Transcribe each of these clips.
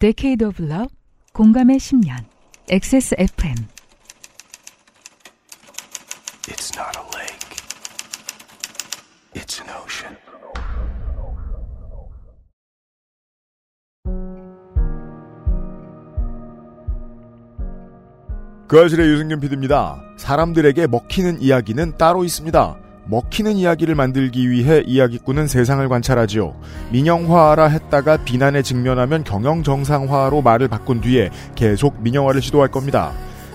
Decade of Love, 공감의 10년, XSFM. It's not a lake. It's an ocean. 그 아실의 유승균 PD입니다. 사람들에게 먹히는 이야기는 따로 있습니다. 먹히는 이야기를 만들기 위해 이야기꾼은 세상을 관찰하지요. 민영화라 했다가 비난에 직면하면 경영 정상화로 말을 바꾼 뒤에 계속 민영화를 시도할 겁니다.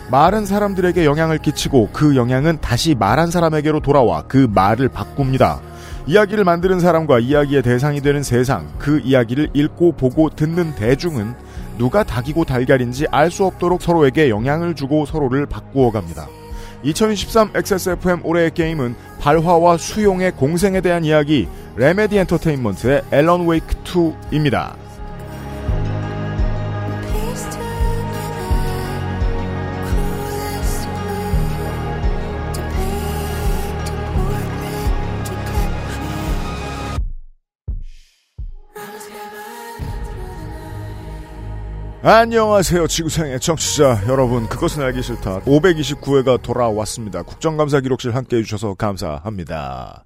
말은 사람들에게 영향을 끼치고 그 영향은 다시 말한 사람에게로 돌아와 그 말을 바꿉니다. 이야기를 만드는 사람과 이야기의 대상이 되는 세상, 그 이야기를 읽고 보고 듣는 대중은 누가 닭이고 달걀인지 알 수 없도록 서로에게 영향을 주고 서로를 바꾸어 갑니다. 2023 XSFM 올해의 게임은 발화와 수용의 공생에 대한 이야기 레메디 엔터테인먼트의 앨런 웨이크 2입니다. 안녕하세요. 지구상의 청취자 여러분. 그것은 알기 싫다. 529회가 돌아왔습니다. 국정감사 기록실 함께 해주셔서 감사합니다.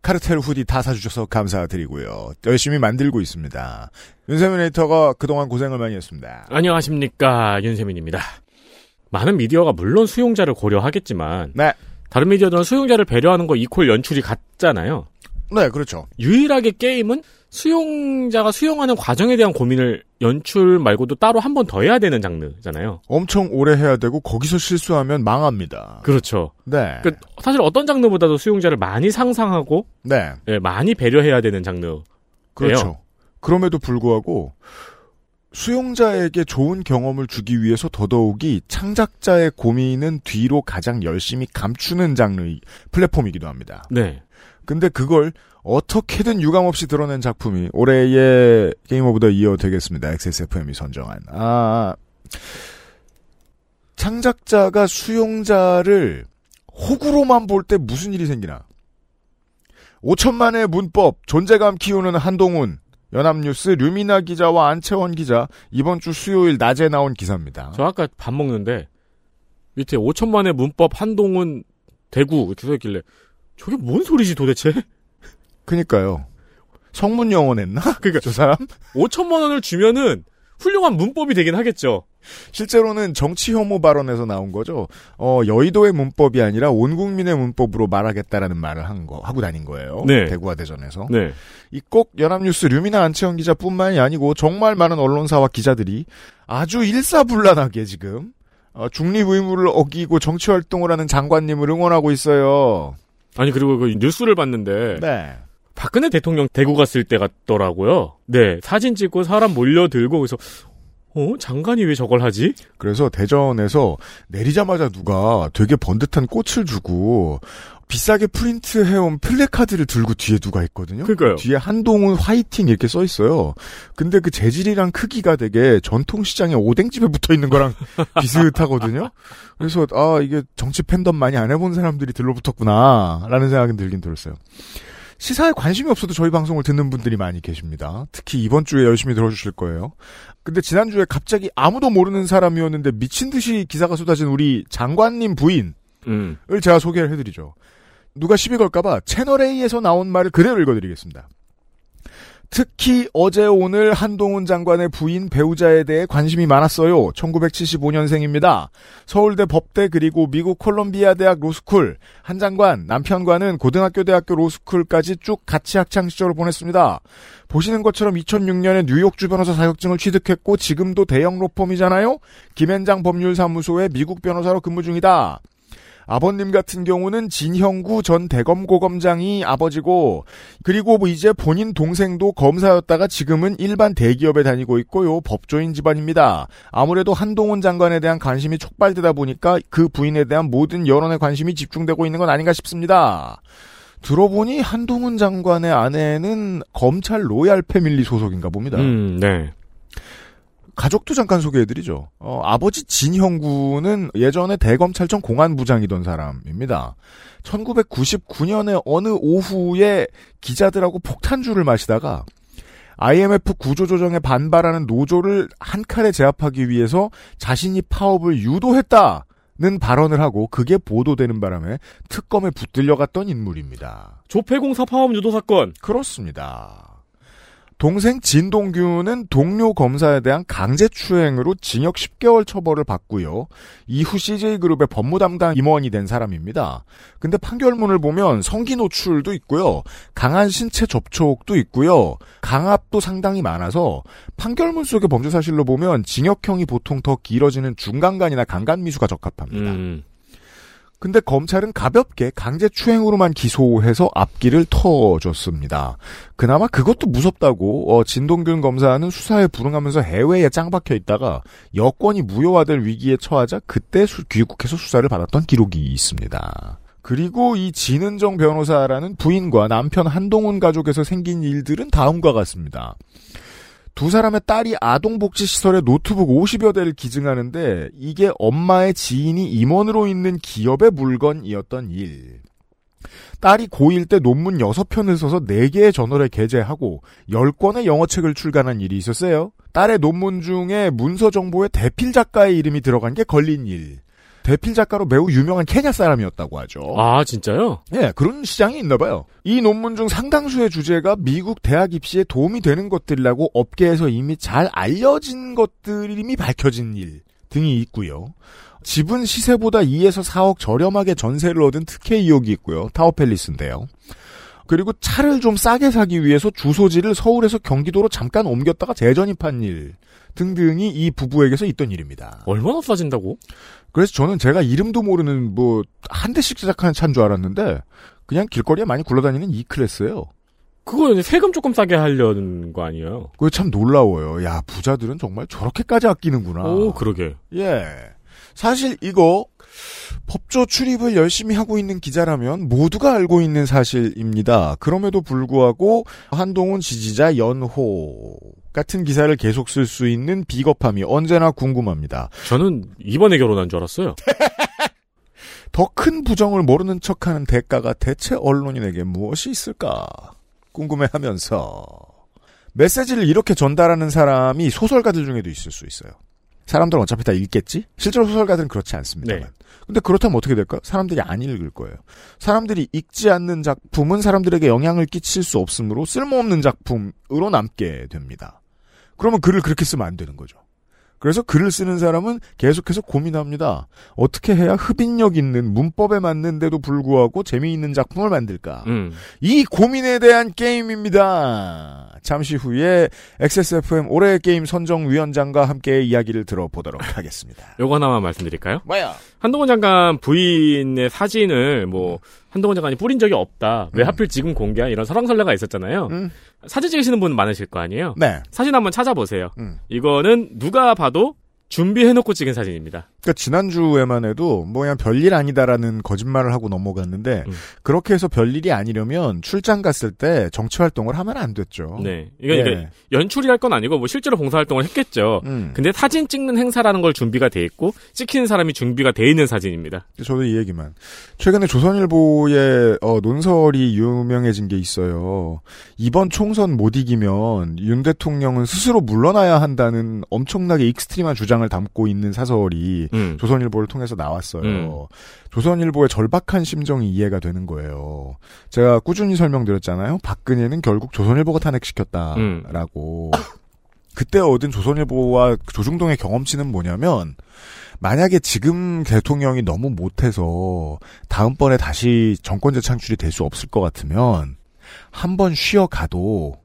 카르텔 후디 다 사주셔서 감사드리고요. 열심히 만들고 있습니다. 윤세민 에디터가 그동안 고생을 많이 했습니다. 안녕하십니까. 윤세민입니다. 많은 미디어가 물론 수용자를 고려하겠지만 네. 다른 미디어들은 수용자를 배려하는 거 이퀄 연출이 같잖아요. 네, 그렇죠. 유일하게 게임은 수용자가 수용하는 과정에 대한 고민을 연출 말고도 따로 한 번 더 해야 되는 장르잖아요. 엄청 오래 해야 되고 거기서 실수하면 망합니다. 그렇죠. 네. 그 사실 어떤 장르보다도 수용자를 많이 상상하고 네. 예, 많이 배려해야 되는 장르. 그렇죠. 그럼에도 불구하고 수용자에게 좋은 경험을 주기 위해서 더더욱이 창작자의 고민은 뒤로 가장 열심히 감추는 장르의 플랫폼이기도 합니다. 네. 근데 그걸 어떻게든 유감 없이 드러낸 작품이 올해의 Game of the Year 되겠습니다. XSFM이 선정한. 아, 창작자가 수용자를 호구로만 볼 때 무슨 일이 생기나. 5천만의 문법, 존재감 키우는 한동훈, 연합뉴스 류미나 기자와 안채원 기자, 이번 주 수요일 낮에 나온 기사입니다. 저 아까 밥 먹는데 밑에 5천만의 문법 한동훈 대구 이렇게 써있길래 저게 뭔 소리지 도대체? 그니까요. 성문 영어 냈나? 그러니까 저 사람? 5천만 원을 주면은 훌륭한 문법이 되긴 하겠죠. 실제로는 정치 혐오 발언에서 나온 거죠. 어, 여의도의 문법이 아니라 온 국민의 문법으로 말하겠다라는 말을 한 거, 하고 다닌 거예요. 네. 대구와 대전에서. 네. 이 꼭 연합뉴스 류미나 안채영 기자뿐만이 아니고 정말 많은 언론사와 기자들이 아주 일사불란하게 지금 어, 중립 의무를 어기고 정치 활동을 하는 장관님을 응원하고 있어요. 아니 그리고 그 뉴스를 봤는데 네. 박근혜 대통령 대구 갔을 때 같더라고요. 네. 사진 찍고 사람 몰려들고 그래서 어 장관이 왜 저걸 하지? 그래서 대전에서 내리자마자 누가 되게 번듯한 꽃을 주고 비싸게 프린트해온 플래카드를 들고 뒤에 누가 있거든요. 그러니까요. 뒤에 한동훈 화이팅 이렇게 써 있어요. 근데 그 재질이랑 크기가 되게 전통시장에 오뎅집에 붙어 있는 거랑 비슷하거든요. 그래서 아 이게 정치 팬덤 많이 안 해본 사람들이 들러붙었구나라는 생각이 들긴 들었어요. 시사에 관심이 없어도 저희 방송을 듣는 분들이 많이 계십니다. 특히 이번 주에 열심히 들어주실 거예요. 근데 지난주에 갑자기 아무도 모르는 사람이었는데 미친 듯이 기사가 쏟아진 우리 장관님 부인을 음. 제가 소개를 해드리죠. 누가 시비 걸까봐 채널A에서 나온 말을 그대로 읽어드리겠습니다. 특히 어제 오늘 한동훈 장관의 부인 배우자에 대해 관심이 많았어요. 1975년생입니다. 서울대 법대 그리고 미국 콜롬비아 대학 로스쿨. 한 장관, 남편과는 고등학교 대학교 로스쿨까지 쭉 같이 학창 시절을 보냈습니다. 보시는 것처럼 2006년에 뉴욕주 변호사 자격증을 취득했고 지금도 대형 로펌이잖아요. 김현장 법률사무소의 미국 변호사로 근무 중이다. 아버님 같은 경우는 진형구 전 대검고검장이 아버지고 그리고 뭐 이제 본인 동생도 검사였다가 지금은 일반 대기업에 다니고 있고요. 법조인 집안입니다. 아무래도 한동훈 장관에 대한 관심이 촉발되다 보니까 그 부인에 대한 모든 여론의 관심이 집중되고 있는 건 아닌가 싶습니다. 들어보니 한동훈 장관의 아내는 검찰 로얄 패밀리 소속인가 봅니다. 음, 네. 가족도 잠깐 소개해드리죠. 어, 아버지 진형구는 예전에 대검찰청 공안부장이던 사람입니다. 1999년에 어느 오후에 기자들하고 폭탄주를 마시다가 IMF 구조조정에 반발하는 노조를 한 칼에 제압하기 위해서 자신이 파업을 유도했다 는 발언을 하고 그게 보도되는 바람에 특검에 붙들려갔던 인물입니다. 조폐공사 파업 유도 사건. 그렇습니다. 동생 진동규는 동료 검사에 대한 강제추행으로 징역 10개월 처벌을 받고요. 이후 CJ그룹의 법무 담당 임원이 된 사람입니다. 근데 판결문을 보면 성기 노출도 있고요. 강한 신체 접촉도 있고요. 강압도 상당히 많아서 판결문 속의 범죄 사실로 보면 징역형이 보통 더 길어지는 중간간이나 강간미수가 적합합니다. 음. 근데 검찰은 가볍게 강제추행으로만 기소해서 앞길을 터줬습니다. 그나마 그것도 무섭다고 어, 진동균 검사는 수사에 불응하면서 해외에 짱박혀 있다가 여권이 무효화될 위기에 처하자 그때 수, 귀국해서 수사를 받았던 기록이 있습니다. 그리고 이 진은정 변호사라는 부인과 남편 한동훈 가족에서 생긴 일들은 다음과 같습니다. 두 사람의 딸이 아동복지시설에 노트북 50여 대를 기증하는데 이게 엄마의 지인이 임원으로 있는 기업의 물건이었던 일. 딸이 고1 때 논문 6편을 써서 4개의 저널에 게재하고 10권의 영어책을 출간한 일이 있었어요. 딸의 논문 중에 문서 정보에 대필 작가의 이름이 들어간 게 걸린 일. 대필 작가로 매우 유명한 케냐 사람이었다고 하죠. 아, 진짜요? 예, 그런 시장이 있나 봐요. 이 논문 중 상당수의 주제가 미국 대학 입시에 도움이 되는 것들이라고 업계에서 이미 잘 알려진 것들이 이미 밝혀진 일 등이 있고요. 집은 시세보다 2에서 4억 저렴하게 전세를 얻은 특혜 의혹이 있고요. 타워팰리스인데요. 그리고 차를 좀 싸게 사기 위해서 주소지를 서울에서 경기도로 잠깐 옮겼다가 재전입한 일 등등이 이 부부에게서 있던 일입니다. 얼마나 싸진다고? 그래서 저는 제가 이름도 모르는 뭐 한 대씩 제작하는 차인 줄 알았는데 그냥 길거리에 많이 굴러다니는 E 클래스예요. 그거 세금 조금 싸게 하려는 거 아니에요? 그게 참 놀라워요. 야 부자들은 정말 저렇게까지 아끼는구나. 오, 그러게. 예. 사실 이거 법조 출입을 열심히 하고 있는 기자라면 모두가 알고 있는 사실입니다. 그럼에도 불구하고 한동훈 지지자 연호 같은 기사를 계속 쓸 수 있는 비겁함이 언제나 궁금합니다. 저는 이번에 결혼한 줄 알았어요. 더 큰 부정을 모르는 척하는 대가가 대체 언론인에게 무엇이 있을까 궁금해하면서 메시지를 이렇게 전달하는 사람이 소설가들 중에도 있을 수 있어요. 사람들은 어차피 다 읽겠지? 실제로 소설가들은 그렇지 않습니다만. 네. 근데 그렇다면 어떻게 될까? 사람들이 안 읽을 거예요. 사람들이 읽지 않는 작품은 사람들에게 영향을 끼칠 수 없으므로 쓸모없는 작품으로 남게 됩니다. 그러면 글을 그렇게 쓰면 안 되는 거죠. 그래서 글을 쓰는 사람은 계속해서 고민합니다. 어떻게 해야 흡인력 있는 문법에 맞는데도 불구하고 재미있는 작품을 만들까? 음. 이 고민에 대한 게임입니다. 잠시 후에 XSFM 올해의 게임 선정위원장과 함께 이야기를 들어보도록 하겠습니다. 요거 하나만 말씀드릴까요? 뭐야? 한동훈 장관 부인의 사진을 뭐 한동훈 장관이 뿌린 적이 없다. 왜 음. 하필 지금 공개한 이런 설왕설래가 있었잖아요. 음. 사진 찍으시는 분 많으실 거 아니에요? 네. 사진 한번 찾아보세요. 음. 이거는 누가 봐도 준비해놓고 찍은 사진입니다. 그러니까 지난주에만 해도 뭐 그냥 별일 아니다라는 거짓말을 하고 넘어갔는데 음. 그렇게 해서 별일이 아니려면 출장 갔을 때 정치 활동을 하면 안 됐죠. 네. 이건 예. 이게 연출이랄 건 아니고 뭐 실제로 봉사 활동을 했겠죠. 음. 근데 사진 찍는 행사라는 걸 준비가 돼 있고 찍히는 사람이 준비가 돼 있는 사진입니다. 저도 이 얘기만. 최근에 조선일보에 어, 논설이 유명해진 게 있어요. 이번 총선 못 이기면 윤 대통령은 스스로 물러나야 한다는 엄청나게 extreme한 주장 을 담고 있는 사설이 음. 조선일보를 통해서 나왔어요. 음. 조선일보의 절박한 심정이 이해가 되는 거예요. 제가 꾸준히 설명드렸잖아요. 박근혜는 결국 조선일보가 탄핵시켰다라고. 그때 얻은 조선일보와 조중동의 경험치는 뭐냐면 만약에 지금 대통령이 너무 못해서 다음번에 다시 정권 재창출이 될 수 없을 것 같으면 한 번 쉬어가도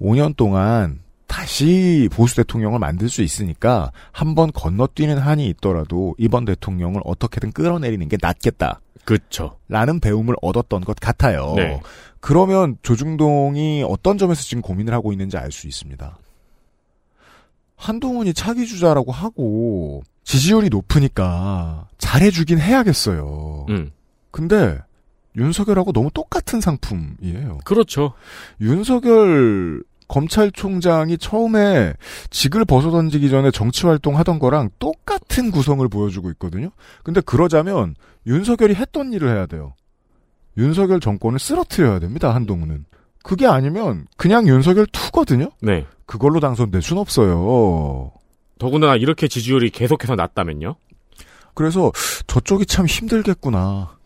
5년 동안 다시 보수 대통령을 만들 수 있으니까 한 번 건너뛰는 한이 있더라도 이번 대통령을 어떻게든 끌어내리는 게 낫겠다. 그쵸. 라는 배움을 얻었던 것 같아요. 네. 그러면 조중동이 어떤 점에서 지금 고민을 하고 있는지 알 수 있습니다. 한동훈이 차기 주자라고 하고 지지율이 높으니까 잘해주긴 해야겠어요. 음. 근데 윤석열하고 너무 똑같은 상품이에요. 그렇죠. 윤석열 검찰총장이 처음에 직을 벗어던지기 전에 정치 활동 하던 거랑 똑같은 구성을 보여주고 있거든요. 근데 그러자면 윤석열이 했던 일을 해야 돼요. 윤석열 정권을 쓰러뜨려야 됩니다. 한동훈은. 그게 아니면 그냥 윤석열 투거든요. 네. 그걸로 당선될 순 없어요. 더군다나 이렇게 지지율이 계속해서 낮다면요? 그래서 저쪽이 참 힘들겠구나.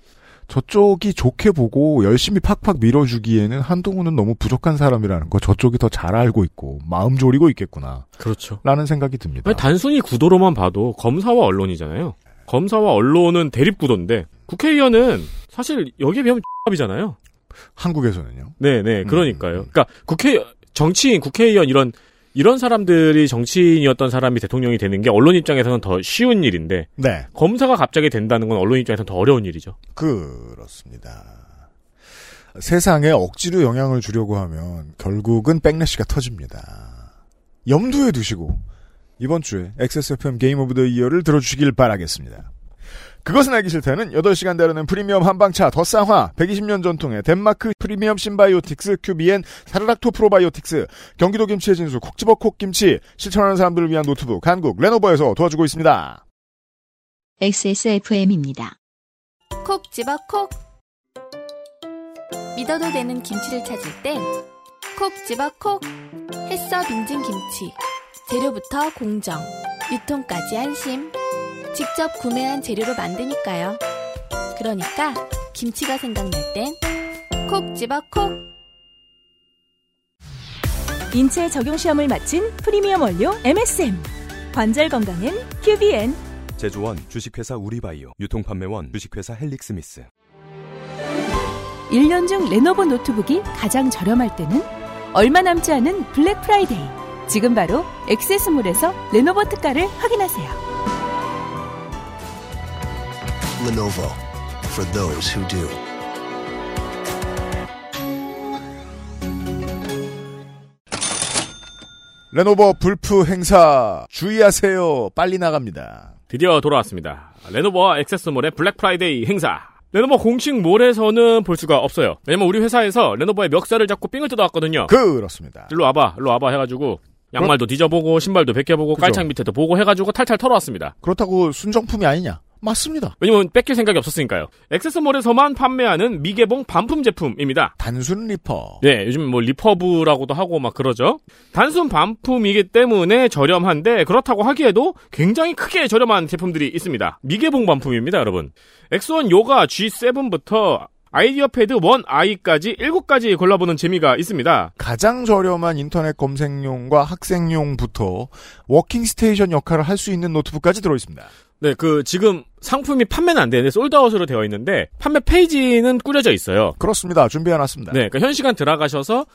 저쪽이 좋게 보고 열심히 팍팍 밀어주기에는 한동훈은 너무 부족한 사람이라는 거 저쪽이 더 잘 알고 있고 마음 졸이고 있겠구나. 그렇죠. 라는 생각이 듭니다. 아니, 단순히 구도로만 봐도 검사와 언론이잖아요. 검사와 언론은 대립 구도인데 국회의원은 사실 여기에 비하면 X이잖아요. 한국에서는요. 네, 네, 음. 그러니까요. 그러니까 국회 정치인, 국회의원 이런 이런 사람들이 정치인이었던 사람이 대통령이 되는 게 언론 입장에서는 더 쉬운 일인데 네. 검사가 갑자기 된다는 건 언론 입장에서는 더 어려운 일이죠. 그렇습니다. 세상에 억지로 영향을 주려고 하면 결국은 백래시가 터집니다. 염두에 두시고 이번 주에 XSFM Game of the Year를 들어주시길 바라겠습니다. 그것은 알기 싫다는 8시간 다루는 프리미엄 한방차 더 쌍화 120년 전통의 덴마크 프리미엄 신바이오틱스 큐비엔 사르락토 프로바이오틱스 경기도 김치의 진수 콕 집어 콕 김치 실천하는 사람들을 위한 노트북 한국 레노버에서 도와주고 있습니다. XSFM입니다. 콕 집어 콕 믿어도 되는 김치를 찾을 땐콕 집어 콕 햇서 빙진 김치 재료부터 공정 유통까지 안심 직접 구매한 재료로 만드니까요 그러니까 김치가 생각날 땐 콕 집어 콕 인체 적용 시험을 마친 프리미엄 원료 MSM. 관절 건강엔 QBN. 제조원 주식회사 우리바이오 유통판매원 주식회사 헬릭스미스 1년 중 레노버 노트북이 가장 저렴할 때는 얼마 남지 않은 블랙 프라이데이. 지금 바로 액세스몰에서 레노버 특가를 확인하세요. Lenovo for those who do. 레노버 블프 행사 주의하세요. 빨리 나갑니다. 드디어 돌아왔습니다. 레노버와 액세스몰의 블랙 프라이데이 행사. 레노버 공식 몰에서는 볼 수가 없어요. 왜냐면 우리 회사에서 레노버의 멱살을 잡고 삥을 뜯어왔거든요. 그렇습니다. 일로 와봐, 일로 와봐 해가지고 양말도 뒤져보고 신발도 벗겨보고 그죠. 깔창 밑에도 보고 해가지고 탈탈 털어왔습니다. 그렇다고 순정품이 아니냐? 맞습니다. 왜냐면 뺏길 생각이 없었으니까요. 액세스몰에서만 판매하는 미개봉 반품 제품입니다. 단순 리퍼. 네, 요즘 뭐 리퍼브라고도 하고 막 그러죠. 단순 반품이기 때문에 저렴한데 그렇다고 하기에도 굉장히 크게 저렴한 제품들이 있습니다. 미개봉 반품입니다, 여러분. X1 요가 G7부터 아이디어 패드 1i까지 7가지 골라보는 재미가 있습니다. 가장 저렴한 인터넷 검색용과 학생용부터 working station 역할을 할 수 있는 노트북까지 들어있습니다. 네, 그 지금 상품이 판매는 안 되는데 sold out으로 되어 있는데 판매 페이지는 꾸려져 있어요. 그렇습니다. 준비해놨습니다. 네, 그러니까 현 시간 들어가셔서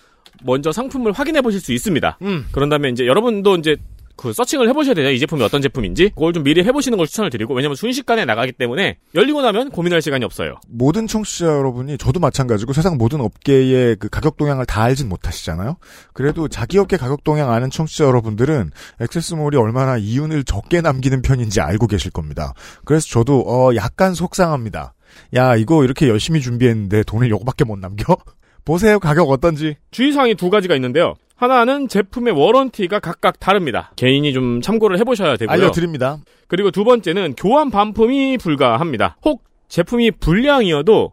먼저 상품을 확인해 보실 수 있습니다. 음. 그런 다음에 이제 여러분도 이제 그 searching을 해보셔야 되죠. 이 제품이 어떤 제품인지. 그걸 좀 미리 해보시는 걸 추천을 드리고, 왜냐면 순식간에 나가기 때문에 열리고 나면 고민할 시간이 없어요. 모든 청취자 여러분이 저도 마찬가지고 세상 모든 업계의 그 가격 동향을 다 알진 못하시잖아요. 그래도 자기 업계 가격 동향 아는 청취자 여러분들은 액세스몰이 얼마나 이윤을 적게 남기는 편인지 알고 계실 겁니다. 그래서 저도 어 약간 속상합니다. 야 이거 이렇게 열심히 준비했는데 돈을 요거밖에 못 남겨? 보세요 가격 어떤지. 주의사항이 두 가지가 있는데요. 하나는 제품의 워런티가 각각 다릅니다. 개인이 좀 참고를 해보셔야 되고요. 알려드립니다. 그리고 두 번째는 교환 반품이 불가합니다. 혹 제품이 불량이어도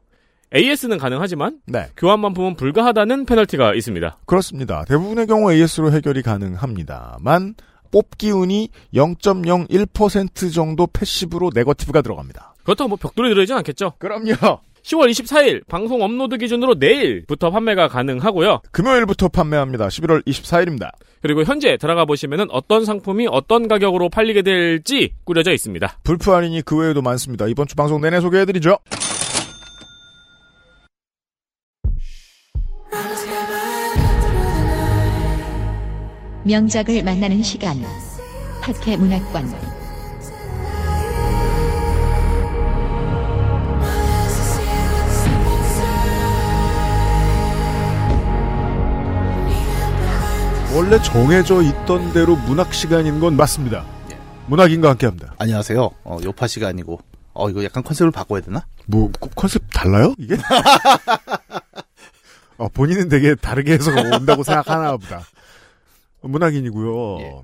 AS는 가능하지만 네 교환 반품은 불가하다는 페널티가 있습니다. 그렇습니다. 대부분의 경우 AS로 해결이 가능합니다만 뽑기 운이 0.01% 정도 passive로 네거티브가 들어갑니다. 그렇다고 뭐 벽돌이 들어있진 않겠죠? 그럼요. 10월 24일 방송 업로드 기준으로 내일부터 판매가 가능하고요. 금요일부터 판매합니다. 11월 24일입니다. 그리고 현재 들어가 보시면은 어떤 상품이 어떤 가격으로 팔리게 될지 꾸려져 있습니다. 불프 할인이 그 외에도 많습니다. 이번 주 방송 내내 소개해드리죠. 명작을 만나는 시간. 학회 문학관. 원래 정해져 있던 대로 문학 시간인 건 맞습니다. 문학인과 함께합니다. 안녕하세요. 어, 요파 씨가 아니고, 어, 이거 약간 컨셉을 바꿔야 되나? 뭐 코- 컨셉 달라요? 이게? 어, 본인은 되게 다르게 해서 온다고 생각하나 보다. 문학인이고요. 예.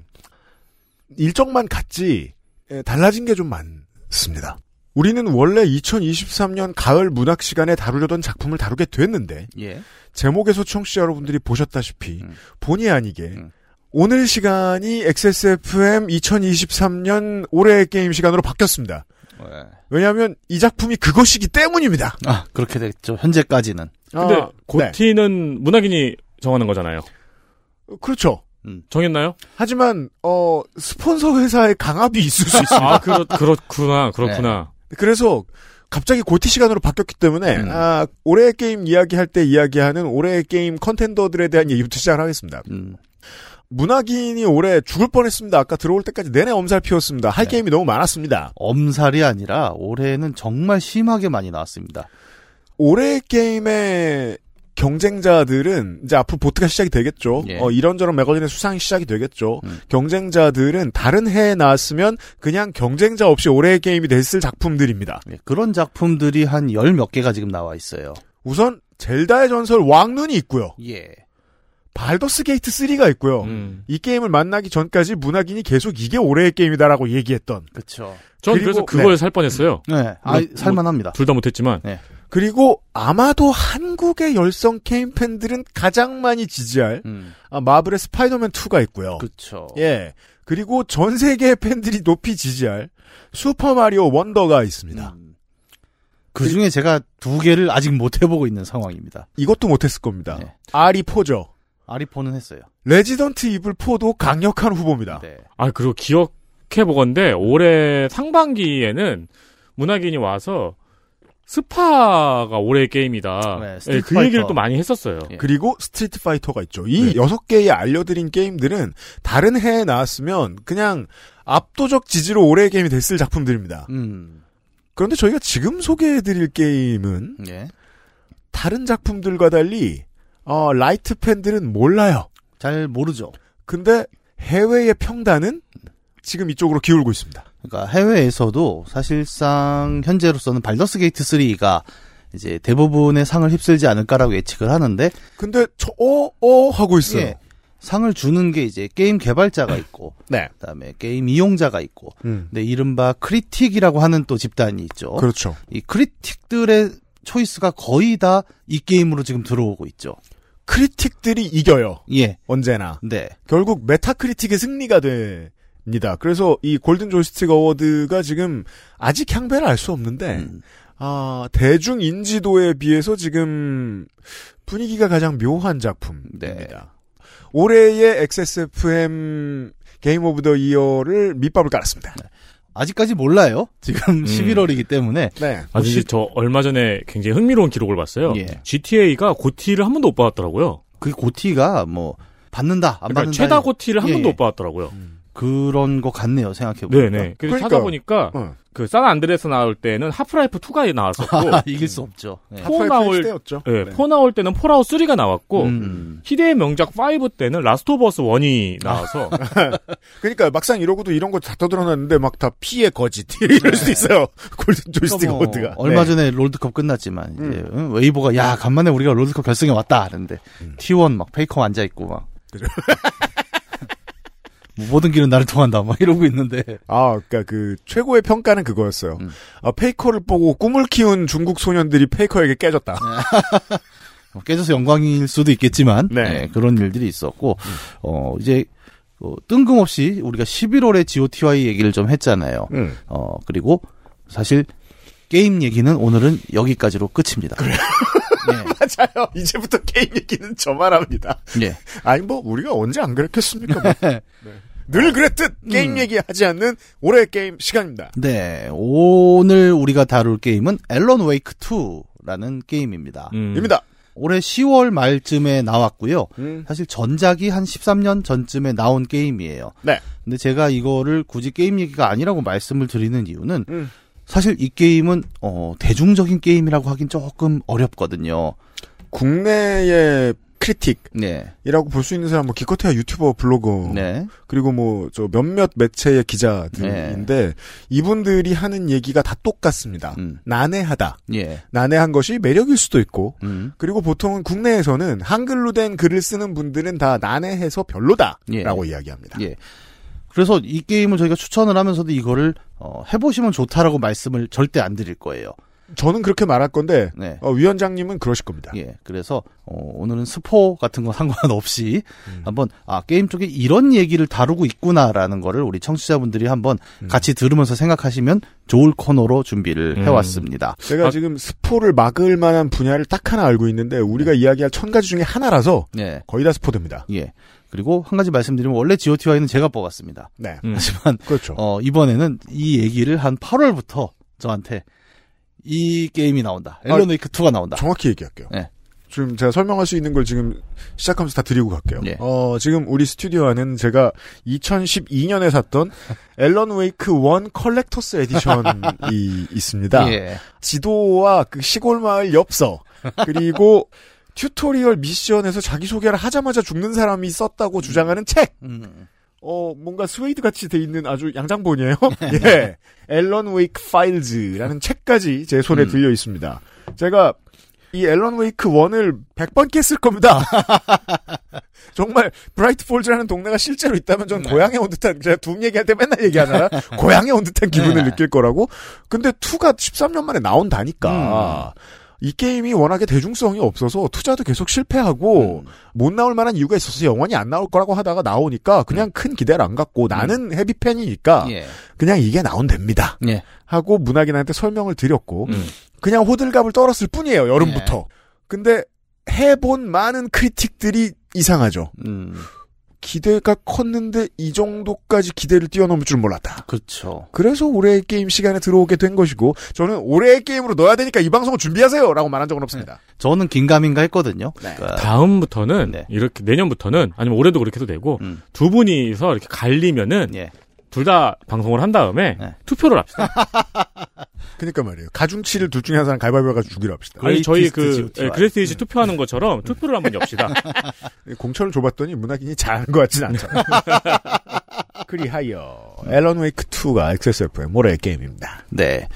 일정만 같지 예, 달라진 게 좀 많습니다. 우리는 원래 2023년 가을 문학 시간에 다루려던 작품을 다루게 됐는데 예. 제목에서 청취자 여러분들이 보셨다시피 음. 본의 아니게 음. 오늘 시간이 XSFM 2023년 올해의 게임 시간으로 바뀌었습니다. 예. 왜냐하면 이 작품이 그것이기 때문입니다. 아, 그렇게 됐죠. 현재까지는. 근데 아, 네. 고티는 문학인이 정하는 거잖아요. 그렇죠. 정했나요? 하지만 어 스폰서 회사의 강압이 있을 수 있습니다. 아, 그렇, 그렇구나, 그렇구나. 그래서 갑자기 고티 시간으로 바뀌었기 때문에 음. 아, 올해의 게임 이야기할 때 이야기하는 올해의 게임 컨텐더들에 대한 얘기부터 시작을 하겠습니다. 음. 문학인이 올해 죽을 뻔했습니다. 아까 들어올 때까지 내내 엄살 피웠습니다. 할 네. 게임이 너무 많았습니다. 엄살이 아니라 올해는 정말 심하게 많이 나왔습니다. 올해의 게임의 경쟁자들은 이제 앞으로 보트가 시작이 되겠죠. 예. 어, 이런저런 매거진의 수상이 시작이 되겠죠. 음. 경쟁자들은 다른 해에 나왔으면 그냥 경쟁자 없이 올해의 게임이 됐을 작품들입니다. 예, 그런 작품들이 한 열 몇 개가 지금 나와 있어요. 우선 젤다의 전설 왕눈이 있고요. 예. 발더스 게이트 3가 있고요. 음. 이 게임을 만나기 전까지 문학인이 계속 이게 올해의 게임이다라고 얘기했던 그렇죠. 전 그래서 그걸 네. 살 뻔했어요. 네. 아, 뭐- 살만합니다. 둘 다 못했지만. 그리고 아마도 한국의 열성 게임 팬들은 가장 많이 지지할 음. 아, 마블의 스파이더맨 2가 있고요. 그렇죠. 예. 그리고 전 세계 팬들이 높이 지지할 슈퍼 마리오 원더가 있습니다. 그 중에 제가 두 개를 아직 못 해보고 있는 상황입니다. 이것도 못 했을 겁니다. 네. RE4죠. RE4는 했어요. 레지던트 이블 4도 강력한 후보입니다. 네. 아, 그리고 기억해 보건데 올해 상반기에는 문학인이 와서 스파가 올해의 게임이다. 네, 예, 스트리트 그 얘기를. 또 많이 했었어요. 예. 그리고 스트리트 파이터가 있죠. 이 네. 여섯 개의 알려드린 게임들은 다른 해에 나왔으면 그냥 압도적 지지로 올해의 게임이 됐을 작품들입니다. 음. 그런데 저희가 지금 소개해드릴 게임은 예. 다른 작품들과 달리 어, light 팬들은 몰라요. 잘 모르죠. 근데 해외의 평단은 지금 이쪽으로 기울고 있습니다. 그러니까 해외에서도 사실상 현재로서는 발더스 게이트 3가 이제 대부분의 상을 휩쓸지 않을까라고 예측을 하는데 근데 저, 어, 어, 하고 있어요. 예, 상을 주는 게 이제 게임 개발자가 있고 네. 그다음에 게임 이용자가 있고 음. 근데 이른바 critic이라고 하는 또 집단이 있죠. 그렇죠. 이 critic들의 choice가 거의 다 이 게임으로 지금 들어오고 있죠. critic들이 이겨요. 예. 언제나. 네. 결국 메타크리틱의 승리가 됩니다. 그래서 이 골든 조이스틱 어워드가 지금 아직 향배를 알 수 없는데 음. 아, 대중 인지도에 비해서 지금 분위기가 가장 묘한 작품입니다. 네. 올해의 XSFM Game of the Year를 밑밥을 깔았습니다. 아직까지 몰라요. 지금 음. 11월이기 때문에 네. 아, 진짜 저 얼마 전에 굉장히 흥미로운 기록을 봤어요. 예. GTA가 GOTY를 한 번도 못 받았더라고요. 그 GOTY가 뭐 받는다 안 그러니까 받는다 최다 GOTY를 한 예, 번도 예. 못 받았더라고요. 그런 거 같네요. 생각해 보니까. 네네. 그래서 그러니까, 찾아보니까 어. 그 산 안드레아스 나올 때는 하프라이프 2가 나왔었고, 이길 수 없죠. 네. four 나올- 시대였죠. 예, 네. 4 나올 때는 폴아웃 3가 나왔고, 음. 희대의 명작 5 때는 라스트 오브 어스 1이 나와서, 그러니까 막상 이러고도 이런 거 다 떠들어놨는데 막 다 P의 거짓 이럴 수도 있어요. 골든 조이스틱 그러니까 뭐 award가. 얼마 네. 전에 롤드컵 끝났지만 이제 응? 웨이보가 야 간만에 우리가 롤드컵 결승에 왔다 하는데 T1 막 페이커 앉아 있고 막 음. 그죠. 뭐 모든 길은 나를 통한다 막 이러고 있는데 아, 그니까 그, 최고의 평가는 그거였어요. 음. 아, 페이커를 보고 꿈을 키운 중국 소년들이 페이커에게 깨졌다. 뭐 깨져서 영광일 수도 있겠지만 네. 네, 그런 일들이 있었고 어 이제 어, 뜬금없이 우리가 11월에 GOTY 얘기를 좀 했잖아요. 음. 어 그리고 사실 게임 얘기는 오늘은 여기까지로 끝입니다. 그래요? 맞아요. 이제부터 게임 얘기는 저만 합니다. 예. 예. 아니, 뭐, 우리가 언제 안 그랬겠습니까? 뭐. 네. 늘 그랬듯 게임 음. 얘기하지 않는 올해의 게임 시간입니다. 네, 오늘 우리가 다룰 게임은 앨런 웨이크 2라는 게임입니다. 음. 입니다. 올해 10월 말쯤에 나왔고요. 음. 사실 전작이 한 13년 전쯤에 나온 게임이에요. 네. 근데 제가 이거를 굳이 게임 얘기가 아니라고 말씀을 드리는 이유는 음. 사실 이 게임은 어, 대중적인 게임이라고 하긴 조금 어렵거든요. 국내의 크리틱이라고 네. 볼수 있는 사람, 뭐, 기껏해야 유튜버, 블로거, 네. 그리고 뭐, 저 몇몇 매체의 기자들인데, 이분들이 하는 얘기가 다 똑같습니다. 음. 난해하다. 예. 난해한 것이 매력일 수도 있고, 음. 그리고 보통은 국내에서는 한글로 된 글을 쓰는 분들은 다 난해해서 별로다라고 예. 이야기합니다. 예. 그래서 이 게임을 저희가 추천을 하면서도 이거를 어, 해보시면 좋다라고 말씀을 절대 안 드릴 거예요. 저는 그렇게 말할 건데 네. 어, 위원장님은 그러실 겁니다. 예, 그래서 어, 오늘은 스포 같은 거 상관없이 음. 한번 아 게임 쪽에 이런 얘기를 다루고 있구나라는 거를 우리 청취자분들이 한번 음. 같이 들으면서 생각하시면 좋을 코너로 준비를 음. 해왔습니다. 제가 아- 지금 스포를 막을 만한 분야를 딱 하나 알고 있는데 우리가 이야기할 천 가지 중에 하나라서 예, 거의 다 스포됩니다. 예. 그리고 한 가지 말씀드리면 원래 GOTY는 제가 뽑았습니다. 네. 음. 하지만 그렇죠. 어, 이번에는 이 얘기를 한 8월부터 저한테 이 게임이 나온다. 앨런 웨이크 2가 나온다. 정확히 얘기할게요. 네. 지금 제가 설명할 수 있는 걸 지금 시작하면서 다 드리고 갈게요. 예. 어, 지금 우리 스튜디오 안에는 제가 2012년에 샀던 앨런 웨이크 1 Collector's Edition이 있습니다. 예. 지도와 그 시골 마을 엽서 그리고 tutorial 미션에서 자기소개를 하자마자 죽는 사람이 썼다고 주장하는 책. 음. 어, 뭔가 스웨이드 같이 돼 있는 아주 양장본이에요. 예. 앨런 웨이크 파일즈라는 책까지 제 손에 음. 들려 있습니다. 제가 이 앨런 웨이크 1을 100번 깼을 겁니다. 정말 브라이트 폴즈라는 동네가 실제로 있다면 전 네. 고향에 온 듯한 제가 둠 얘기할 때 맨날 얘기하잖아. 고향에 온 듯한 기분을 네. 느낄 거라고. 근데 2가 13년 만에 나온다니까. 이 게임이 워낙에 대중성이 없어서 투자도 계속 실패하고 음. 못 나올 만한 이유가 있어서 영원히 안 나올 거라고 하다가 나오니까 그냥 큰 기대를 안 갖고 나는 헤비 팬이니까 예. 그냥 이게 나온답니다. 예. 하고 문학인한테 설명을 드렸고 음. 그냥 호들갑을 떨었을 뿐이에요 여름부터. 근데 해본 많은 크리틱들이 이상하죠. 음. 기대가 컸는데 이 정도까지 기대를 뛰어넘을 줄 몰랐다. 그렇죠. 그래서 올해의 게임 시간에 들어오게 된 것이고 저는 올해의 게임으로 넣어야 되니까 이 방송을 준비하세요라고 말한 적은 없습니다. 저는 긴가민가 했거든요. 네. 그러니까 다음부터는 네. 이렇게 내년부터는 아니면 올해도 그렇게 해도 되고 음. 두 분이서 이렇게 갈리면은 예. 둘 다 방송을 한 다음에 네. 투표를 합시다. 그러니까 말이에요. 가중치를 둘 중에 한 사람 가위바위보 해가지고 주기로 합시다. 아니 저희 그. 예, greatest 투표하는 것처럼 투표를 한번 엽시다. 공천을 줘봤더니 문학인이 잘한 것 같진 않죠. 그리하여 앨런 웨이크 2가 XSFM 올해의 게임입니다. 네.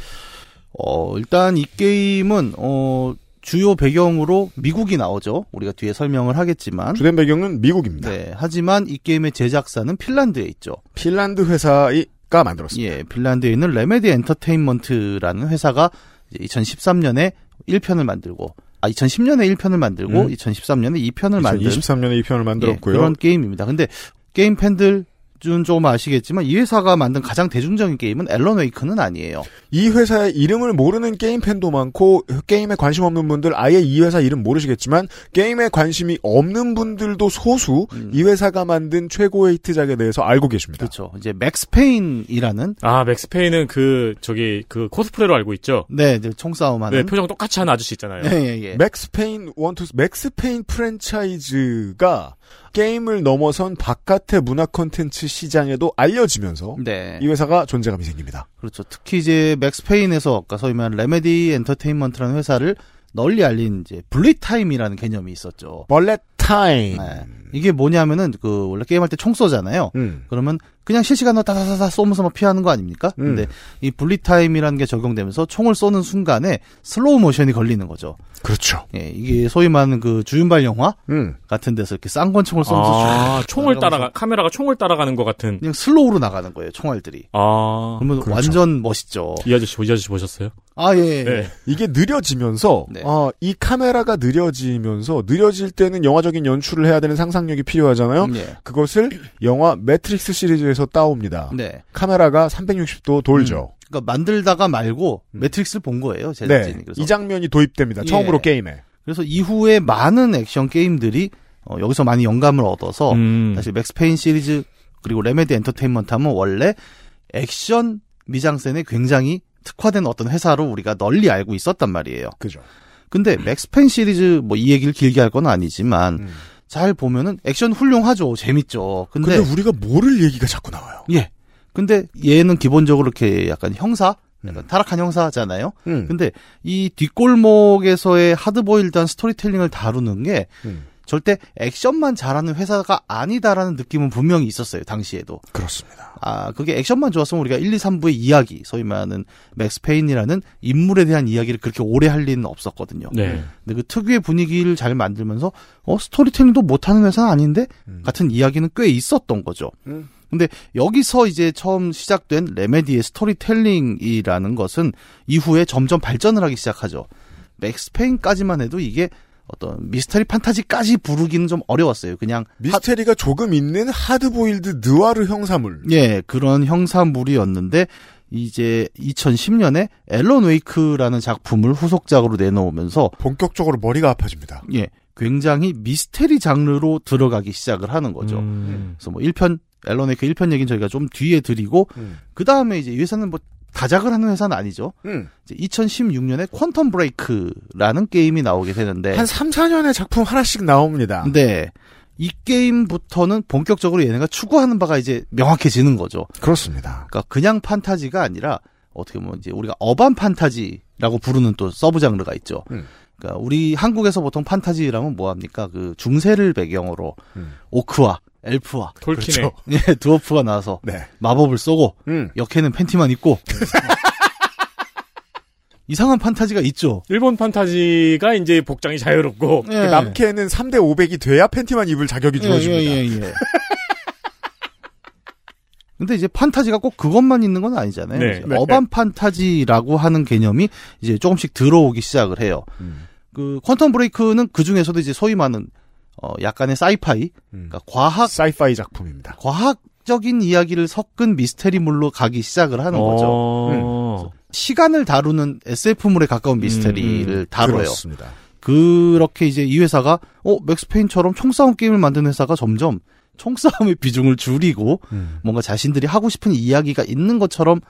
어, 일단 이 게임은 어 주요 배경으로 미국이 나오죠. 우리가 뒤에 설명을 하겠지만. 주된 배경은 미국입니다. 네. 하지만 이 게임의 제작사는 핀란드에 있죠. 핀란드 회사가 만들었습니다. 예, 핀란드에 있는 레메디 엔터테인먼트라는 회사가 2013년에 1편을 만들고 아 2010년에 1편을 만들고 음. 2013년에 2편을 만든 2023년에 2편을 만들었고요. 예, 그런 게임입니다. 근데 게임 팬들 준 조금 아시겠지만 이 회사가 만든 가장 대중적인 게임은 Alan Wake는 아니에요. 이 회사의 이름을 모르는 게임 팬도 많고 게임에 관심 없는 분들 아예 이 회사 이름 모르시겠지만 게임에 관심이 없는 분들도 소수 음. 이 회사가 만든 최고의 히트작에 대해서 알고 계십니다. 그렇죠. 이제 Max Payne이라는 아 Max Payne은 그 저기 그 코스프레로 알고 있죠. 네, 이제 총싸움하는 네 표정 똑같이 하는 아저씨 있잖아요. 예, 예, 예. Max Payne one two Max Payne 프랜차이즈가 게임을 넘어선 바깥의 문화 콘텐츠 시장에도 알려지면서 네. 이 회사가 존재감이 생깁니다. 그렇죠. 특히 이제 Max Payne에서 아까 소위 말하는 Remedy Entertainment라는 회사를 널리 알린 이제 bullet time이라는 개념이 있었죠. bullet time. 네. 이게 뭐냐면은 그 원래 게임할 때 총 쏘잖아요. 음. 그러면 그냥 실시간으로 다다다다 쏘면서 막 피하는 거 아닙니까? 음. 근데 이 bullet time이라는 게 적용되면서 총을 쏘는 순간에 슬로우 모션이 걸리는 거죠. 그렇죠. 예, 이게 소위 말하는 그 주윤발 영화 음. 같은 데서 이렇게 쌍권총을 쏘면서 아, 쫙 총을 따라가 카메라가 총을 따라가는 것 같은. 그냥 슬로우로 나가는 거예요, 총알들이. 아, 그러면 그렇죠. 완전 멋있죠. 이 아저씨 이 아저씨 보셨어요? 아, 예. 네. 이게 느려지면서 네. 어, 이 카메라가 느려지면서 느려질 때는 영화적인 연출을 해야 되는 상상력이 필요하잖아요. 예. 그것을 영화 매트릭스 시리즈에서 따옵니다. 네. 카메라가 360도 돌죠. 그러니까 만들다가 말고 음. Matrix를 본 거예요, 네. 제작진이. 그래서 이 장면이 도입됩니다. 예. 처음으로 게임에. 그래서 이후에 많은 액션 게임들이 어, 여기서 많이 영감을 얻어서 음. 사실 Max Payne 시리즈 그리고 Remedy Entertainment 하면 원래 액션 미장센에 굉장히 특화된 어떤 회사로 우리가 널리 알고 있었단 말이에요. 그죠. 근데 Max Payne 시리즈 뭐 이 얘기를 길게 할 건 아니지만 음. 잘 보면은 액션 훌륭하죠. 재밌죠. 근데, 근데 우리가 모를 얘기가 자꾸 나와요. 예. 근데 얘는 기본적으로 이렇게 약간 형사 약간 음. 타락한 형사잖아요. 음. 근데 이 뒷골목에서의 하드보일드한 스토리텔링을 다루는 게 음. 절대 액션만 잘하는 회사가 아니다라는 느낌은 분명히 있었어요, 당시에도. 그렇습니다. 아, 그게 액션만 좋았으면 우리가 1, 2, 3부의 이야기, 소위 말하는 Max Payne이라는 인물에 대한 이야기를 그렇게 오래 할 리는 없었거든요. 네. 근데 그 특유의 분위기를 잘 만들면서, 어, 스토리텔링도 못하는 회사는 아닌데? 음. 같은 이야기는 꽤 있었던 거죠. 음. 근데 여기서 이제 처음 시작된 Remedy의 스토리텔링이라는 것은 이후에 점점 발전을 하기 시작하죠. Max Payne까지만 해도 이게 어떤 미스터리 판타지까지 부르기는 좀 어려웠어요. 그냥 미스테리가 조금 있는 하드보일드 느와르 형사물. 예, 그런 형사물이었는데 이제 2010년에 Alan Wake라는 작품을 후속작으로 내놓으면서 본격적으로 머리가 아파집니다. 예, 굉장히 미스테리 장르로 들어가기 시작을 하는 거죠. 음. 그래서 뭐 1편 Alan Wake 1편 얘기는 저희가 좀 뒤에 드리고 음. 그 다음에 이제 이 회사는 뭐 다작을 하는 회사는 아니죠. 음. 이제 2016년에 Quantum Break라는 게임이 나오게 되는데 한 3, 4년의 작품 하나씩 나옵니다. 네. 이 게임부터는 본격적으로 얘네가 추구하는 바가 이제 명확해지는 거죠. 그렇습니다. 그러니까 그냥 판타지가 아니라 어떻게 보면 이제 우리가 urban fantasy라고 부르는 또 서브 장르가 있죠. 음. 그러니까 우리 한국에서 보통 판타지라면 뭐 합니까? 그 중세를 배경으로 음. 오크와 엘프와 톨킨의 그렇죠. 예, 드워프가 나와서 네. 마법을 쏘고 음. 역해는 팬티만 입고 이상한 판타지가 있죠. 일본 판타지가 이제 복장이 자유롭고 예. 그 남캐는 3대 500이 돼야 팬티만 입을 자격이 주어집니다. 예, 예, 예. 근데 이제 판타지가 꼭 그것만 있는 건 아니잖아요. 네. 네. 어반 판타지라고 하는 개념이 이제 조금씩 들어오기 시작을 해요. 음. 그 퀀텀 브레이크는 그 중에서도 이제 소위 말하는 어 약간의 사이파이, 음. 그러니까 과학 사이파이 작품입니다. 과학적인 이야기를 섞은 미스테리물로 가기 시작을 하는 거죠. 어. 시간을 다루는 SF물에 가까운 미스테리를 음, 다뤄요. 그렇습니다. 그렇게 이제 이 회사가 어 맥스페인처럼 총싸움 게임을 만드는 회사가 점점 총싸움의 비중을 줄이고 음. 뭔가 자신들이 하고 싶은 이야기가 있는 것처럼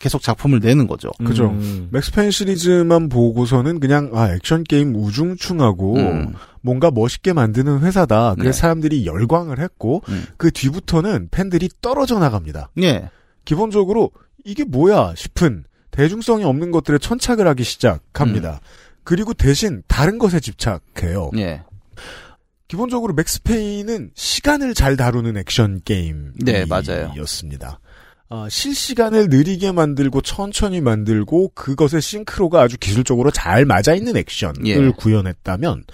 계속 작품을 내는 거죠. 그죠. 음. 맥스펜 시리즈만 보고서는 그냥 아 액션 게임 우중충하고 음. 뭔가 멋있게 만드는 회사다. 그래서 네. 사람들이 열광을 했고 음. 그 뒤부터는 팬들이 떨어져 나갑니다. 예. 기본적으로 이게 뭐야 싶은 대중성이 없는 것들에 천착을 하기 시작합니다. 그리고 대신 다른 것에 집착해요. 예. 기본적으로 맥스페인은 시간을 잘 다루는 액션 네. 게임이었습니다. 아, 실시간을 느리게 만들고 천천히 만들고 그것의 싱크로가 아주 기술적으로 잘 맞아 있는 액션을 예. 구현했다면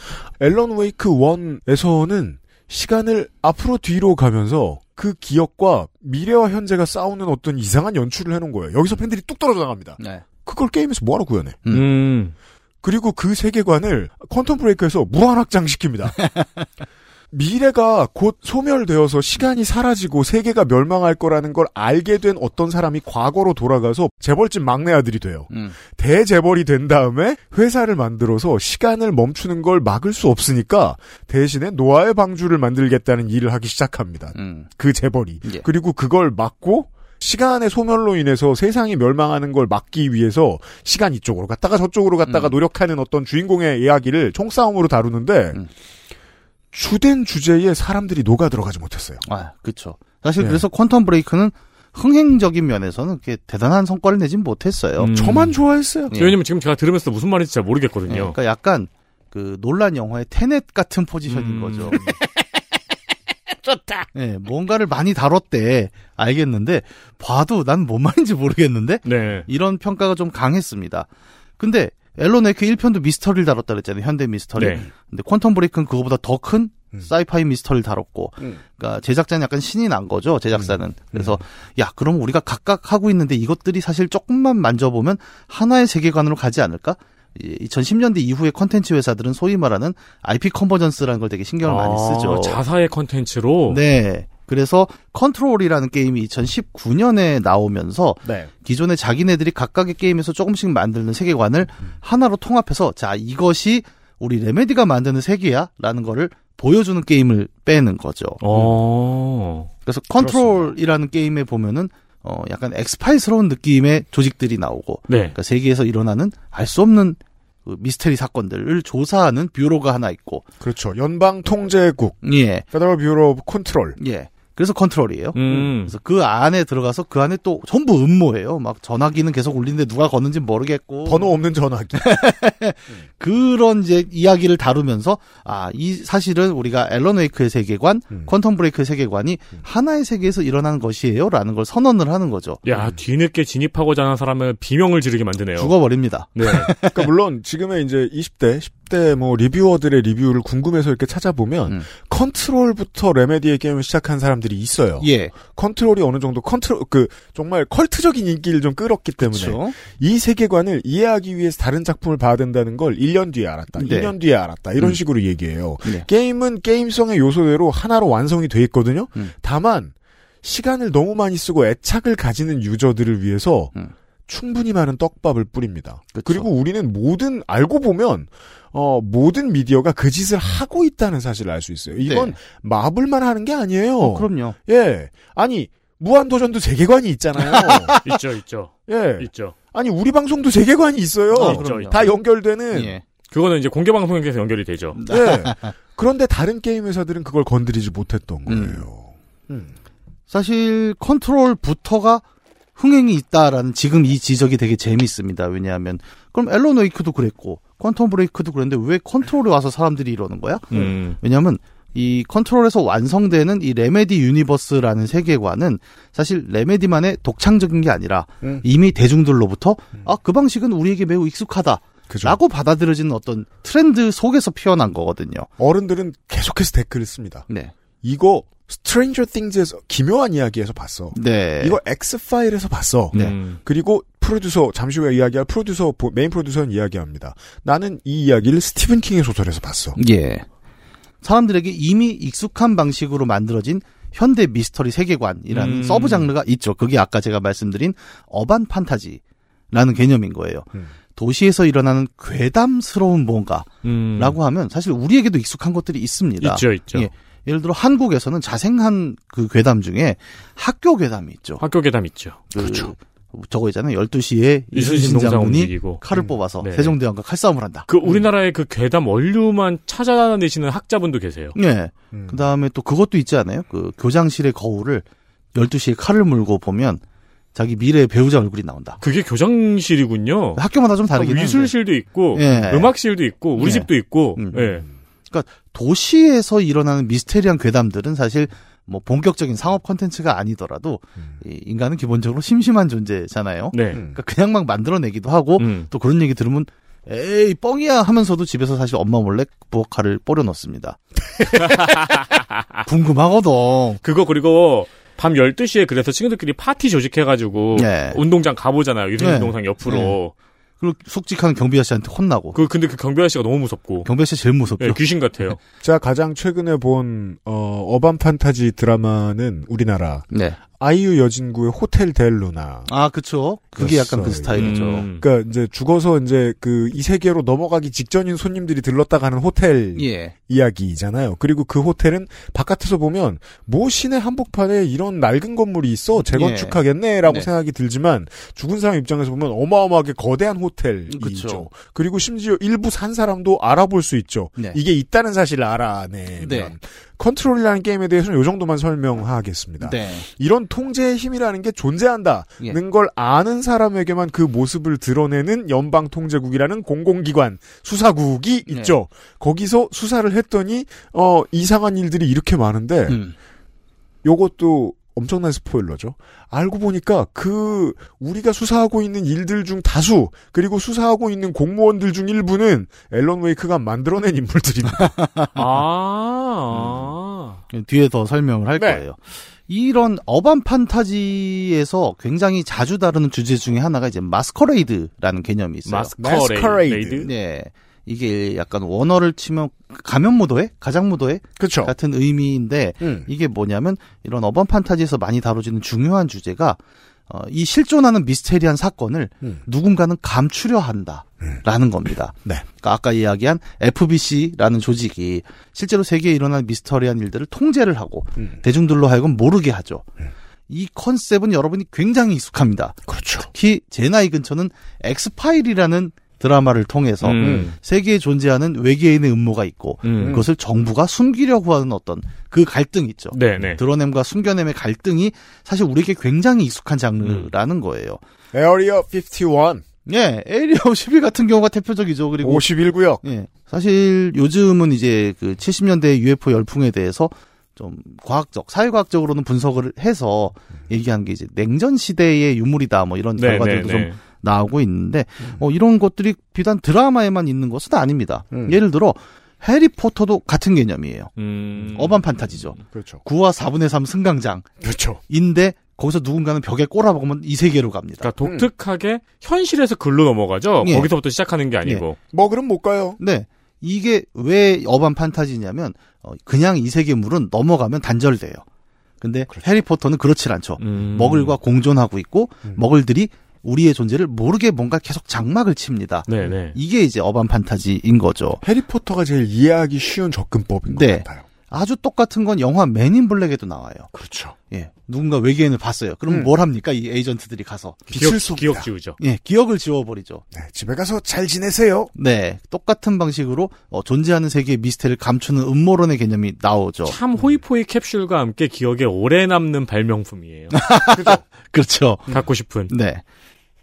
앨런 웨이크 1에서는 시간을 앞으로 뒤로 가면서 그 기억과 미래와 현재가 싸우는 어떤 이상한 연출을 해놓은 거예요. 여기서 팬들이 뚝 떨어져 나갑니다. 네. 그걸 게임에서 뭐하러 구현해? 음. 그리고 그 세계관을 퀀텀 브레이크에서 무한 확장시킵니다. 미래가 곧 소멸되어서 시간이 사라지고 세계가 멸망할 거라는 걸 알게 된 어떤 사람이 과거로 돌아가서 재벌집 막내 아들이 돼요. 음. 대재벌이 된 다음에 회사를 만들어서 시간을 멈추는 걸 막을 수 없으니까 대신에 노아의 방주를 만들겠다는 일을 하기 시작합니다. 음. 그 재벌이. 예. 그리고 그걸 막고 시간의 소멸로 인해서 세상이 멸망하는 걸 막기 위해서 시간 이쪽으로 갔다가 저쪽으로 갔다가 음. 노력하는 어떤 주인공의 이야기를 총싸움으로 다루는데 음. 주된 주제에 사람들이 녹아 들어가지 못했어요. 아, 그렇죠. 사실 네. 그래서 퀀텀 브레이크는 흥행적인 면에서는 대단한 성과를 내진 못했어요. 음. 저만 좋아했어요. 예. 왜냐면 지금 제가 들으면서 무슨 말인지 잘 모르겠거든요. 예, 그러니까 약간 그 논란 영화의 테넷 같은 포지션인 음. 거죠. 좋다. 예, 뭔가를 많이 다뤘대. 알겠는데 봐도 난 뭔 말인지 모르겠는데 네. 이런 평가가 좀 강했습니다. 근데 Alan Wake 1편도 미스터리를 다뤘다 그랬잖아요. 현대 미스터리. 네. 근데 Quantum Break는 그거보다 더 큰 음. sci-fi 미스터리를 다뤘고 음. 그러니까 제작자는 약간 신이 난 거죠. 제작사는. 그래서 야, 그럼 우리가 각각 하고 있는데 이것들이 사실 조금만 만져보면 하나의 세계관으로 가지 않을까? 2010년대 이후의 컨텐츠 회사들은 소위 말하는 IP convergence라는 걸 되게 신경을 많이 쓰죠. 아, 자사의 컨텐츠로. 네. 그래서 Control이라는 게임이 2019년에 나오면서 네. 기존에 자기네들이 각각의 게임에서 조금씩 만드는 세계관을 하나로 통합해서 자 이것이 우리 Remedy가 만드는 세계야라는 거를 보여주는 게임을 빼는 거죠. 어. 그래서 Control이라는 게임에 보면은 어 약간 X-File스러운 느낌의 조직들이 나오고 네. 그러니까 세계에서 일어나는 알 수 없는 그 미스테리 사건들을 조사하는 bureau가 하나 있고 그렇죠. 연방 통제국, 예 Federal Bureau of Control. 예. 그래서 Control이에요. 음. 그래서 그 안에 들어가서 그 안에 또 전부 음모예요. 막 전화기는 계속 울리는데 누가 거는지 모르겠고. 번호 없는 전화기. 그런 이제 이야기를 다루면서 아, 이 사실은 우리가 Alan Wake의 세계관, 음. Quantum Break의 세계관이 하나의 세계에서 일어나는 것이에요라는 걸 선언을 하는 거죠. 야, 뒤늦게 진입하고자 하는 사람을 비명을 지르게 만드네요. 죽어버립니다. 네. 그러니까 물론 지금의 이제 20대, 때뭐 reviewer들의 리뷰를 궁금해서 이렇게 찾아보면 음. Control부터 Remedy의 게임을 시작한 사람들 이 있어요. 예. Control이 어느 정도 컨트롤 그 정말 컬트적인 인기를 좀 끌었기 때문에 그렇죠. 이 세계관을 이해하기 위해서 다른 작품을 봐야 된다는 걸 1년 뒤에 알았다. 네. 2년 뒤에 알았다. 이런 음. 식으로 얘기해요. 네. 게임은 게임성의 요소대로 하나로 완성이 돼 있거든요. 음. 다만 시간을 너무 많이 쓰고 애착을 가지는 유저들을 위해서 음. 충분히 많은 떡밥을 뿌립니다. 그쵸. 그리고 우리는 모든 알고 보면 어 모든 미디어가 그 짓을 하고 있다는 사실을 알 수 있어요. 이건 네. 마블만 하는 게 아니에요. 어, 그럼요. 예. 아니 무한도전도 세계관이 있잖아요. 있죠, 있죠, 예. 있죠. 아니 우리 방송도 세계관이 있어요. 아, 있죠, 그럼요. 다 연결되는. 예. 그거는 이제 공개 방송에서 연결이 되죠. 예. 그런데 다른 게임 회사들은 그걸 건드리지 못했던 거예요. 음. 사실 Control부터가 흥행이 있다라는 지금 이 지적이 되게 재밌습니다. 왜냐하면 그럼 Alan Wake도 그랬고 Quantum Break도 그랬는데 왜 Control에 와서 사람들이 이러는 거야? 음. 왜냐하면 이 Control에서 완성되는 이 Remedy universe라는 세계관은 사실 Remedy만의 독창적인 게 아니라 음. 이미 대중들로부터 아 그 방식은 우리에게 매우 익숙하다. 그죠. 라고 받아들여지는 어떤 트렌드 속에서 피어난 거거든요. 어른들은 계속해서 댓글을 씁니다. 네. 이거 Stranger Things에서 기묘한 이야기에서 봤어. 네. 이거 엑스 파일에서 봤어. 네. 음. 그리고 프로듀서 잠시 후에 이야기할 프로듀서 보- 메인 프로듀서는 이야기합니다. 나는 이 이야기를 스티븐 킹의 소설에서 봤어. 예. 사람들에게 이미 익숙한 방식으로 만들어진 현대 미스터리 세계관이라는 음. 서브 장르가 있죠. 그게 아까 제가 말씀드린 어반 판타지라는 개념인 거예요. 음. 도시에서 일어나는 괴담스러운 뭔가라고 음. 하면 사실 우리에게도 익숙한 것들이 있습니다. 있죠, 있죠. 예. 예를 들어 한국에서는 자생한 그 괴담 중에 학교 괴담이 있죠. 학교 괴담 있죠. 그렇죠. 저거 있잖아요. 12시에 이순신 장군이. 칼을 음. 뽑아서 네. 세종대왕과 칼싸움을 한다. 그 우리나라의 그 괴담 원류만 찾아내시는 학자분도 계세요. 예. 음. 그 다음에 또 그것도 있지 않아요? 그 교장실의 거울을 12시에 칼을 물고 보면 자기 미래의 배우자 얼굴이 나온다. 그게 교장실이군요. 학교마다 좀 다르긴 한데. 미술실도 있고 예. 음악실도 있고 우리 예. 집도 있고 음. 예. 도시에서 일어나는 미스테리한 괴담들은 사실 뭐 본격적인 상업 컨텐츠가 아니더라도 음. 이 인간은 기본적으로 심심한 존재잖아요. 네. 음. 그러니까 그냥 막 만들어내기도 하고 음. 또 그런 얘기 들으면 에이 뻥이야 하면서도 집에서 사실 엄마 몰래 부엌칼을 뿌려 넣습니다. 궁금하거든. 그거 그리고 밤 12시에 그래서 친구들끼리 파티 조직해가지고 네. 운동장 가보잖아요. 유승민 네. 동상 옆으로. 그리고 숙직한 경비 아저씨한테 혼나고. 그 근데 그 경비 아저씨가 너무 무섭고 경비 아저씨 제일 무섭죠. 예, 귀신 같아요. 제가 가장 최근에 본 어, 어반 판타지 드라마는 우리나라 네. 아이유 여진구의 호텔 델 루나. 아, 그쵸. 그게 약간 그. 스타일이죠. 음. 그러니까 이제 죽어서 이제 그 이 세계로 넘어가기 직전인 손님들이 들렀다 가는 호텔 예. 이야기잖아요. 그리고 그 호텔은 바깥에서 보면 뭐 시내 한복판에 이런 낡은 건물이 있어 재건축하겠네라고 네. 생각이 들지만 죽은 사람 입장에서 보면 어마어마하게 거대한 호텔이죠. 그쵸. 그리고 심지어 일부 산 사람도 알아볼 수 있죠. 네. 이게 있다는 사실을 알아내면 네. 컨트롤이라는 게임에 대해서는 이 정도만 설명하겠습니다. 네. 이런 통제의 힘이라는 게 존재한다는 예. 걸 아는 사람에게만 그 모습을 드러내는 연방 통제국이라는 공공기관 수사국이 네. 있죠. 거기서 수사를 했더니 어 이상한 일들이 이렇게 많은데 음. 요것도 엄청난 스포일러죠. 알고 보니까 그 우리가 수사하고 있는 일들 중 다수 그리고 수사하고 있는 공무원들 중 일부는 앨런 웨이크가 만들어낸 인물들입니다. 아. 뒤에 더 설명을 할 네. 거예요. 이런 어반 판타지에서 굉장히 자주 다루는 주제 중에 하나가 이제 마스커레이드라는 개념이 있어요. 마스커레이드. 네. 이게 약간 원어를 치면 가면무도회? 가장무도회? 그렇죠. 같은 의미인데 음. 이게 뭐냐면 이런 어반 판타지에서 많이 다뤄지는 중요한 주제가 어, 이 실존하는 미스테리한 사건을 음. 누군가는 감추려 한다라는 겁니다. 네. 그러니까 아까 이야기한 FBC라는 조직이 실제로 세계에 일어난 미스터리한 일들을 통제를 하고 음. 대중들로 하여금 모르게 하죠. 이 컨셉은 여러분이 굉장히 익숙합니다. 그렇죠. 특히 제 나이 근처는 엑스파일이라는 드라마를 통해서 음. 세계에 존재하는 외계인의 음모가 있고 음. 그것을 정부가 숨기려고 하는 어떤 그 갈등 있죠. 네네. 드러냄과 숨겨냄의 갈등이 사실 우리에게 굉장히 익숙한 장르라는 거예요. Area 51 예, 에리어 11 같은 경우가 대표적이죠. 그리고 51구역 예, 사실 요즘은 이제 그 70년대 UFO 열풍에 대해서 좀 과학적, 사회과학적으로는 분석을 해서 얘기하는 게 이제 냉전 시대의 유물이다 뭐 이런 네, 결과들도 네, 좀 네. 나오고 있는데 음. 어, 이런 것들이 비단 드라마에만 있는 것은 아닙니다. 음. 예를 들어 해리포터도 같은 개념이에요. 음. 어반 판타지죠. 그렇죠. 9와 4분의 3 승강장인데 그렇죠. 거기서 누군가는 벽에 꼬라박으면 이 세계로 갑니다. 그러니까 독특하게 현실에서 글로 넘어가죠. 예. 거기서부터 시작하는 게 아니고. 뭐 그럼 못 가요. 네. 이게 왜 어반 판타지냐면 어, 그냥 이 세계물은 넘어가면 단절돼요. 근데 해리포터는 그렇지 않죠. 음. 머글과 공존하고 있고 음. 머글들이 우리의 존재를 모르게 뭔가 계속 장막을 칩니다. 네네. 이게 이제 어반 판타지인 거죠. 해리포터가 제일 이해하기 쉬운 접근법인 것 네. 같아요. 아주 똑같은 건 영화 맨인 블랙에도 나와요. 그렇죠. 예. 누군가 외계인을 봤어요. 그럼 음. 뭘 합니까? 이 에이전트들이 가서. 기억. 기억 지우죠. 예, 기억을 지워버리죠. 네, 집에 가서 잘 지내세요. 네. 똑같은 방식으로 어, 존재하는 세계의 미스테리를 감추는 음모론의 개념이 나오죠. 참 호이포이 캡슐과 함께 기억에 오래 남는 발명품이에요. 그렇죠. 갖고 싶은. 네.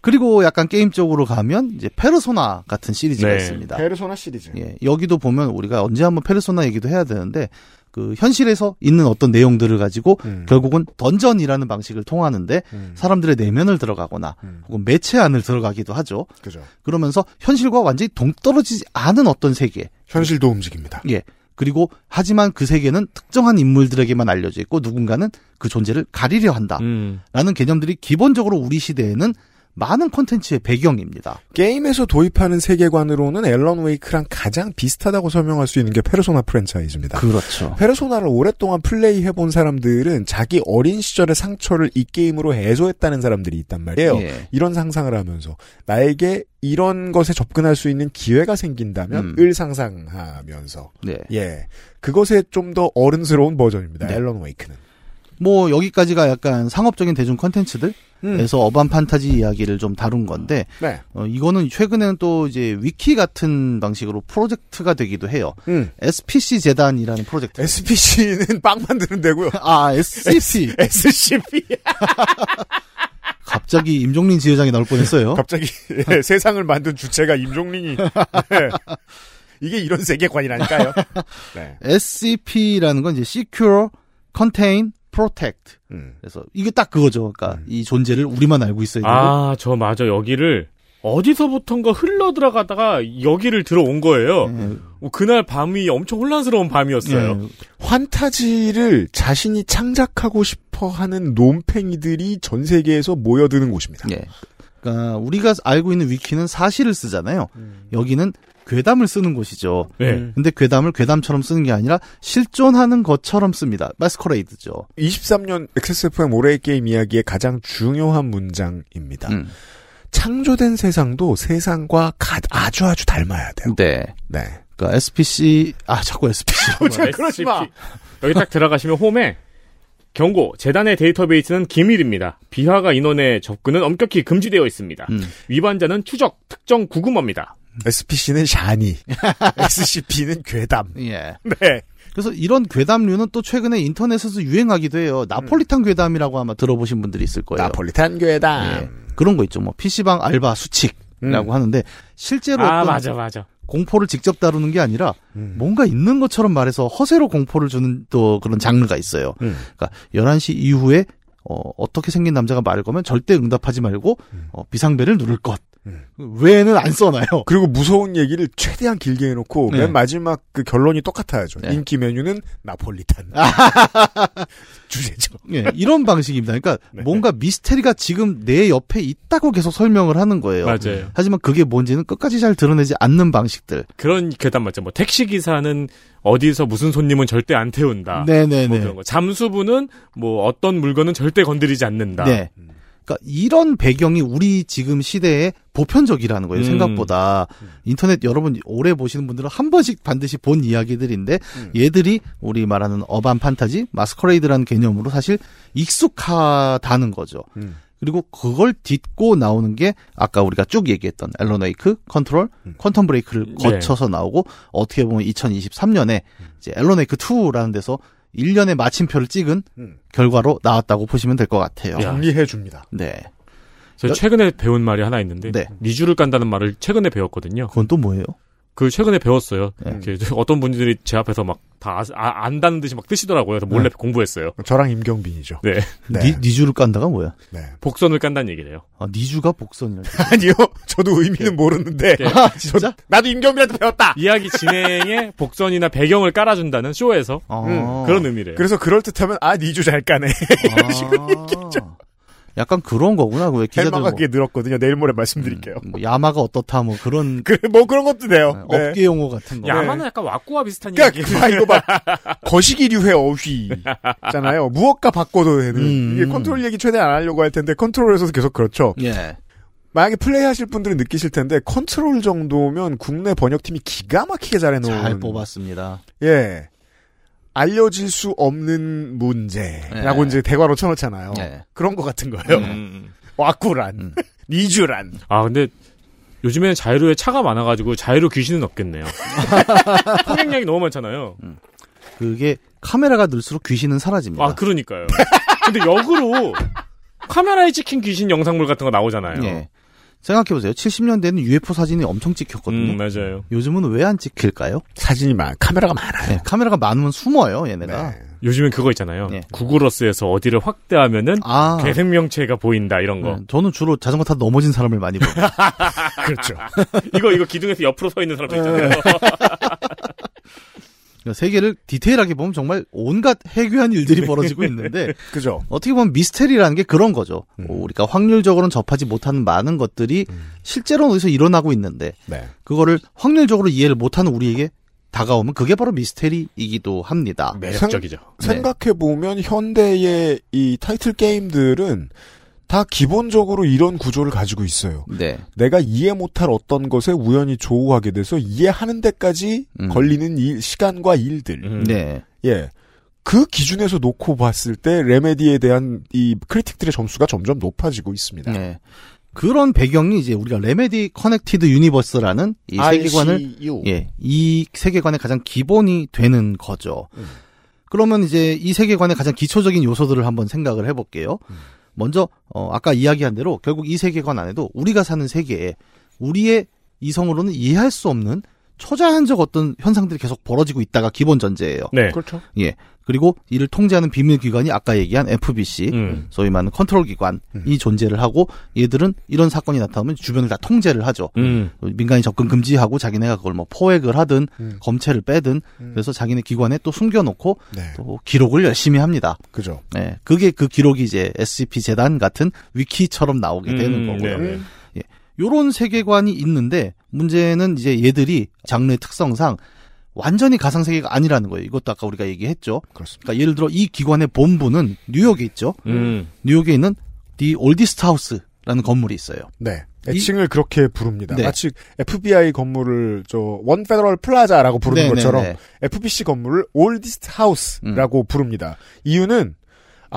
그리고 약간 게임 쪽으로 가면 이제 페르소나 같은 시리즈가 네. 있습니다. 페르소나 시리즈. 예, 여기도 보면 우리가 언제 한번 페르소나 얘기도 해야 되는데 그 현실에서 있는 어떤 내용들을 가지고 음. 결국은 던전이라는 방식을 통하는데 음. 사람들의 내면을 들어가거나 음. 혹은 매체 안을 들어가기도 하죠. 그죠. 그러면서 현실과 완전히 동떨어지지 않은 어떤 세계. 현실도 움직입니다. 예. 그리고 하지만 그 세계는 특정한 인물들에게만 알려져 있고 누군가는 그 존재를 가리려 한다라는 음. 개념들이 기본적으로 우리 시대에는 많은 콘텐츠의 배경입니다. 게임에서 도입하는 세계관으로는 앨런 웨이크랑 가장 비슷하다고 설명할 수 있는 게 페르소나 프랜차이즈입니다. 그렇죠. 페르소나를 오랫동안 플레이해본 사람들은 자기 어린 시절의 상처를 이 게임으로 해소했다는 사람들이 있단 말이에요. 예. 이런 상상을 하면서 나에게 이런 것에 접근할 수 있는 기회가 생긴다면 음. 을 상상하면서 네. 예 그것의 좀더 어른스러운 버전입니다. 네. 앨런 웨이크는 뭐 여기까지가 약간 상업적인 대중 콘텐츠들에서 음. 어반 판타지 이야기를 좀 다룬 건데 네. 어, 이거는 최근에는 또 이제 위키 같은 방식으로 프로젝트가 되기도 해요. 음. SPC 재단이라는 프로젝트. SPC는 빵 만드는 데고요. 아 SCP. SCP 갑자기 임종린 지회장이 나올 뻔했어요. 갑자기 예, 세상을 만든 주체가 임종린이 네. 이게 이런 세계관이라니까요. 네. SCP라는 건 이제 Secure, Contain, Protect. 음. 그래서 이게 딱 그거죠. 그러니까 이 존재를 우리만 알고 있어야 되고. 아, 저 맞아. 여기를 어디서부턴가 흘러 들어가다가 여기를 들어온 거예요. 예, 뭐 그날 밤이 엄청 혼란스러운 밤이었어요. 예. 환타지를 자신이 창작하고 싶어 하는 놈팽이들이 전 세계에서 모여드는 곳입니다. 예. 그러니까 우리가 알고 있는 위키는 사실을 쓰잖아요. 여기는 괴담을 쓰는 곳이죠. 네. 근데 괴담을 괴담처럼 쓰는 게 아니라 실존하는 것처럼 씁니다. 마스커레이드죠. 23년 XSFM 올해의 게임 이야기의 가장 중요한 문장입니다. 음. 창조된 세상도 세상과 가- 아주 아주 닮아야 돼요. 네. 네. 그러니까 SPC 아 자꾸 SPC. 자, 그러지 마. 여기 딱 들어가시면 홈에 경고, 재단의 데이터베이스는 기밀입니다. 비화가 인원의 접근은 엄격히 금지되어 있습니다. 음. 위반자는 추적, 특정 구금합니다. SPC는 샤니, SCP는 괴담. 예. 네. 그래서 이런 괴담류는 또 최근에 인터넷에서 유행하기도 해요. 나폴리탄 괴담이라고 아마 들어보신 분들이 있을 거예요. 나폴리탄 괴담. 예. 그런 거 있죠. 뭐 PC방 알바 수칙이라고 음. 하는데 실제로 아, 맞아, 맞아. 공포를 직접 다루는 게 아니라 음. 뭔가 있는 것처럼 말해서 허세로 공포를 주는 또 그런 장르가 있어요. 음. 그러니까 11시 이후에 어, 어떻게 생긴 남자가 말을 거면 절대 응답하지 말고 어, 비상벨을 누를 것. 음. 외에는 안 써놔요. 그리고 무서운 얘기를 최대한 길게 해놓고 네. 맨 마지막 그 결론이 똑같아야죠. 네. 인기 메뉴는 나폴리탄. 주제죠. 예, 이런 방식입니다. 그러니까 네. 뭔가 미스테리가 지금 내 옆에 있다고 계속 설명을 하는 거예요. 맞아요. 하지만 그게 뭔지는 끝까지 잘 드러내지 않는 방식들. 그런 괴담 맞죠. 뭐 택시 기사는 어디서 무슨 손님은 절대 안 태운다. 네네네. 뭐 그런 거. 잠수부는 뭐 어떤 물건은 절대 건드리지 않는다. 네. 그러니까 이런 배경이 우리 지금 시대에 보편적이라는 거예요. 음. 생각보다 인터넷 여러분 오래 보시는 분들은 한 번씩 반드시 본 이야기들인데 음. 얘들이 우리 말하는 urban fantasy, masquerade라는 개념으로 사실 익숙하다는 거죠. 음. 그리고 그걸 딛고 나오는 게 아까 우리가 쭉 얘기했던 웨이크, 컨트롤, 음. 퀀텀 브레이크를 네. 거쳐서 나오고 어떻게 보면 2023년에 이제 앨런 웨이크 2라는 데서 1년의 마침표를 찍은 음. 결과로 나왔다고 보시면 될 것 같아요. 야. 정리해 줍니다. 네. 저 여- 최근에 배운 말이 하나 있는데 네. 니줄을 깐다는 말을 최근에 배웠거든요. 그건 또 뭐예요? 그 최근에 배웠어요. 네. 어떤 분들이 제 앞에서 막 다 아, 안다는 듯이 막 뜨시더라고요. 그래서 몰래 네. 공부했어요. 저랑 임경빈이죠. 네. 네. 니, 니주를 깐다가 뭐야? 네. 복선을 깐다는 얘기래요. 아, 니주가 복선이라. 아니요. 저도 의미는 모르는데. 네. 아, 진짜? 나도 임경빈한테 배웠다. 이야기 진행에 복선이나 배경을 깔아준다는 쇼에서 어. 음, 그런 의미래요. 그래서 그럴 듯하면 아 니주 잘 까네. 아. 약간 그런 거구나. 왜 기자들 헬마가 뭐, 그게 늘었거든요. 내일 모레 말씀드릴게요. 뭐 야마가 어떻다 뭐 그런 그, 뭐 그런 것도 돼요. 네. 업계 용어 같은 거. 야마는 약간 왁구와 비슷한 그러니까 이야기. 아, 이거 막 거시기류의 어휘잖아요. 무엇과 바꿔도 되는 음. 이게 컨트롤 얘기 최대한 안 하려고 할 텐데 컨트롤에서도 계속 그렇죠. 예. 만약에 플레이하실 분들은 느끼실 텐데 컨트롤 정도면 국내 번역팀이 기가 막히게 잘해놓은 잘 뽑았습니다. 예 알려질 수 없는 문제라고 예. 이제 대괄호 쳐놓잖아요. 예. 그런 것 같은 거예요. 음. 와꾸란 음. 니주란 아 근데 요즘에는 자유로에 차가 많아가지고 자유로 귀신은 없겠네요. 통행량이 너무 많잖아요. 그게 카메라가 늘수록 귀신은 사라집니다. 아 그러니까요. 근데 역으로 카메라에 찍힌 귀신 영상물 같은 거 나오잖아요. 예. 생각해보세요. 70년대에는 UFO 사진이 엄청 찍혔거든요. 음, 맞아요. 요즘은 왜 안 찍힐까요? 사진이 많 카메라가 많아요. 예, 카메라가 많으면 숨어요, 얘네가. 네. 요즘엔 그거 있잖아요. 예. 구글어스에서 어디를 확대하면은 아. 괴생명체가 보인다 이런 거. 네, 저는 주로 자전거 타다 넘어진 사람을 많이 봐요. 그렇죠. 이거 이거 기둥에서 옆으로 서 있는 사람도 있잖아요. 그러니까 세계를 디테일하게 보면 정말 온갖 해괴한 일들이 벌어지고 있는데 그죠. 어떻게 보면 미스테리라는 게 그런 거죠. 음. 뭐 우리가 확률적으로는 접하지 못하는 많은 것들이 실제로는 어디서 일어나고 있는데 네. 그거를 확률적으로 이해를 못하는 우리에게 다가오면 그게 바로 미스테리이기도 합니다. 매력적이죠. 네. 생각해 보면 현대의 이 타이틀 게임들은 다 기본적으로 이런 구조를 가지고 있어요. 네. 내가 이해 못할 어떤 것에 우연히 조우하게 돼서 이해하는 데까지 음. 걸리는 일, 시간과 일들. 음. 네. 예. 그 기준에서 놓고 봤을 때 레메디에 대한 이 critic들의 점수가 점점 높아지고 있습니다. 네. 그런 배경이 이제 우리가 Remedy Connected Universe라는 이 세계관을 RCU. 예, 이 세계관의 가장 기본이 되는 거죠. 음. 그러면 이제 이 세계관의 가장 기초적인 요소들을 한번 생각을 해볼게요. 음. 먼저 어, 아까 이야기한 대로 결국 이 세계관 안에도 우리가 사는 세계에 우리의 이성으로는 이해할 수 없는 초자연적 어떤 현상들이 계속 벌어지고 있다가 기본 전제예요. 네. 그렇죠. 예. 그리고 이를 통제하는 비밀 기관이 아까 얘기한 FBC, 음. 소위 말하는 컨트롤 기관이 음. 존재를 하고 얘들은 이런 사건이 나타나면 주변을 다 통제를 하죠. 음. 민간인 접근 금지하고 자기네가 그걸 뭐 포획을 하든 음. 검체를 빼든 음. 그래서 자기네 기관에 또 숨겨놓고 네. 또 기록을 열심히 합니다. 그죠. 네, 그게 그 기록이 이제 SCP 재단 같은 위키처럼 나오게 되는 음, 거고요. 네, 네. 요런 세계관이 있는데 문제는 이제 얘들이 장르의 특성상 완전히 가상 세계가 아니라는 거예요. 이것도 아까 우리가 얘기했죠. 그렇습니다. 그러니까 예를 들어 이 기관의 본부는 뉴욕에 있죠. 음. 뉴욕에 있는 The Oldest House라는 건물이 있어요. 네. 애칭을 그렇게 부릅니다. 네. 마치 FBI 건물을 저 One Federal Plaza라고 부르는 네, 것처럼 네, 네. FBC 건물을 Oldest House라고 부릅니다. 이유는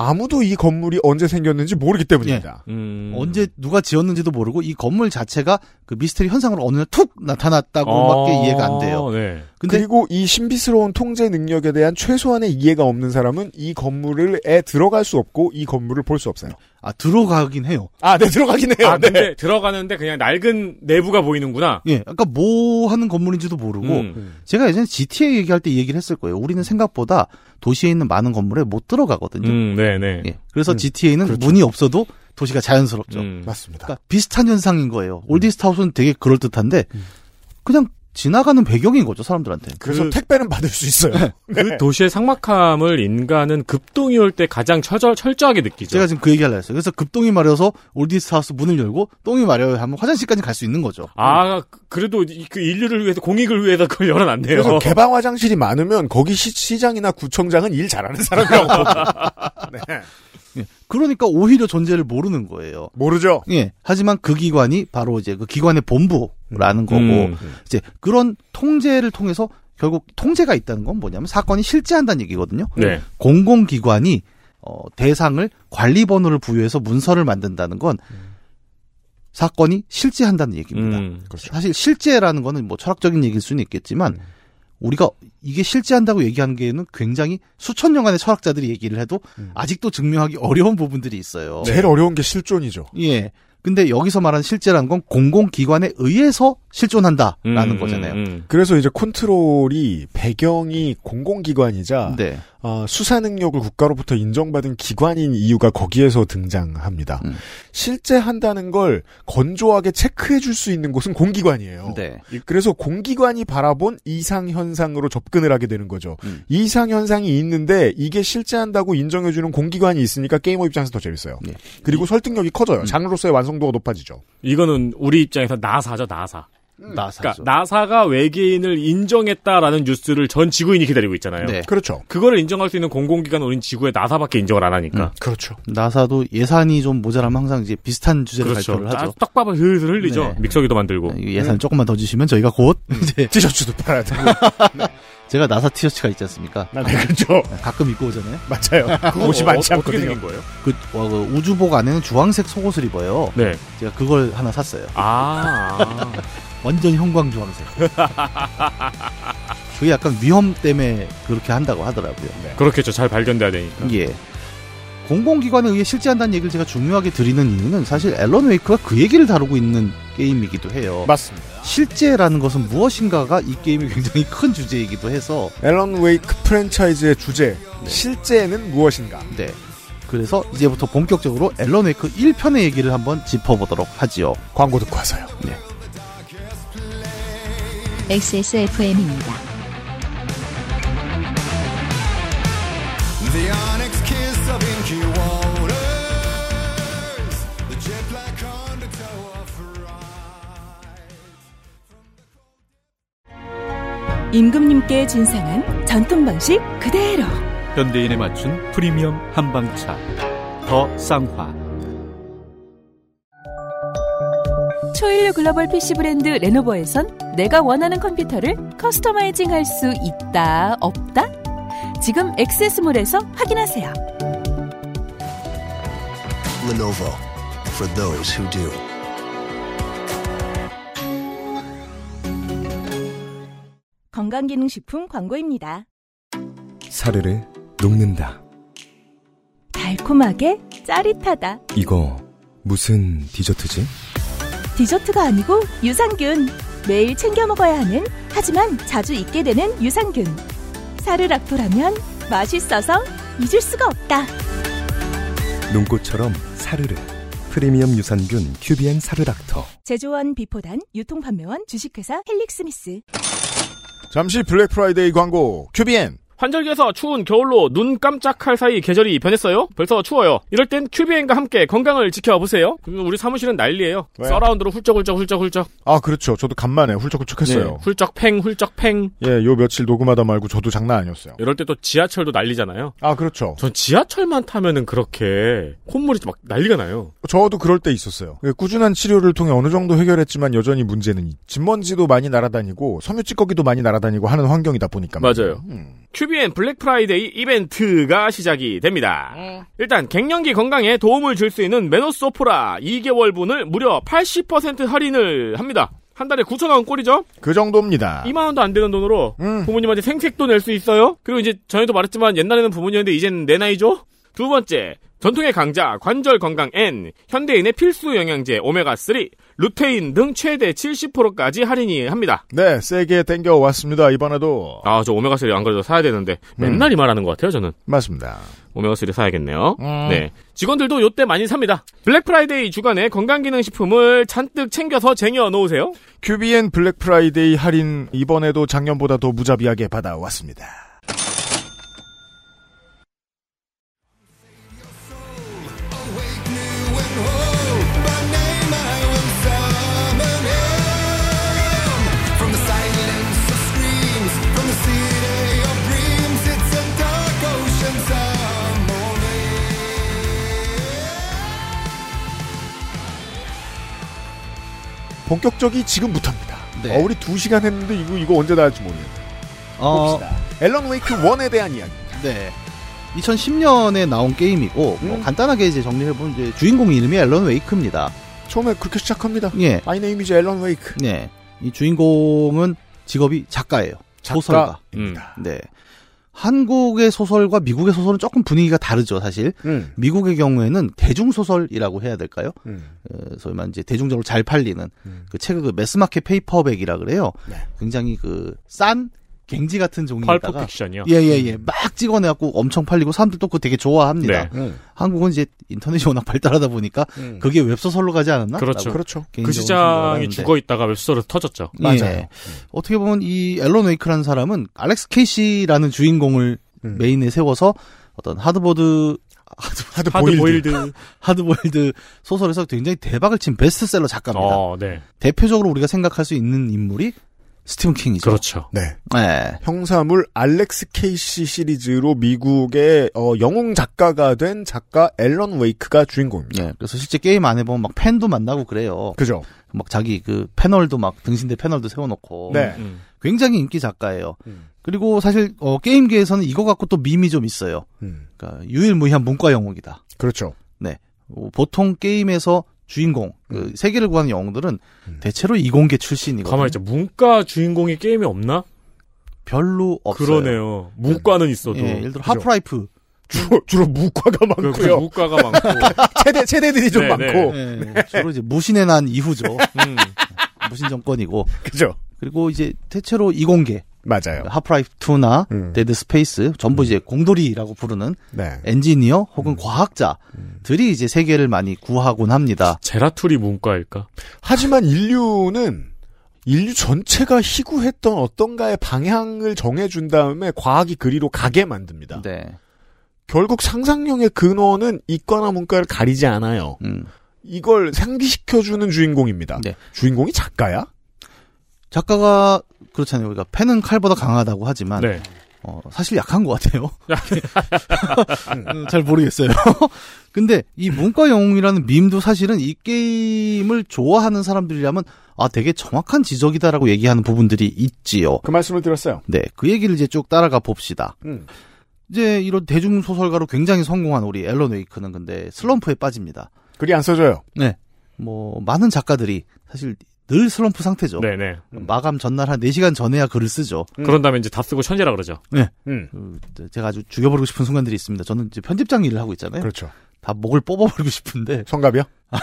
아무도 이 건물이 언제 생겼는지 모르기 때문입니다. 음. 언제 누가 지었는지도 모르고 이 건물 자체가 그 미스테리 현상으로 어느 날 툭 나타났다고밖에 아, 이해가 안 돼요. 네. 근데 그리고 이 신비스러운 통제 능력에 대한 최소한의 이해가 없는 사람은 이 건물에 들어갈 수 없고 이 건물을 볼 수 없어요. 아 들어가긴 해요. 아, 네, 들어가긴 해요. 아, 네. 근데 들어가는데 그냥 낡은 내부가 보이는구나. 예, 아까 뭐 하는 건물인지도 모르고 음. 제가 예전에 GTA 얘기할 때이 얘기를 했을 거예요. 우리는 생각보다 도시에 있는 많은 건물에 못 들어가거든요. 음, 네 네. 예, 그래서 음, GTA는 그렇죠. 문이 없어도 도시가 자연스럽죠. 음. 맞습니다. 그러니까 비슷한 현상인 거예요. 올디스타우스는 되게 그럴 듯한데 그냥 지나가는 배경인 거죠 사람들한테. 그래서 그- 택배는 받을 수 있어요. 그 도시의 상막함을 인간은 급동이 올 때 가장 처절, 철저하게 느끼죠. 제가 지금 그 얘기하려 했어요. 그래서 급동이 마려서 올디스타우스 문을 열고 똥이 마려요 하면 화장실까지 갈 수 있는 거죠. 아, 그- 그래도 이- 그 인류를 위해서 공익을 위해서 그걸 열어 놨네요. 그래서 개방 화장실이 많으면 거기 시, 장이나 구청장은 일 잘하는 사람이라고. 네. 예, 그러니까 오히려 존재를 모르는 거예요. 모르죠. 예. 하지만 그 기관이 바로 이제 그 기관의 본부 라는 거고 음. 이제 그런 통제를 통해서 결국 통제가 있다는 건 뭐냐면 사건이 실제한다는 얘기거든요. 네. 공공기관이 어, 대상을 관리 번호를 부여해서 문서를 만든다는 건 사건이 실제한다는 얘기입니다. 음. 사실 실제라는 거는 뭐 철학적인 얘기일 수는 있겠지만 우리가 이게 실제한다고 얘기하는 게는 굉장히 수천 년간의 철학자들이 얘기를 해도 아직도 증명하기 어려운 부분들이 있어요. 제일 어려운 게 실존이죠. 예. 근데 여기서 말하는 실제라는 건 공공기관에 의해서 실존한다라는 음, 거잖아요. 음, 음. 그래서 이제 컨트롤이 배경이 공공기관이자 네. 어, 수사 능력을 국가로부터 인정받은 기관인 이유가 거기에서 등장합니다. 음. 실제 한다는 걸 건조하게 체크해 줄 수 있는 곳은 공기관이에요. 네. 그래서 공기관이 바라본 이상 현상으로 접근을 하게 되는 거죠. 음. 이상 현상이 있는데 이게 실제 한다고 인정해 주는 공기관이 있으니까 게이머 입장에서 더 재밌어요. 예. 그리고 설득력이 커져요. 음. 장르로서의 완성도가 높아지죠. 이거는 우리 입장에서 나사죠, 나사. 나사죠. 그러니까 나사가 외계인을 인정했다라는 뉴스를 전 지구인이 기다리고 있잖아요. 네. 그렇죠. 그거를 인정할 수 있는 공공기관은 우린 지구의 나사밖에 인정을 안 하니까. 그렇죠. 나사도 예산이 좀 모자라면 항상 이제 비슷한 주제를 그렇죠. 발표를 하죠. 딱 떡밥을 슬슬 흘리죠. 네. 믹서기도 만들고. 이 예산 조금만 더 주시면 저희가 곧 이제 티셔츠도 팔아야 되고. 제가 나사 티셔츠가 있지 않습니까? 아, 네, 그렇죠. 가끔 입고 오잖아요. 맞아요. 옷이 어, 많지 어떻게 않거든요. 생긴 거예요? 그, 어, 그 우주복 안에는 주황색 속옷을 입어요. 네. 제가 그걸 하나 샀어요. 아. 완전 형광 주황색. 그게 약간 위험 때문에 그렇게 한다고 하더라고요. 그렇겠죠. 잘 발견돼야 되니까. 예. 공공기관에 의해 실제한다는 얘기를 제가 중요하게 드리는 이유는 사실 앨런 웨이크가 그 얘기를 다루고 있는 게임이기도 해요. 맞습니다. 실제라는 것은 무엇인가가 이 게임이 굉장히 큰 주제이기도 해서 앨런 웨이크 프랜차이즈의 주제 실제는 무엇인가? 네. 그래서 이제부터 본격적으로 앨런 웨이크 1편의 얘기를 한번 짚어보도록 하지요. 광고 듣고 와서요. XSFM입니다. The onyx kiss of inky waters. The jet black undertow of 임금님께 진상한 전통 방식 그대로. 현대인에 맞춘 프리미엄 한방차 더 쌍화 초일류 글로벌 PC 브랜드 레노버에선 내가 원하는 컴퓨터를 커스터마이징 할 수 있다, 없다? 지금 엑세스몰에서 확인하세요. Lenovo. For those who do. 건강기능식품 광고입니다. 사르르 녹는다. 달콤하게 짜릿하다. 이거 무슨 디저트지? 디저트가 아니고 유산균. 매일 챙겨 먹어야 하는 하지만 자주 잊게 되는 유산균. 사르락토라면 맛있어서 잊을 수가 없다. 눈꽃처럼 사르르. 프리미엄 유산균 큐비엔 사르락토. 제조원 비포단 유통판매원 주식회사 헬릭스미스. 잠시 블랙 프라이데이 광고 큐비엔 환절기에서 추운 겨울로 눈 깜짝할 사이 계절이 변했어요. 벌써 추워요. 이럴 땐 큐비엔과 함께 건강을 지켜보세요. 우리 사무실은 난리예요. 왜요? 서라운드로 훌쩍훌쩍 훌쩍훌쩍. 아 그렇죠. 저도 간만에 훌쩍훌쩍했어요. 네, 훌쩍팽 훌쩍팽. 예, 요 며칠 녹음하다 말고 저도 장난 아니었어요. 이럴 때 또 지하철도 난리잖아요. 아 그렇죠. 전 지하철만 타면은 그렇게 콧물이 막 난리가 나요. 저도 그럴 때 있었어요. 예, 꾸준한 치료를 통해 어느 정도 해결했지만 여전히 문제는 이- 진먼지도 많이 날아다니고 섬유 찌꺼기도 많이 날아다니고 하는 환경이다 보니까 맞아요. 음. 큐비엔 블랙 프라이데이 이벤트가 시작이 됩니다. 일단 갱년기 건강에 도움을 줄 수 있는 메노소프라 2개월분을 무려 80% 할인을 합니다. 한 달에 9,000원 꼴이죠? 그 정도입니다. 2만 원도 안 되는 돈으로 음. 부모님한테 생색도 낼 수 있어요. 그리고 이제 전에도 말했지만 옛날에는 부모님인데 이제는 내 나이죠. 두 번째 전통의 강자 관절 건강 N 현대인의 필수 영양제 오메가 3 루테인 등 최대 70%까지 할인이 합니다. 네, 세게 땡겨 왔습니다. 이번에도 아 저 오메가 3 안 그래도 사야 되는데 음. 맨날 이 말하는 것 같아요 저는. 맞습니다. 오메가 3 사야겠네요. 음. 네. 직원들도 요때 많이 삽니다. 블랙 프라이데이 주간에 건강기능식품을 잔뜩 챙겨서 쟁여 놓으세요. 큐비엔 블랙 프라이데이 할인 이번에도 작년보다 더 무자비하게 받아왔습니다. 본격적이 지금부터입니다. 네. 어, 우리 두 시간 했는데 이거 이거 언제 나갈지 모르겠네. 어, 봅시다. 앨런 웨이크 1에 대한 이야기. 네. 2010년에 나온 게임이고 뭐 음. 간단하게 이제 정리해 보면 이제 주인공 이름이 앨런 웨이크입니다. 처음에 그렇게 시작합니다. 예. My name is Alan Wake. 네. 이 주인공은 직업이 작가예요. 소설가. 음. 네. 한국의 소설과 미국의 소설은 조금 분위기가 다르죠, 사실. 음. 미국의 경우에는 대중소설이라고 해야 될까요? 음. 어, 소위 말하는 이제 대중적으로 잘 팔리는 음. 그 책을 그 mass market paperback이라 그래요. 네. 굉장히 그 싼 갱지 같은 종이에다가 픽션이요. 예예 예 막 찍어내갖고 엄청 팔리고 사람들도 그거 되게 좋아합니다. 네. 음. 한국은 이제 인터넷이 워낙 발달하다 보니까 음. 그게 웹소설로 가지 않았나? 그렇죠. 그렇죠. 그 시장이. 죽어 있다가 웹소설로 터졌죠. 예. 맞아요. 어떻게 보면 이 앨런 웨이크라는 사람은 알렉스 케이시라는 주인공을 음. 메인에 세워서 어떤 하드보드 하드, 하드 하드 보일드. 보일드. 하드 보일드 소설에서 굉장히 대박을 친 베스트셀러 작가입니다. 어, 네. 대표적으로 우리가 생각할 수 있는 인물이 스티븐 킹이죠. 그렇죠. 네. 네. 형사물 알렉스 케이시 시리즈로 미국의 어, 영웅 작가가 된 작가 앨런 웨이크가 주인공입니다. 예, 그래서 실제 게임 안에 보면 막 팬도 만나고 그래요. 그죠? 막 자기 그 패널도 막 등신대 패널도 세워놓고 네. 음. 굉장히 인기 작가예요. 음. 그리고 사실 어, 게임계에서는 이거 갖고 또 밈이 좀 있어요. 음. 그러니까 유일무이한 문과 영웅이다. 그렇죠. 어, 보통 게임에서 주인공 그 세계를 구하는 영웅들은 음. 대체로 이공계 출신이거든요. 가만히 있자. 문과 주인공이 게임에 없나? 별로 없어요. 그러네요. 문과는 있어도. 예, 예를 들어 그죠. 하프라이프 주로, 주로 무과가 그, 그 많고요. 무과가 많고. 체대, 체대들이 좀 네, 많고. 예, 주로 이제 무신의 난 이후죠. 음. 무신 정권이고 그죠? 그리고 이제 대체로 이공계 맞아요. 하프라이프 2나 음. 데드 스페이스 전부 이제 공돌이라고 부르는 네. 엔지니어 혹은 과학자들이 이제 세계를 많이 구하곤 합니다. 제라툴이 문과일까? 하지만 인류는 인류 전체가 희구했던 어떤가의 방향을 정해준 다음에 과학이 그리로 가게 만듭니다. 네. 결국 상상력의 근원은 이과나 문과를 가리지 않아요. 음. 이걸 상기시켜주는 주인공입니다. 네. 주인공이 작가야? 작가가 그렇잖아요. 우리가 펜은 칼보다 강하다고 하지만 네. 어, 사실 약한 것 같아요. 음, 잘 모르겠어요. 근데 이 문과 영웅이라는 밈도 사실은 이 게임을 좋아하는 사람들이라면 아 되게 정확한 지적이다라고 얘기하는 부분들이 있지요. 그 말씀을 드렸어요. 네, 그 얘기를 이제 쭉 따라가 봅시다. 음. 이제 이런 대중 소설가로 굉장히 성공한 우리 앨런 웨이크는 근데 슬럼프에 빠집니다. 글이 안 써져요. 네, 뭐 많은 작가들이 사실 늘 슬럼프 상태죠. 네네. 마감 전날 한 4시간 전에야 글을 쓰죠. 음. 그런 다음에 이제 다 쓰고 천재라 그러죠. 음. 그, 제가 아주 죽여버리고 싶은 순간들이 있습니다. 저는 이제 편집장 일을 하고 있잖아요. 그렇죠. 다 목을 뽑아버리고 싶은데, 성갑이요? 아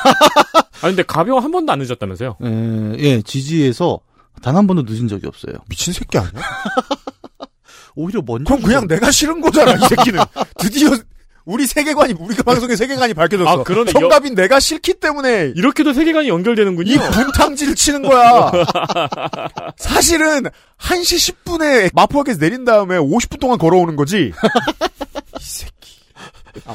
근데 가벼워 한 번도 안 늦었다면서요? 에, 예, 지지에서 단 한 번도 늦은 적이 없어요. 미친 새끼 아니야? 오히려 먼저. 그럼 그냥 내가 싫은 거잖아, 이 새끼는. 드디어 우리 세계관이, 우리 방송의 세계관이 밝혀졌어. 아, 그러네. 성갑인 내가 싫기 때문에 이렇게도 세계관이 연결되는군요. 이 분탕질을 치는 거야. 사실은 1시 10분에 마포역에서 내린 다음에 50분 동안 걸어오는 거지. 이 새끼.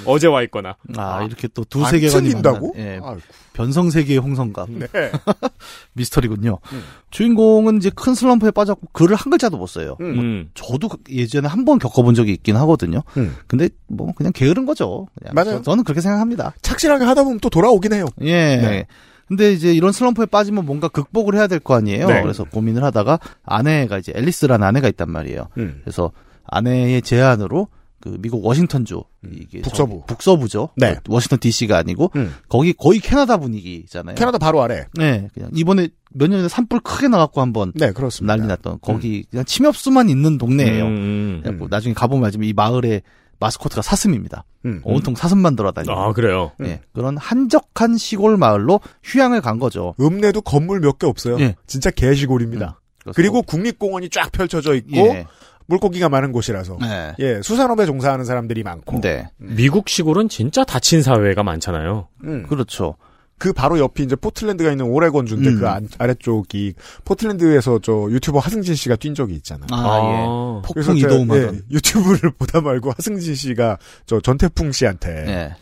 어제 와 있거나. 아, 이렇게 또두안 세계관이? 만난, 예, 아이고. 변성 세계의 홍성갑 네. 미스터리군요. 음. 주인공은 이제 큰 슬럼프에 빠졌고 글을 한 글자도 못 써요. 음. 음. 저도 그- 예전에 한 번 겪어본 적이 있긴 하거든요. 음. 근데 뭐 그냥 게으른 거죠. 그냥 맞아요. 저, 는 그렇게 생각합니다. 착실하게 하다 보면 또 돌아오긴 해요. 예. 네. 근데 이제 이런 슬럼프에 빠지면 뭔가 극복을 해야 될 거 아니에요. 네. 그래서 고민을 하다가 아내가 이제 앨리스라는 아내가 있단 말이에요. 음. 그래서 아내의 제안으로 그 미국 워싱턴주 이게 북서부. 북서부죠. 네. 그 워싱턴 D.C.가 아니고 음. 거기 거의 캐나다 분위기잖아요. 캐나다 바로 아래. 네, 그냥 이번에 몇 년 전에 산불 크게 나갖고 한번 네, 그렇습니다. 난리 났던 거기 그냥 침엽수만 있는 동네예요. 음. 그래갖고 나중에 가보면 알지만 이 마을의 마스코트가 사슴입니다. 음. 온통 사슴만 돌아다니고. 아 그래요. 예, 그런 한적한 시골 마을로 휴양을 간 거죠. 읍내도 건물 몇 개 없어요. 예. 진짜 개시골입니다. 그리고 국립공원이 쫙 펼쳐져 있고 예, 물고기가 많은 곳이라서 네. 예 수산업에 종사하는 사람들이 많고 네, 미국 시골은 진짜 다친 사회가 많잖아요. 음. 그렇죠. 그 바로 옆이 이제 포틀랜드가 있는 오레곤주인데 음. 그 안- 아래쪽이 포틀랜드에서 저 유튜버 하승진 씨가 뛴 적이 있잖아요. 아, 예. 그래서 폭풍 이동하던. 예, 유튜브를 보다 말고 하승진 씨가 저 전태풍 씨한테 예,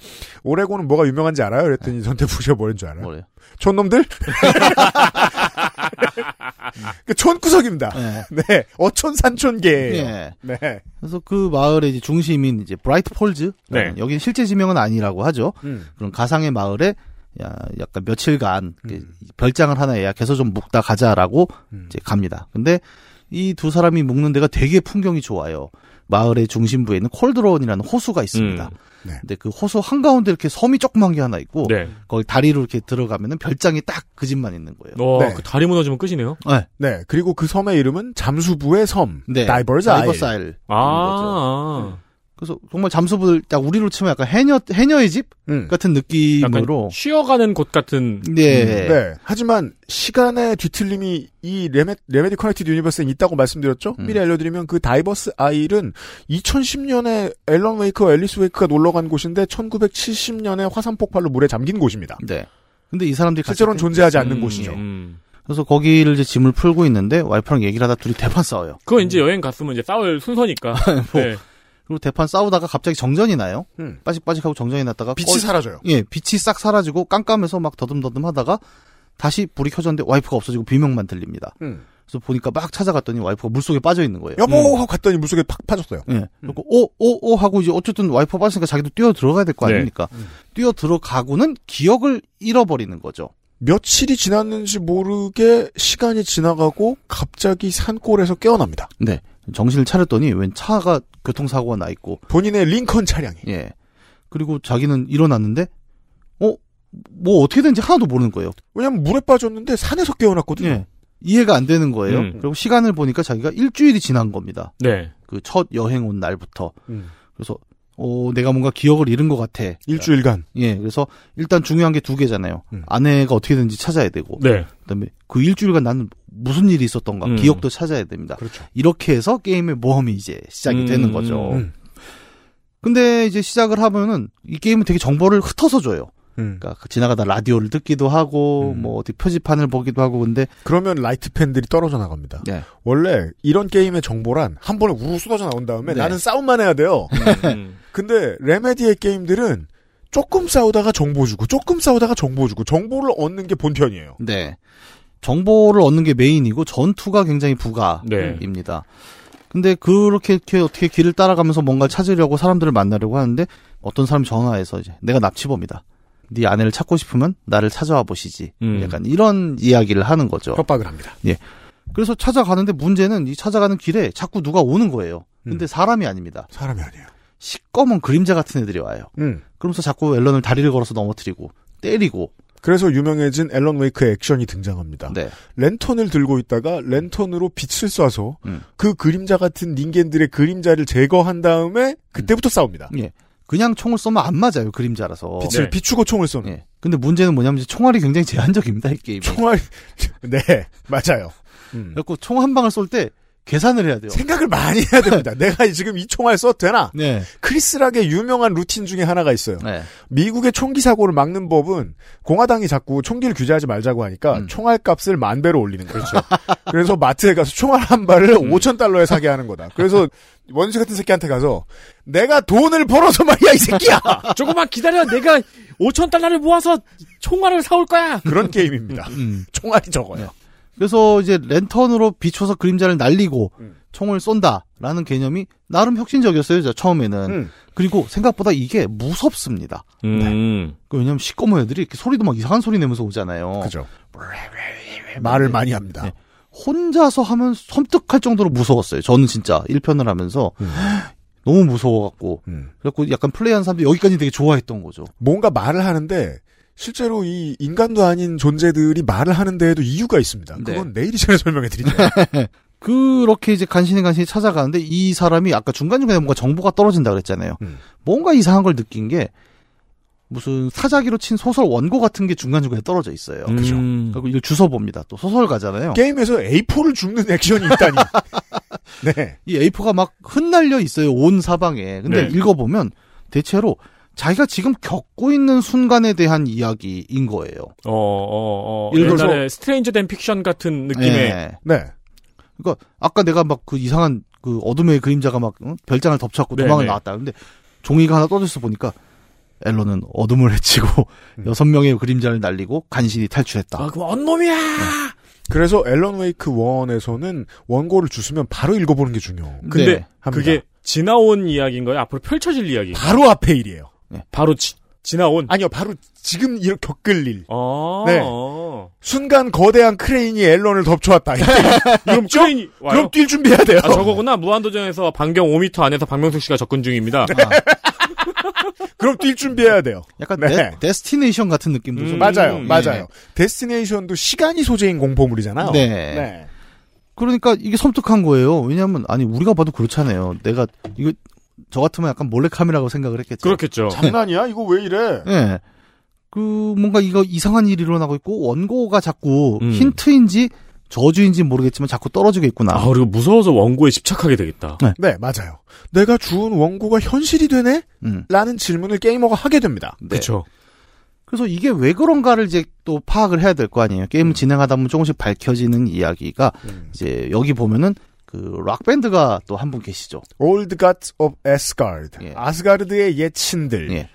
오레곤은 뭐가 유명한지 알아요? 그랬더니 전태풍 씨가 뭐라는 줄 알아요? 뭐래요? 촌놈들? 그 촌구석입니다. 예. 네, 어촌 산촌계. 예. 네. 그래서 그 마을의 이제 중심인 이제 브라이트 폴즈. 네. 여기는 실제 지명은 아니라고 하죠. 음. 그런 가상의 마을에 야, 약간 며칠간 그 음. 별장을 하나 예약해서 좀 묵다 가자라고 음. 이제 갑니다. 근데 이 두 사람이 묵는 데가 되게 풍경이 좋아요. 마을의 중심부에 있는 콜드론이라는 호수가 있습니다. 근데 그 호수 한가운데 이렇게 섬이 조그만 게 하나 있고 네. 거기 다리로 이렇게 들어가면은 별장이 딱 그 집만 있는 거예요. 어, 네. 그 다리 무너지면 끝이네요. 네. 네. 그리고 그 섬의 이름은 잠수부의 섬. 네. Diver's Isle. Diver's Isle. 아, 그래서 정말 잠수부들 딱 우리로 치면 약간 해녀 해녀의 집 음. 같은 느낌으로 쉬어가는 곳 같은. 네. 네. 하지만 시간의 뒤틀림이 이 레메, 레메디 Connected Universe에 있다고 말씀드렸죠? 음. 미리 알려드리면 그 Diver's Isle은 2010년에 앨런 웨이크와 앨리스 웨이크가 놀러 간 곳인데 1970년에 화산 폭발로 물에 잠긴 곳입니다. 네. 근데 이 사람들이 실제로는 때- 존재하지 않는 음, 곳이죠. 음. 그래서 거기를 이제 짐을 풀고 있는데 와이프랑 얘기를 하다 둘이 대판 싸워요. 그건 이제 여행 갔으면 이제 싸울 순서니까. 뭐, 네. 그리고 대판 싸우다가 갑자기 정전이 나요. 음. 빠직빠직하고 정전이 났다가 빛이 꺼- 사라져요. 예, 빛이 싹 사라지고 깜깜해서 막 더듬더듬 하다가 다시 불이 켜졌는데 와이프가 없어지고 비명만 들립니다. 음. 그래서 보니까 막 찾아갔더니 와이프가 물속에 빠져 있는 거예요. 여보 음. 하고 갔더니 물속에 팍 빠졌어요. 예. 그리고 오, 오, 오 하고 이제 어쨌든 와이프가 빠졌으니까 자기도 뛰어 들어가야 될거 네. 아닙니까? 뛰어 들어가고는 기억을 잃어버리는 거죠. 며칠이 지났는지 모르게 시간이 지나가고 갑자기 산골에서 깨어납니다. 네. 정신을 차렸더니 웬 차가 교통사고가 나 있고 본인의 링컨 차량이. 예. 그리고 자기는 일어났는데 어? 뭐 어떻게 된지 하나도 모르는 거예요. 왜냐면 물에 빠졌는데 산에서 깨어났거든요. 예. 이해가 안 되는 거예요. 음. 그리고 시간을 보니까 자기가 일주일이 지난 겁니다. 네. 그 첫 여행 온 날부터. 음. 그래서 어 내가 뭔가 기억을 잃은 것 같아. 일주일간. 예. 그래서 일단 중요한 게 두 개잖아요. 음. 아내가 어떻게든지 찾아야 되고. 네. 그다음에 그 일주일간 나는 무슨 일이 있었던가 음. 기억도 찾아야 됩니다. 그렇죠. 이렇게 해서 게임의 모험이 이제 시작이 음, 되는 거죠. 음. 근데 이제 시작을 하면은 이 게임은 되게 정보를 흩어서 줘요. 음. 그러니까 지나가다 라디오를 듣기도 하고 음. 뭐 어디 표지판을 보기도 하고 근데 그러면 light 팬들이 떨어져 나갑니다. 네. 원래 이런 게임의 정보란 한 번에 우르르 쏟아져 나온 다음에 네. 나는 싸움만 해야 돼요. 음. 근데 레메디의 게임들은 조금 싸우다가 정보 주고 조금 싸우다가 정보 주고 정보를 얻는 게 본편이에요. 네. 정보를 얻는 게 메인이고 전투가 굉장히 네. 부가입니다. 근데 그렇게 이렇게 어떻게 길을 따라가면서 뭔가를 찾으려고 사람들을 만나려고 하는데 어떤 사람이 전화해서 이제 내가 납치범이다. 네 아내를 찾고 싶으면 나를 찾아와 보시지. 음. 약간 이런 이야기를 하는 거죠. 협박을 합니다. 그래서 찾아가는데 문제는 이 찾아가는 길에 자꾸 누가 오는 거예요. 근데 음. 사람이 아닙니다. 사람이 아니에요. 시꺼먼 그림자 같은 애들이 와요. 음. 그러면서 자꾸 앨런을 다리를 걸어서 넘어뜨리고 때리고. 그래서 유명해진 앨런 웨이크의 액션이 등장합니다. 네. 랜턴을 들고 있다가 랜턴으로 빛을 쏴서 음. 그 그림자 같은 닌겐들의 그림자를 제거한 다음에 그때부터 싸웁니다. 예. 그냥 총을 쏘면 안 맞아요. 그림자라서. 빛을 네. 비추고 총을 쏘는. 예. 근데 문제는 뭐냐면 총알이 굉장히 제한적입니다. 이 게임이. 총알이 네 맞아요. 음. 그래갖고 총한 방을 쏠 때 계산을 해야 돼요. 생각을 많이 해야 됩니다. 내가 지금 이 총알 써도 되나? 네. 크리스락의 유명한 루틴 중에 하나가 있어요. 네. 미국의 총기 사고를 막는 법은 공화당이 자꾸 총기를 규제하지 말자고 하니까 음. 총알 값을 만 배로 올리는 거죠. 그래서 마트에 가서 총알 한 발을 음. 5천 달러에 사게 하는 거다. 그래서 원수 같은 새끼한테 가서 내가 돈을 벌어서 말이야 이 새끼야. 조금만 기다려. 내가 5천 달러를 모아서 총알을 사올 거야. 그런 게임입니다. 음. 총알이 적어요. 그래서 이제 랜턴으로 비춰서 그림자를 날리고 음. 총을 쏜다라는 개념이 나름 혁신적이었어요. 저 처음에는. 음. 그리고 생각보다 이게 무섭습니다. 음. 그 왜냐면 시꺼먼 애들이 이렇게 소리도 막 이상한 소리 내면서 오잖아요. 그죠. 말을 많이 합니다. 네. 혼자서 하면 섬뜩할 정도로 무서웠어요. 저는 진짜 1편을 하면서 음. 너무 무서워갖고 음. 그래갖고 약간 플레이한 사람들이 여기까지 되게 좋아했던 거죠. 뭔가 말을 하는데 실제로 이 인간도 아닌 존재들이 말을 하는 데에도 이유가 있습니다. 네. 그건 내일 이 시간에 설명해 드리죠. 그렇게 이제 간신히 간신히 찾아가는데 이 사람이 아까 중간중간에 뭔가 정보가 떨어진다 그랬잖아요. 음. 뭔가 이상한 걸 느낀 게 무슨 사자기로 친 소설 원고 같은 게 중간중간에 떨어져 있어요. 그죠. 음. 그리고 이걸 주워 봅니다. 또 소설가잖아요. 게임에서 A4를 줍는 액션이 있다니. 네. 이 A4가 막 흩날려 있어요. 온 사방에. 근데 네. 읽어보면 대체로 자기가 지금 겪고 있는 순간에 대한 이야기인 거예요. 어, 어, 어. 예를 들어서- 옛날에 Stranger Than Fiction 같은 느낌의. 네. 네. 그러니까 아까 내가 막 그 이상한 그 어둠의 그림자가 막 응? 별장을 덮쳤고 네, 도망을 네. 나왔다. 근데 종이가 하나 떠져서 보니까 앨런은 어둠을 헤치고 음. 여섯 명의 그림자를 날리고 간신히 탈출했다. 아, 그 언놈이야! 그래서 앨런 웨이크 1에서는 원고를 주시면 바로 읽어보는 게 중요. 근데 네. 합니다. 그게 지나온 이야기인 거예요? 앞으로 펼쳐질 이야기? 바로 앞에 일이에요. 바로 지, 지나온? 아니요, 바로 지금 이렇게 겪을 일. 어. 네. 어. 순간 거대한 크레인이 앨런을 덮쳐왔다. 그럼 크레인이 와요? 그럼 뛸 준비해야 돼요. 아, 저거구나. 무한도전에서 반경 5m 안에서 박명수 씨가 접근 중입니다. 그럼 뛸 준비해야 돼요. 약간 네. Destination 같은 느낌도 좀 맞아요, 음, 맞아요. Destination도 시간이 소재인 공포물이잖아요. 네. 그러니까 이게 섬뜩한 거예요. 왜냐하면 아니 우리가 봐도 그렇잖아요. 내가 이거 저 같으면 약간 몰래카메라고 생각을 했겠죠. 그렇겠죠. 장난이야? 이거 왜 이래? 예. 그 뭔가 이거 이상한 일이 일어나고 있고 원고가 자꾸 음. 힌트인지 저주인지 모르겠지만 자꾸 떨어지고 있구나. 아, 그리고 무서워서 원고에 집착하게 되겠다. 네, 맞아요. 내가 주운 원고가 현실이 되네? 음. 라는 질문을 게이머가 하게 됩니다. 네. 그렇죠. 그래서 이게 왜 그런가를 이제 또 파악을 해야 될 거 아니에요. 음. 게임을 진행하다 보면 조금씩 밝혀지는 이야기가 이제 여기 보면은 그 락밴드가 또 한 분 계시죠. Old Gods of Asgard. 예. 아스가르드의 옛 신들. 예.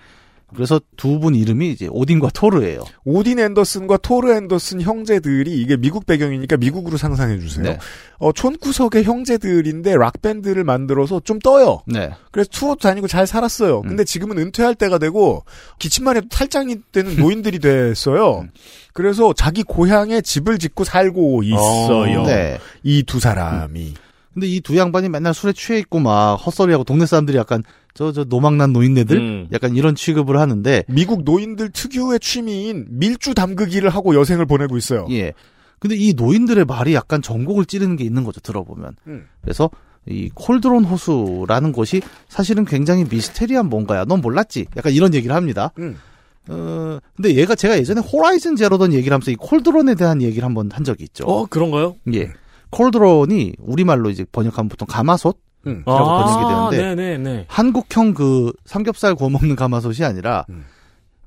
그래서 두 분 이름이 이제 오딘과 토르예요. 오딘 앤더슨과 토르 앤더슨 형제들이 이게 미국 배경이니까 미국으로 상상해 주세요. 네. 어, 촌구석의 형제들인데 락 밴드를 만들어서 좀 떠요. 네. 그래서 투어도 다니고 잘 살았어요. 근데 지금은 은퇴할 때가 되고 기침만 해도 탈장이 되는 노인들이 됐어요. 그래서 자기 고향에 집을 짓고 살고 있어요. 네. 이두 사람이. 근데 이 두 양반이 맨날 술에 취해 있고 막 헛소리하고 동네 사람들이 약간 저 저 노망난 노인네들 음. 약간 이런 취급을 하는데 미국 노인들 특유의 취미인 밀주 담그기를 하고 여생을 보내고 있어요. 예. 근데 이 노인들의 말이 약간 전곡을 찌르는 게 있는 거죠, 들어보면. 음. 그래서 이 콜드론 호수라는 것이 사실은 굉장히 미스테리한 뭔가야. 넌 몰랐지? 약간 이런 얘기를 합니다. 음. 어, 근데 얘가 제가 예전에 호라이즌 제로던 얘기를 하면서 이 콜드론에 대한 얘기를 한번 한 적이 있죠. 어, 그런가요? 예. 콜드론이 우리말로 이제 번역하면 보통 가마솥? 음. 이라고 아, 번역이 되는데 네네네. 한국형 그 삼겹살 구워 먹는 가마솥이 아니라 음.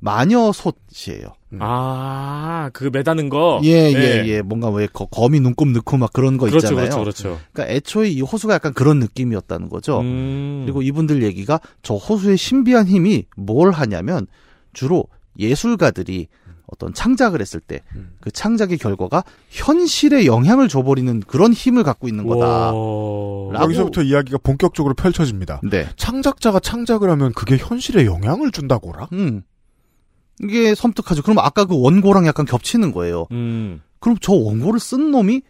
마녀솥이에요. 아, 그 매다는 거? 예, 네. 예, 예. 뭔가 왜 거, 거미 눈곱 넣고 막 그런 거 그렇죠, 있잖아요. 그렇죠, 그렇죠. 그러니까 애초에 이 호수가 약간 그런 느낌이었다는 거죠. 음. 그리고 이분들 얘기가 저 호수의 신비한 힘이 뭘 하냐면 주로 예술가들이 어떤 창작을 했을 때 그 창작의 결과가 현실에 영향을 줘버리는 그런 힘을 갖고 있는 거다. 여기서부터 이야기가 본격적으로 펼쳐집니다. 네. 창작자가 창작을 하면 그게 현실에 영향을 준다고라? 음. 이게 섬뜩하죠. 그럼 아까 그 원고랑 약간 겹치는 거예요. 음. 그럼 저 원고를 쓴 놈이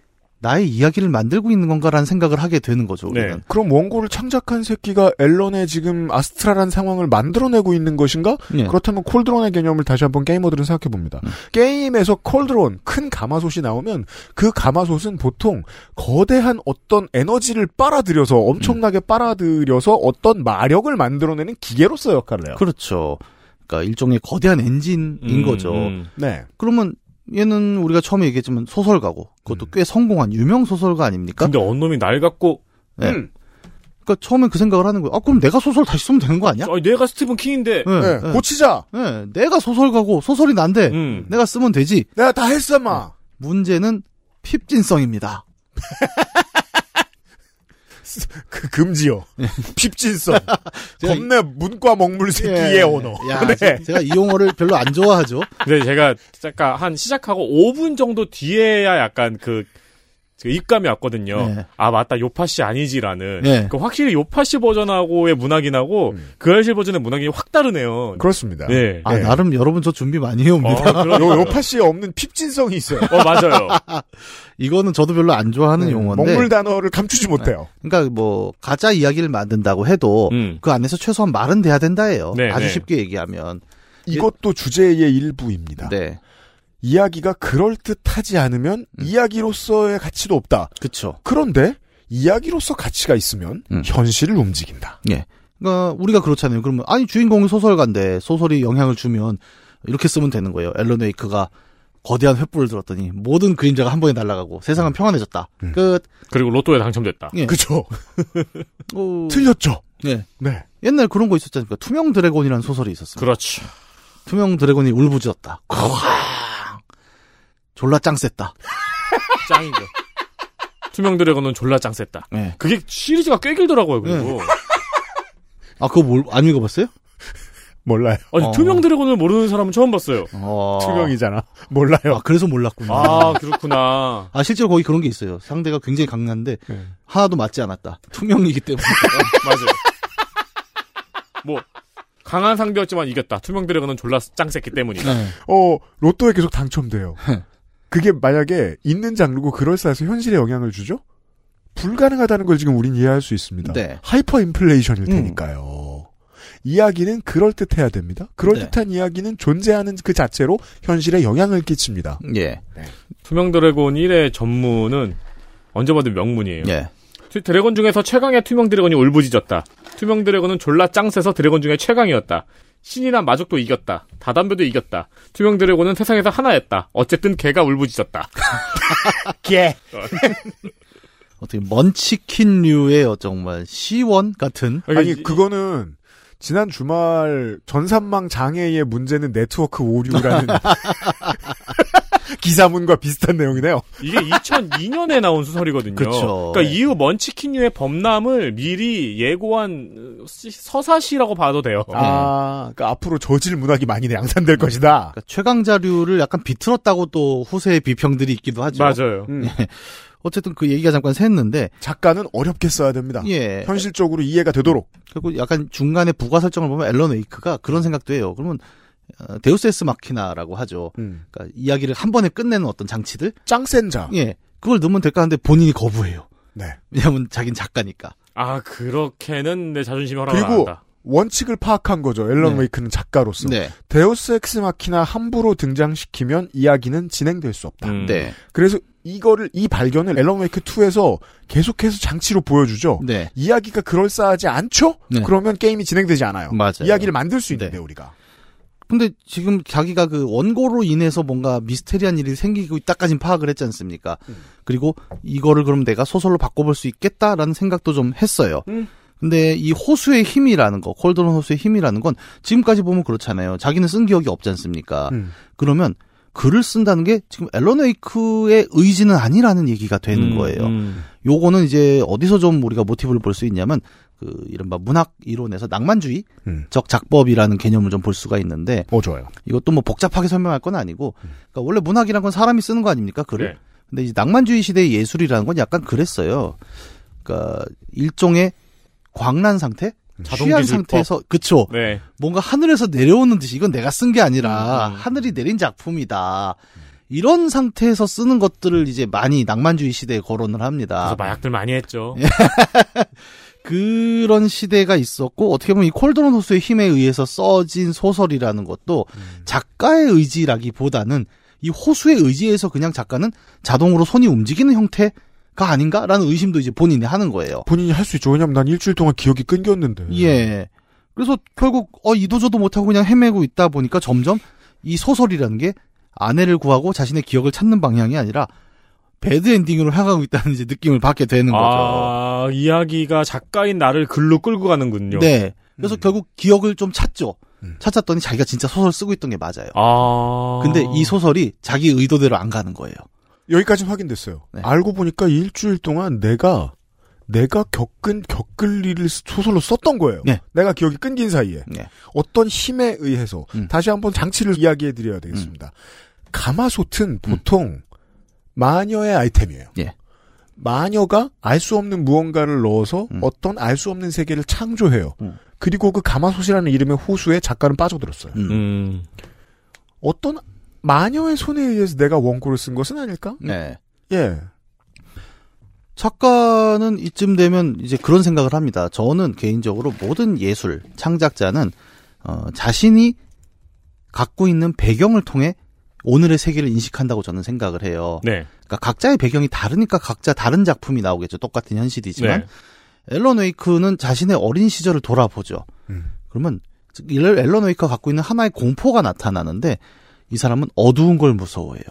나의 이야기를 만들고 있는 건가라는 생각을 하게 되는 거죠. 우리는. 네. 그럼 원고를 창작한 새끼가 앨런의 지금 아스트랄한 상황을 만들어내고 있는 것인가? 예. 그렇다면 콜드론의 개념을 다시 한번 게이머들은 생각해 봅니다. 음. 게임에서 콜드론, 큰 가마솥이 나오면 그 가마솥은 보통 거대한 어떤 에너지를 빨아들여서 엄청나게 빨아들여서 어떤 마력을 만들어내는 기계로서 역할을 해요. 그렇죠. 그러니까 일종의 거대한 엔진인 음, 거죠. 음. 네. 그러면 얘는 우리가 처음에 얘기했지만 소설가고 그것도 꽤 성공한 유명 소설가 아닙니까? 근데 언 놈이 날 갖고 네. 음. 그러니까 처음에 그 생각을 하는 거예요. 아 그럼 내가 소설 다시 쓰면 되는 거 아니야? 아, 내가 스티븐 킹인데. 네, 네, 네. 고치자. 네, 내가 소설가고 소설이 난데 음. 내가 쓰면 되지. 내가 다 했어, 마. 문제는 핍진성입니다. 그 금지요. 핍진성. 제가 겁내 문과 먹물 새끼의 예. 언어. 야, 네. 제- 제가 이 용어를 별로 안 좋아하죠. 근데 제가 잠깐 한 시작하고 5분 정도 뒤에야 약간 그, 그 입감이 왔거든요. 네. 아 맞다 요파시 아니지라는. 네. 그 확실히 요파시 버전하고의 문학인하고 음. 그 알실 버전의 문학이 확 다르네요. 그렇습니다. 네. 아 네. 나름 여러분 저 준비 많이 해옵니다. 어, 그럼- 요, 요파 씨에 없는 핍진성이 있어요. 어 맞아요. 이거는 저도 별로 안 좋아하는 네, 용어인데. 먹물 단어를 감추지 못해요. 그러니까 뭐 가짜 이야기를 만든다고 해도 음. 그 안에서 최소한 말은 돼야 된다예요. 네, 아주 네. 쉽게 얘기하면. 이것도 주제의 일부입니다. 네. 이야기가 그럴듯하지 않으면 음. 이야기로서의 가치도 없다. 그쵸. 그런데 이야기로서 가치가 있으면 음. 현실을 움직인다. 예. 그러니까 우리가 그렇잖아요. 그러면 아니 주인공이 소설가인데 소설이 영향을 주면 이렇게 쓰면 되는 거예요. 앨런 웨이크가 거대한 횃불을 들었더니 모든 그림자가 한 번에 날아가고 세상은 평안해졌다. 음. 끝. 그리고 로또에 당첨됐다. 예. 그죠? 어, 틀렸죠? 네. 네. 옛날 그런 거 있었지 않습니까? 투명 드래곤이라는 소설이 있었어요. 그렇죠. 투명 드래곤이 울부짖었다. 쾅. 졸라 짱 셌다. 짱이죠. 투명 드래곤은 졸라 짱 셌다. 예. 그게 시리즈가 꽤 길더라고요. 그리고 아 그거 뭘 안 읽어봤어요? 몰라요. 아니 어. 투명 드래곤을 모르는 사람은 처음 봤어요. 어. 투명이잖아. 몰라요. 아 그래서 몰랐구나. 아 그렇구나. 아 실제로 거기 그런 게 있어요. 상대가 굉장히 강한데 네. 하나도 맞지 않았다. 투명이기 때문에. 맞아요. 뭐 강한 상대였지만 이겼다. 투명 드래곤은 졸라 짱 셌기 때문이다. 네. 어, 로또에 계속 당첨돼요. 그게 만약에 있는 장르고 그럴싸해서 현실에 영향을 주죠? 불가능하다는 걸 지금 우린 이해할 수 있습니다. 네. 하이퍼 인플레이션일 음. 테니까요. 이야기는 그럴듯해야 됩니다. 그럴듯한 이야기는 존재하는 그 자체로 현실에 영향을 끼칩니다. 예. 투명 드래곤 1의 전문은 언제 봐도 명문이에요. 예. 드- 드래곤 중에서 최강의 투명 드래곤이 울부짖었다. 투명 드래곤은 졸라 짱 세서 드래곤 중에 최강이었다. 신이나 마족도 이겼다. 다 덤벼도 이겼다. 투명 드래곤은 세상에서 하나였다. 어쨌든 걔가 울부짖었다. 걔. 어떻게 먼치킨류의 정말 시원 같은 아니 그거는 지난 주말 전산망 장애의 문제는 네트워크 오류라는 기사문과 비슷한 내용이네요. 이게 2002년에 나온 소설이거든요. 그쵸. 그러니까 이후 먼치킨류의 범람을 미리 예고한 시- 서사시라고 봐도 돼요. 아, 그러니까 앞으로 저질 문학이 많이 양산될 것이다. 그러니까 최강자류를 약간 비틀었다고 또 후세의 비평들이 있기도 하죠. 맞아요. 음. 예. 어쨌든 그 얘기가 잠깐 샜는데 작가는 어렵게 써야 됩니다. 예. 현실적으로 이해가 되도록. 그리고 약간 중간에 부가 설정을 보면 앨런 웨이크가 그런 생각도 해요. 그러면 어, deus ex machina라고 하죠. 음. 그러니까 이야기를 한 번에 끝내는 어떤 장치들. 짱센 자. 예. 그걸 넣으면 될까 하는데 본인이 거부해요. 네. 왜냐하면 자긴 작가니까. 아 그렇게는 내 자존심이 허락 안 그리고 한다. 원칙을 파악한 거죠. 앨런 네. 웨이크는 작가로서. 네. deus ex machina 함부로 등장시키면 이야기는 진행될 수 없다. 음. 네. 그래서 이거를 이 발견을 앨런 웨이크 2에서 계속해서 장치로 보여주죠. 네. 이야기가 그럴싸하지 않죠? 네. 그러면 게임이 진행되지 않아요. 맞아요. 이야기를 만들 수 있는데 네. 우리가. 근데 지금 자기가 그 원고로 인해서 뭔가 미스테리한 일이 생기고 있다까진 파악을 했지 않습니까? 음. 그리고 이거를 그럼 내가 소설로 바꿔볼 수 있겠다라는 생각도 좀 했어요. 음. 근데 이 호수의 힘이라는 거, 콜드론 호수의 힘이라는 건 지금까지 보면 그렇잖아요. 자기는 쓴 기억이 없지 않습니까? 음. 그러면 글을 쓴다는 게 지금 앨런 웨이크의 의지는 아니라는 얘기가 되는 음, 거예요. 음. 요거는 이제 어디서 좀 우리가 모티브를 볼 수 있냐면 그 이른바 문학 이론에서 낭만주의 음. 적 작법이라는 개념을 좀 볼 수가 있는데 어 좋아요. 이것도 뭐 복잡하게 설명할 건 아니고 그러니까 원래 문학이란 건 사람이 쓰는 거 아닙니까 글을 네. 근데 이 낭만주의 시대의 예술이라는 건 약간 그랬어요 그러니까 일종의 광란 상태 취한 자동기술법. 상태에서 그쵸 네. 뭔가 하늘에서 내려오는 듯이 이건 내가 쓴 게 아니라 음, 음. 하늘이 내린 작품이다 이런 상태에서 쓰는 것들을 이제 많이 낭만주의 시대에 거론을 합니다 그래서 마약들 많이 했죠. 예. 그런 시대가 있었고 어떻게 보면 이 콜드론 호수의 힘에 의해서 써진 소설이라는 것도 작가의 의지라기보다는 이 호수의 의지에서 그냥 작가는 자동으로 손이 움직이는 형태가 아닌가라는 의심도 이제 본인이 하는 거예요. 본인이 할 수 있죠. 왜냐면 난 일주일 동안 기억이 끊겼는데. 예. 그래서 결국 어 이도저도 못하고 그냥 헤매고 있다 보니까 점점 이 소설이라는 게 아내를 구하고 자신의 기억을 찾는 방향이 아니라 배드 엔딩으로 향하고 있다는 이제 느낌을 받게 되는 거죠. 아 이야기가 작가인 나를 글로 끌고 가는군요. 네. 그래서 결국 기억을 좀 찾죠. 음. 찾았더니 자기가 진짜 소설 쓰고 있던 게 맞아요. 아. 근데 이 소설이 자기 의도대로 안 가는 거예요. 여기까지는 확인됐어요. 네. 알고 보니까 일주일 동안 내가 내가 겪은 겪을 일을 소설로 썼던 거예요. 네. 내가 기억이 끊긴 사이에 네. 어떤 힘에 의해서 음. 다시 한번 장치를 이야기해 드려야 되겠습니다. 가마솥은 보통 마녀의 아이템이에요. 예. 마녀가 알 수 없는 무언가를 넣어서 음. 어떤 알 수 없는 세계를 창조해요. 음. 그리고 그 가마솥이라는 이름의 호수에 작가는 빠져들었어요. 음. 음. 어떤 마녀의 손에 의해서 내가 원고를 쓴 것은 아닐까? 네. 예. 작가는 이쯤 되면 이제 그런 생각을 합니다. 저는 개인적으로 모든 예술 창작자는 어, 자신이 갖고 있는 배경을 통해 오늘의 세계를 인식한다고 저는 생각을 해요. 네. 그러니까 각자의 배경이 다르니까 각자 다른 작품이 나오겠죠. 똑같은 현실이지만 네. 앨런 웨이크는 자신의 어린 시절을 돌아보죠. 음. 그러면 앨- 앨런 웨이크가 갖고 있는 하나의 공포가 나타나는데 이 사람은 어두운 걸 무서워해요.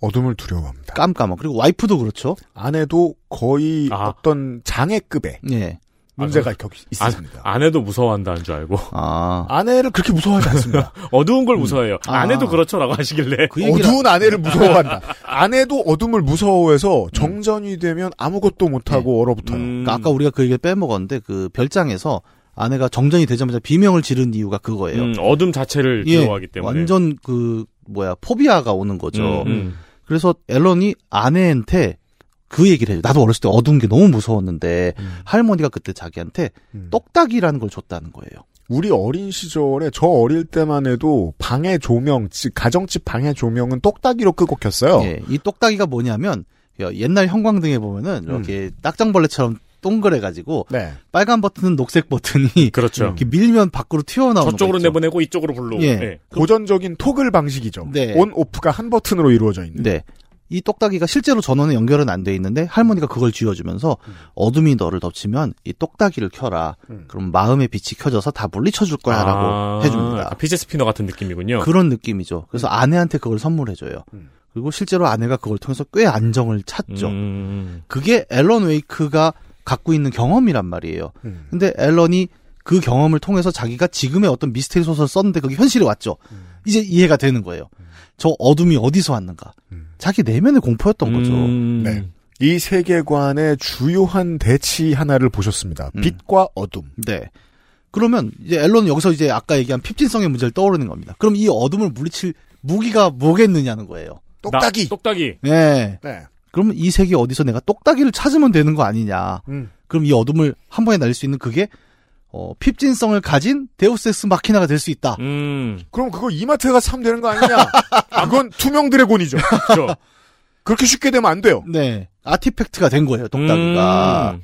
어둠을 두려워합니다. 깜깜한. 그리고 와이프도 그렇죠. 아내도 거의 아. 어떤 장애급의 예. 문제가 아, 겪 아, 있습니다. 아내도 무서워한다는 줄 알고 아. 아내를 그렇게 무서워하지 않습니다. 어두운 걸 무서워해요. 아. 아내도 그렇죠라고 하시길래 그 어두운 아내를 무서워한다. 아내도 어둠을 무서워해서 정전이 되면 아무것도 못하고 얼어붙어요. 음. 그러니까 아까 우리가 그 얘기를 빼먹었는데 그 별장에서 아내가 정전이 되자마자 비명을 지른 이유가 그거예요. 음, 어둠 자체를 예, 두려워하기 때문에 완전 그 뭐야 포비아가 오는 거죠. 음, 음. 그래서 앨런이 아내한테 그 얘기를 해요. 나도 어렸을 때 어두운 게 너무 무서웠는데 음. 할머니가 그때 자기한테 음. 똑딱이라는 걸 줬다는 거예요. 우리 어린 시절에 저 어릴 때만 해도 방의 조명, 즉 가정집 방의 조명은 똑딱이로 끄고 켰어요. 예, 이 똑딱이가 뭐냐면 야, 옛날 형광등에 보면은 이렇게 딱정벌레처럼 동그래가지고 네. 빨간 버튼은 녹색 버튼이 그렇죠. 이렇게 밀면 밖으로 튀어나오는 저쪽으로. 내보내고 이쪽으로 불러. 예. 네. 고전적인 토글 방식이죠. 네. 온 오프가 한 버튼으로 이루어져 있는. 네. 이 똑딱이가 실제로 전원에 연결은 안 돼 있는데 할머니가 그걸 쥐어주면서 어둠이 너를 덮치면 이 똑딱이를 켜라. 음. 그럼 마음의 빛이 켜져서 다 물리쳐줄 거야라고 아, 해줍니다. 피제 스피너 같은 느낌이군요. 그런 느낌이죠. 그래서 아내한테 그걸 선물해줘요. 음. 그리고 실제로 아내가 그걸 통해서 꽤 안정을 찾죠. 음. 그게 앨런 웨이크가 갖고 있는 경험이란 말이에요. 음. 근데 앨런이 그 경험을 통해서 자기가 지금의 어떤 미스테리 소설을 썼는데 그게 현실에 왔죠. 이제 이해가 되는 거예요. 저 어둠이 어디서 왔는가. 음. 자기 내면의 공포였던 거죠. 음. 네. 이 세계관의 주요한 대치 하나를 보셨습니다. 음. 빛과 어둠. 네. 그러면 이제 앨런은 여기서 이제 아까 얘기한 핍진성의 문제를 떠오르는 겁니다. 그럼 이 어둠을 물리칠 무기가 뭐겠느냐는 거예요. 똑딱이. 나- 똑딱이. 네. 네. 그러면 이 세계 어디서 내가 똑딱이를 찾으면 되는 거 아니냐. 음. 그럼 이 어둠을 한 번에 날릴 수 있는 그게 어, 핍진성을 가진 deus ex machina가 될 수 있다. 음. 그럼 그거 이마트에 가서 사면 되는 거 아니냐? 그건 투명 드래곤이죠. 그렇죠. 그렇게 쉽게 되면 안 돼요. 네. artifact가 된 거예요, 똑딱이가. 음.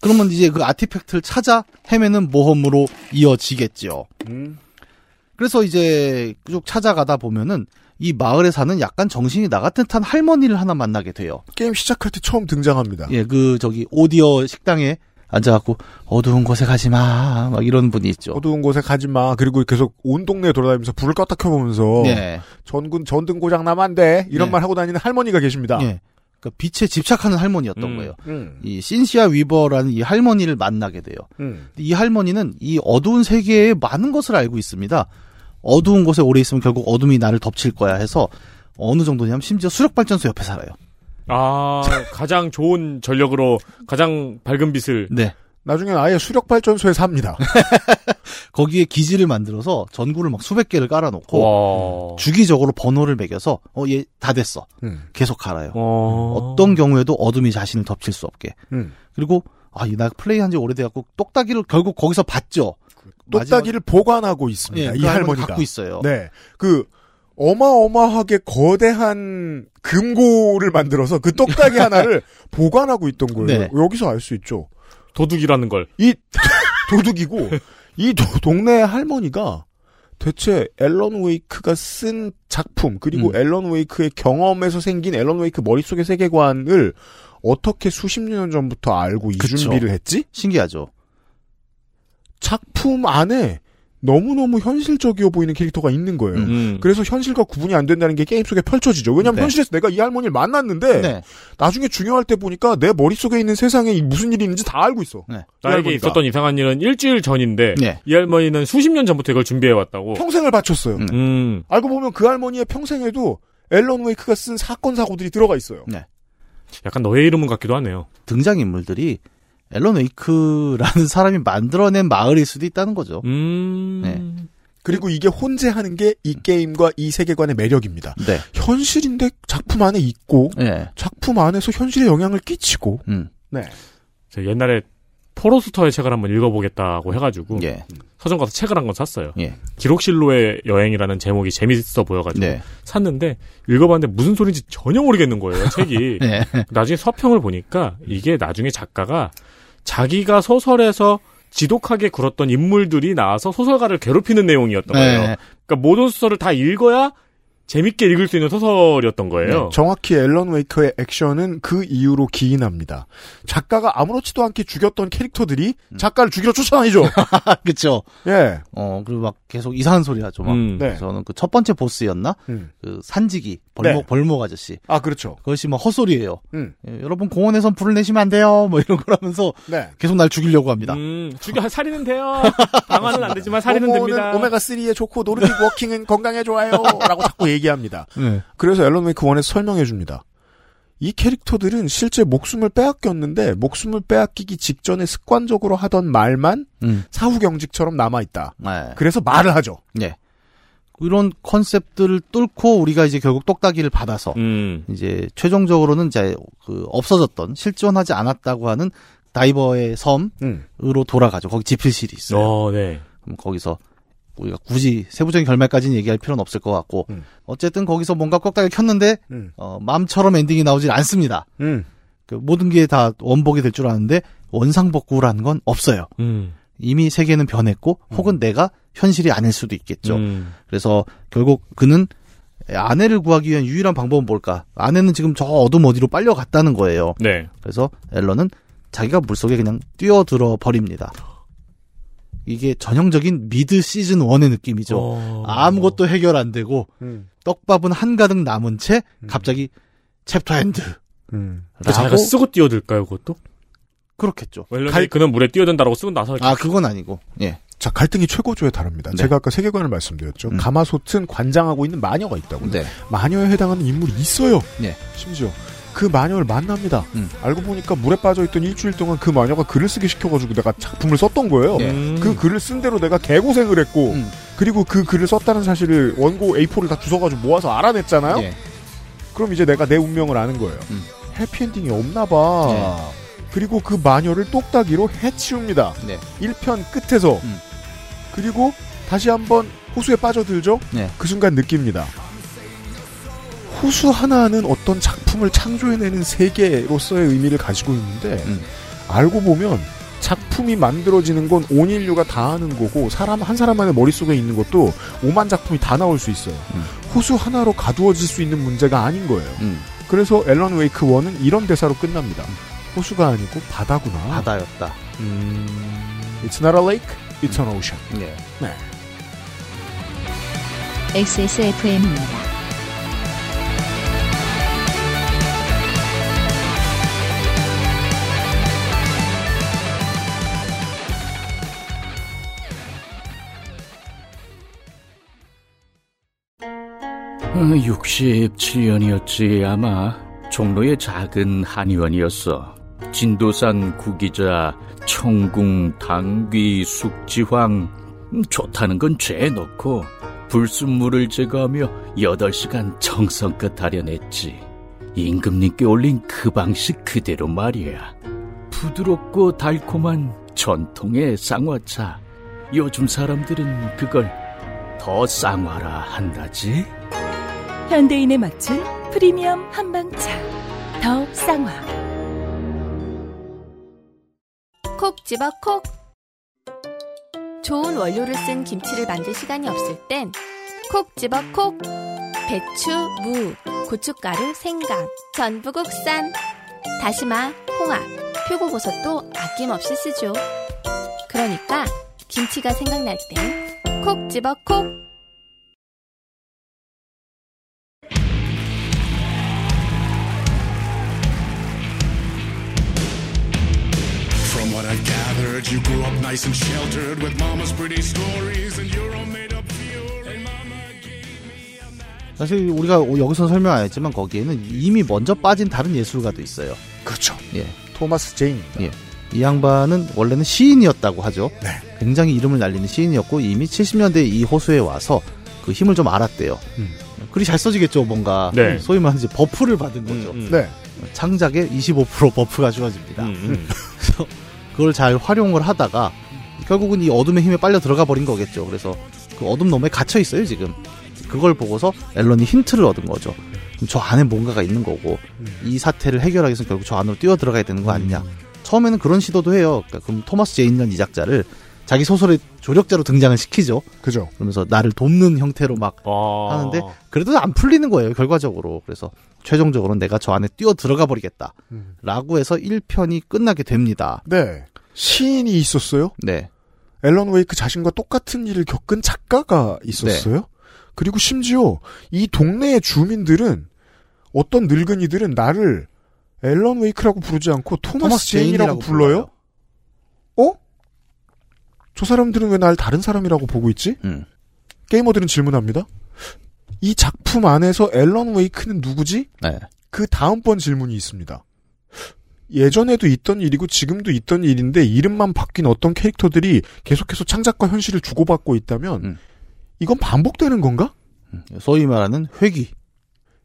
그러면 이제 그 artifact를 찾아 헤매는 모험으로 이어지겠죠. 음. 그래서 이제 쭉 찾아가다 보면은 이 마을에 사는 약간 정신이 나간 듯한 할머니를 하나 만나게 돼요. 게임 시작할 때 처음 등장합니다. 예, 그 저기 오 디어 식당에 앉아갖고 어두운 곳에 가지 마, 막 이런 분이 있죠. 어두운 곳에 가지 마. 그리고 계속 온 동네 돌아다니면서 불을 껐다 켜보면서 예, 전군 전등 고장 나면 안 돼. 이런 네. 말 하고 다니는 할머니가 계십니다. 예. 그러니까 빛에 집착하는 할머니였던 음. 거예요. 음. 이 신시아 위버라는 이 할머니를 만나게 돼요. 음. 이 할머니는 이 어두운 세계에 많은 것을 알고 있습니다. 어두운 곳에 오래 있으면 결국 어둠이 나를 덮칠 거야 해서 어느 정도냐면 심지어 수력 발전소 옆에 살아요. 아, 가장 좋은 전력으로 가장 밝은 빛을. 네. 나중엔 아예 수력 발전소에 삽니다. 거기에 기지를 만들어서 전구를 막 수백 개를 깔아놓고 와. 주기적으로 번호를 매겨서 어얘 다 됐어. 음. 계속 갈아요. 어. 어떤 경우에도 어둠이 자신을 덮칠 수 없게. 음. 그리고 아, 이나 플레이한 지 오래돼갖고 똑딱이를 결국 거기서 봤죠. 똑딱이를 보관하고 있습니다. 예, 이 그 할머니 할머니가 갖고 있어요. 네. 그 어마어마하게 거대한 금고를 만들어서 그 똑딱이 하나를 보관하고 있던 거예요. 네. 여기서 알 수 있죠. 도둑이라는 걸. 이 도둑이고 이 도- 동네 할머니가 대체 앨런 웨이크가 쓴 작품 그리고 음. 앨런 웨이크의 경험에서 생긴 앨런 웨이크 머릿속의 세계관을 어떻게 수십 년 전부터 알고 이 그쵸. 준비를 했지? 신기하죠. 작품 안에 너무너무 현실적이어 보이는 캐릭터가 있는 거예요. 음. 그래서 현실과 구분이 안 된다는 게 게임 속에 펼쳐지죠. 왜냐하면 네. 현실에서 내가 이 할머니를 만났는데 네. 나중에 중요할 때 보니까 내 머릿속에 있는 세상에 이 무슨 일이 있는지 다 알고 있어. 네. 이 나에게 할머니가. 있었던 이상한 일은 일주일 전인데 네. 이 할머니는 수십 년 전부터 이걸 준비해 왔다고. 평생을 바쳤어요. 음. 음. 알고 보면 그 할머니의 평생에도 앨런 웨이크가 쓴 사건 사고들이 들어가 있어요. 약간 너의 이름은 같기도 하네요. 등장인물들이 앨런 웨이크라는 사람이 만들어낸 마을일 수도 있다는 거죠. 음. 네. 그리고 이게 혼재하는 게 이 게임과 이 세계관의 매력입니다. 네. 현실인데 작품 안에 있고 네. 작품 안에서 현실에 영향을 끼치고 음. 네. 제가 옛날에 포로스터의 책을 한번 읽어보겠다고 해가지고 예. 서점 가서 책을 한 권 샀어요. 예. 기록실로의 여행이라는 제목이 재밌어 보여가지고 네. 샀는데 읽어봤는데 무슨 소리인지 전혀 모르겠는 거예요. 책이. 네. 나중에 서평을 보니까 이게 나중에 작가가 자기가 소설에서 지독하게 굴었던 인물들이 나와서 소설가를 괴롭히는 내용이었던 거예요. 네. 그러니까 모든 소설을 다 읽어야 재밌게 읽을 수 있는 소설이었던 거예요. 네, 정확히 앨런 웨이커의 액션은 그 이유로 기인합니다. 작가가 아무렇지도 않게 죽였던 캐릭터들이 음. 작가를 죽이러 쫓아다니죠. 그쵸. 예. 어, 그리고 막 계속 이상한 소리 하죠. 막. 음. 네. 저는 그 첫 번째 보스였나? 음. 그 산지기, 벌목, 네. 벌목 아저씨. 아 그렇죠. 그것이 막 헛소리예요. 음. 예, 여러분 공원에선 불을 내시면 안 돼요. 뭐 이런 거라면서 네. 계속 날 죽이려고 합니다. 음, 죽여 살인은 돼요. 방어는 안 되지만 살인은 모모는 됩니다. 오메가 3에 좋고 노르딕 워킹은 건강에 좋아요라고 자꾸 얘기합니다. 네. 그래서 앨런 웨이크 원에서 설명해 줍니다. 이 캐릭터들은 실제 목숨을 빼앗겼는데 목숨을 빼앗기기 직전에 습관적으로 하던 말만 음. 사후 경직처럼 남아 있다. 네. 그래서 말을 하죠. 네. 이런 컨셉들을 뚫고 우리가 이제 결국 똑딱이를 받아서 음. 이제 최종적으로는 이제 그 없어졌던 실존하지 않았다고 하는 다이버의 섬으로 음. 돌아가죠. 거기 지필실이 있어요. 어, 네. 그럼 거기서 우리가 굳이 세부적인 결말까지는 얘기할 필요는 없을 것 같고 음. 어쨌든 거기서 뭔가 꺽다리를 켰는데 음. 어, 마음처럼 엔딩이 나오질 않습니다. 음. 그 모든 게 다 원복이 될 줄 아는데 원상복구라는 건 없어요. 음. 이미 세계는 변했고 혹은 내가 현실이 아닐 수도 있겠죠. 음. 그래서 결국 그는 아내를 구하기 위한 유일한 방법은 뭘까? 아내는 지금 저 어둠 어디로 빨려갔다는 거예요. 네. 그래서 앨런은 자기가 물속에 그냥 뛰어들어 버립니다. 이게 전형적인 미드 시즌 1의 느낌이죠. 어. 아무것도 해결 안 되고 음. 떡밥은 한가득 남은 채 갑자기 chapter end. 음. 그 자기가 쓰고 뛰어들까요, 그것도? 그렇겠죠. 앨런이 그는 물에 뛰어든다라고 쓰고 나서 아 그건 아니고 예. 자, 갈등이 최고조에 다릅니다. 네. 제가 아까 세계관을 말씀드렸죠. 음. 가마솥은 관장하고 있는 마녀가 있다고. 네. 마녀에 해당하는 인물이 있어요. 예. 심지어 그 마녀를 만납니다. 음. 알고 보니까 물에 빠져있던 일주일 동안 그 마녀가 글을 쓰게 시켜가지고 내가 작품을 썼던 거예요. 예. 음. 그 글을 쓴 대로 내가 개고생을 했고 음. 그리고 그 글을 썼다는 사실을 원고 A4를 다 주워가지고 모아서 알아냈잖아요. 예. 그럼 이제 내가 내 운명을 아는 거예요. 음. 해피엔딩이 없나 봐. 예. 그리고 그 마녀를 똑딱이로 해치웁니다. 네. 1편 끝에서. 음. 그리고 다시 한번 호수에 빠져들죠? 네. 그 순간 느낍니다. 호수 하나는 어떤 작품을 창조해내는 세계로서의 의미를 가지고 있는데, 음. 알고 보면 작품이 만들어지는 건 온 인류가 다 하는 거고, 사람, 한 사람만의 머릿속에 있는 것도 오만 작품이 다 나올 수 있어요. 음. 호수 하나로 가두어질 수 있는 문제가 아닌 거예요. 음. 그래서 앨런 웨이크 1은 이런 대사로 끝납니다. 호수가 아니고 바다구나. 바다였다. 음, It's not a lake, it's an ocean. 예. 네. XSFM입니다. 어, 67년이었지 아마 종로의 작은 한의원이었어. 진도산 구기자, 청궁, 당귀, 숙지황 음, 좋다는 건 죄에 넣고 불순물을 제거하며 8시간 정성껏 다려냈지. 임금님께 올린 그 방식 그대로 말이야. 부드럽고 달콤한 전통의 쌍화차. 요즘 사람들은 그걸 더 쌍화라 한다지. 현대인에 맞춘 프리미엄 한방차. 더 쌍화. 콕 집어 콕. 좋은 원료를 쓴 김치를 만들 시간이 없을 땐 콕 집어 콕. 배추, 무, 고춧가루, 생강, 전부 국산. 다시마, 홍합, 표고버섯도 아낌없이 쓰죠. 그러니까 김치가 생각날 땐 콕 집어 콕. Gathered, you grew up nice and sheltered with mama's pretty stories and your own made up. And mama 사실 우리가 여기서 설명 안 했지만 거기에는 이미 먼저 빠진 다른 예술가도 있어요. 그렇죠. 예. 토마스 제인. 예. 이 양반은 원래는 시인이었다고 하죠. 네. 굉장히 이름을 날리는 시인이었고 이미 70년대 이 호수에 와서 그 힘을 좀 알았대요. 음. 글이 잘 써지겠죠, 뭔가. 네. 소위 말하는 이제 buff를 받은 거죠. 음, 음. 네. 창작에 25% buff가 주어집니다. 음, 음. 그래서 그걸 잘 활용을 하다가 결국은 이 어둠의 힘에 빨려 들어가 버린 거겠죠. 그래서 그 어둠 너머에 갇혀 있어요, 지금. 그걸 보고서 앨런이 힌트를 얻은 거죠. 저 안에 뭔가가 있는 거고 이 사태를 해결하기 위해서 결국 저 안으로 뛰어 들어가야 되는 거 아니냐. 처음에는 그런 시도도 해요. 그러니까 그럼 토마스 제인이라는 이 작자를 자기 소설의 조력자로 등장을 시키죠. 그죠. 그러면서 나를 돕는 형태로 막 아. 하는데 그래도 안 풀리는 거예요 결과적으로 그래서 최종적으로는 내가 저 안에 뛰어 들어가 버리겠다 음. 라고 해서 1편이 끝나게 됩니다 네. 시인이 있었어요. 네 앨런 웨이크 자신과 똑같은 일을 겪은 작가가 있었어요. 그리고 심지어 이 동네의 주민들은 어떤 늙은이들은 나를 앨런 웨이크라고 부르지 않고 토마스, 토마스 제인이라고 제인이라고 불러요. 어? 저 사람들은 왜 날 다른 사람이라고 보고 있지? 음. 게이머들은 질문합니다. 이 작품 안에서 앨런 웨이크는 누구지? 네. 그 다음번 질문이 있습니다. 예전에도 있던 일이고 지금도 있던 일인데 이름만 바뀐 어떤 캐릭터들이 계속해서 창작과 현실을 주고받고 있다면 음. 이건 반복되는 건가? 소위 말하는 회귀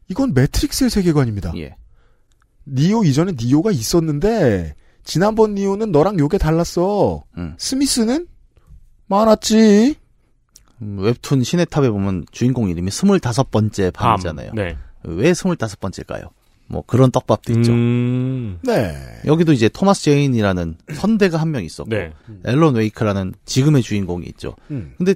이건 매트릭스의 세계관입니다. 예. 니오 이전에 니오가 있었는데 지난번 니오는 너랑 요게 달랐어. 음. 스미스는 많았지. 음, 웹툰 신의 탑에 보면 주인공 이름이 스물다섯 번째 밤이잖아요. 네. 왜 스물다섯 번째일까요? 뭐 그런 떡밥도 있죠. 음. 네. 여기도 이제 토마스 제인이라는 선대가 한 명 있었고 네. 앨런 웨이크라는 지금의 주인공이 있죠. 음. 근데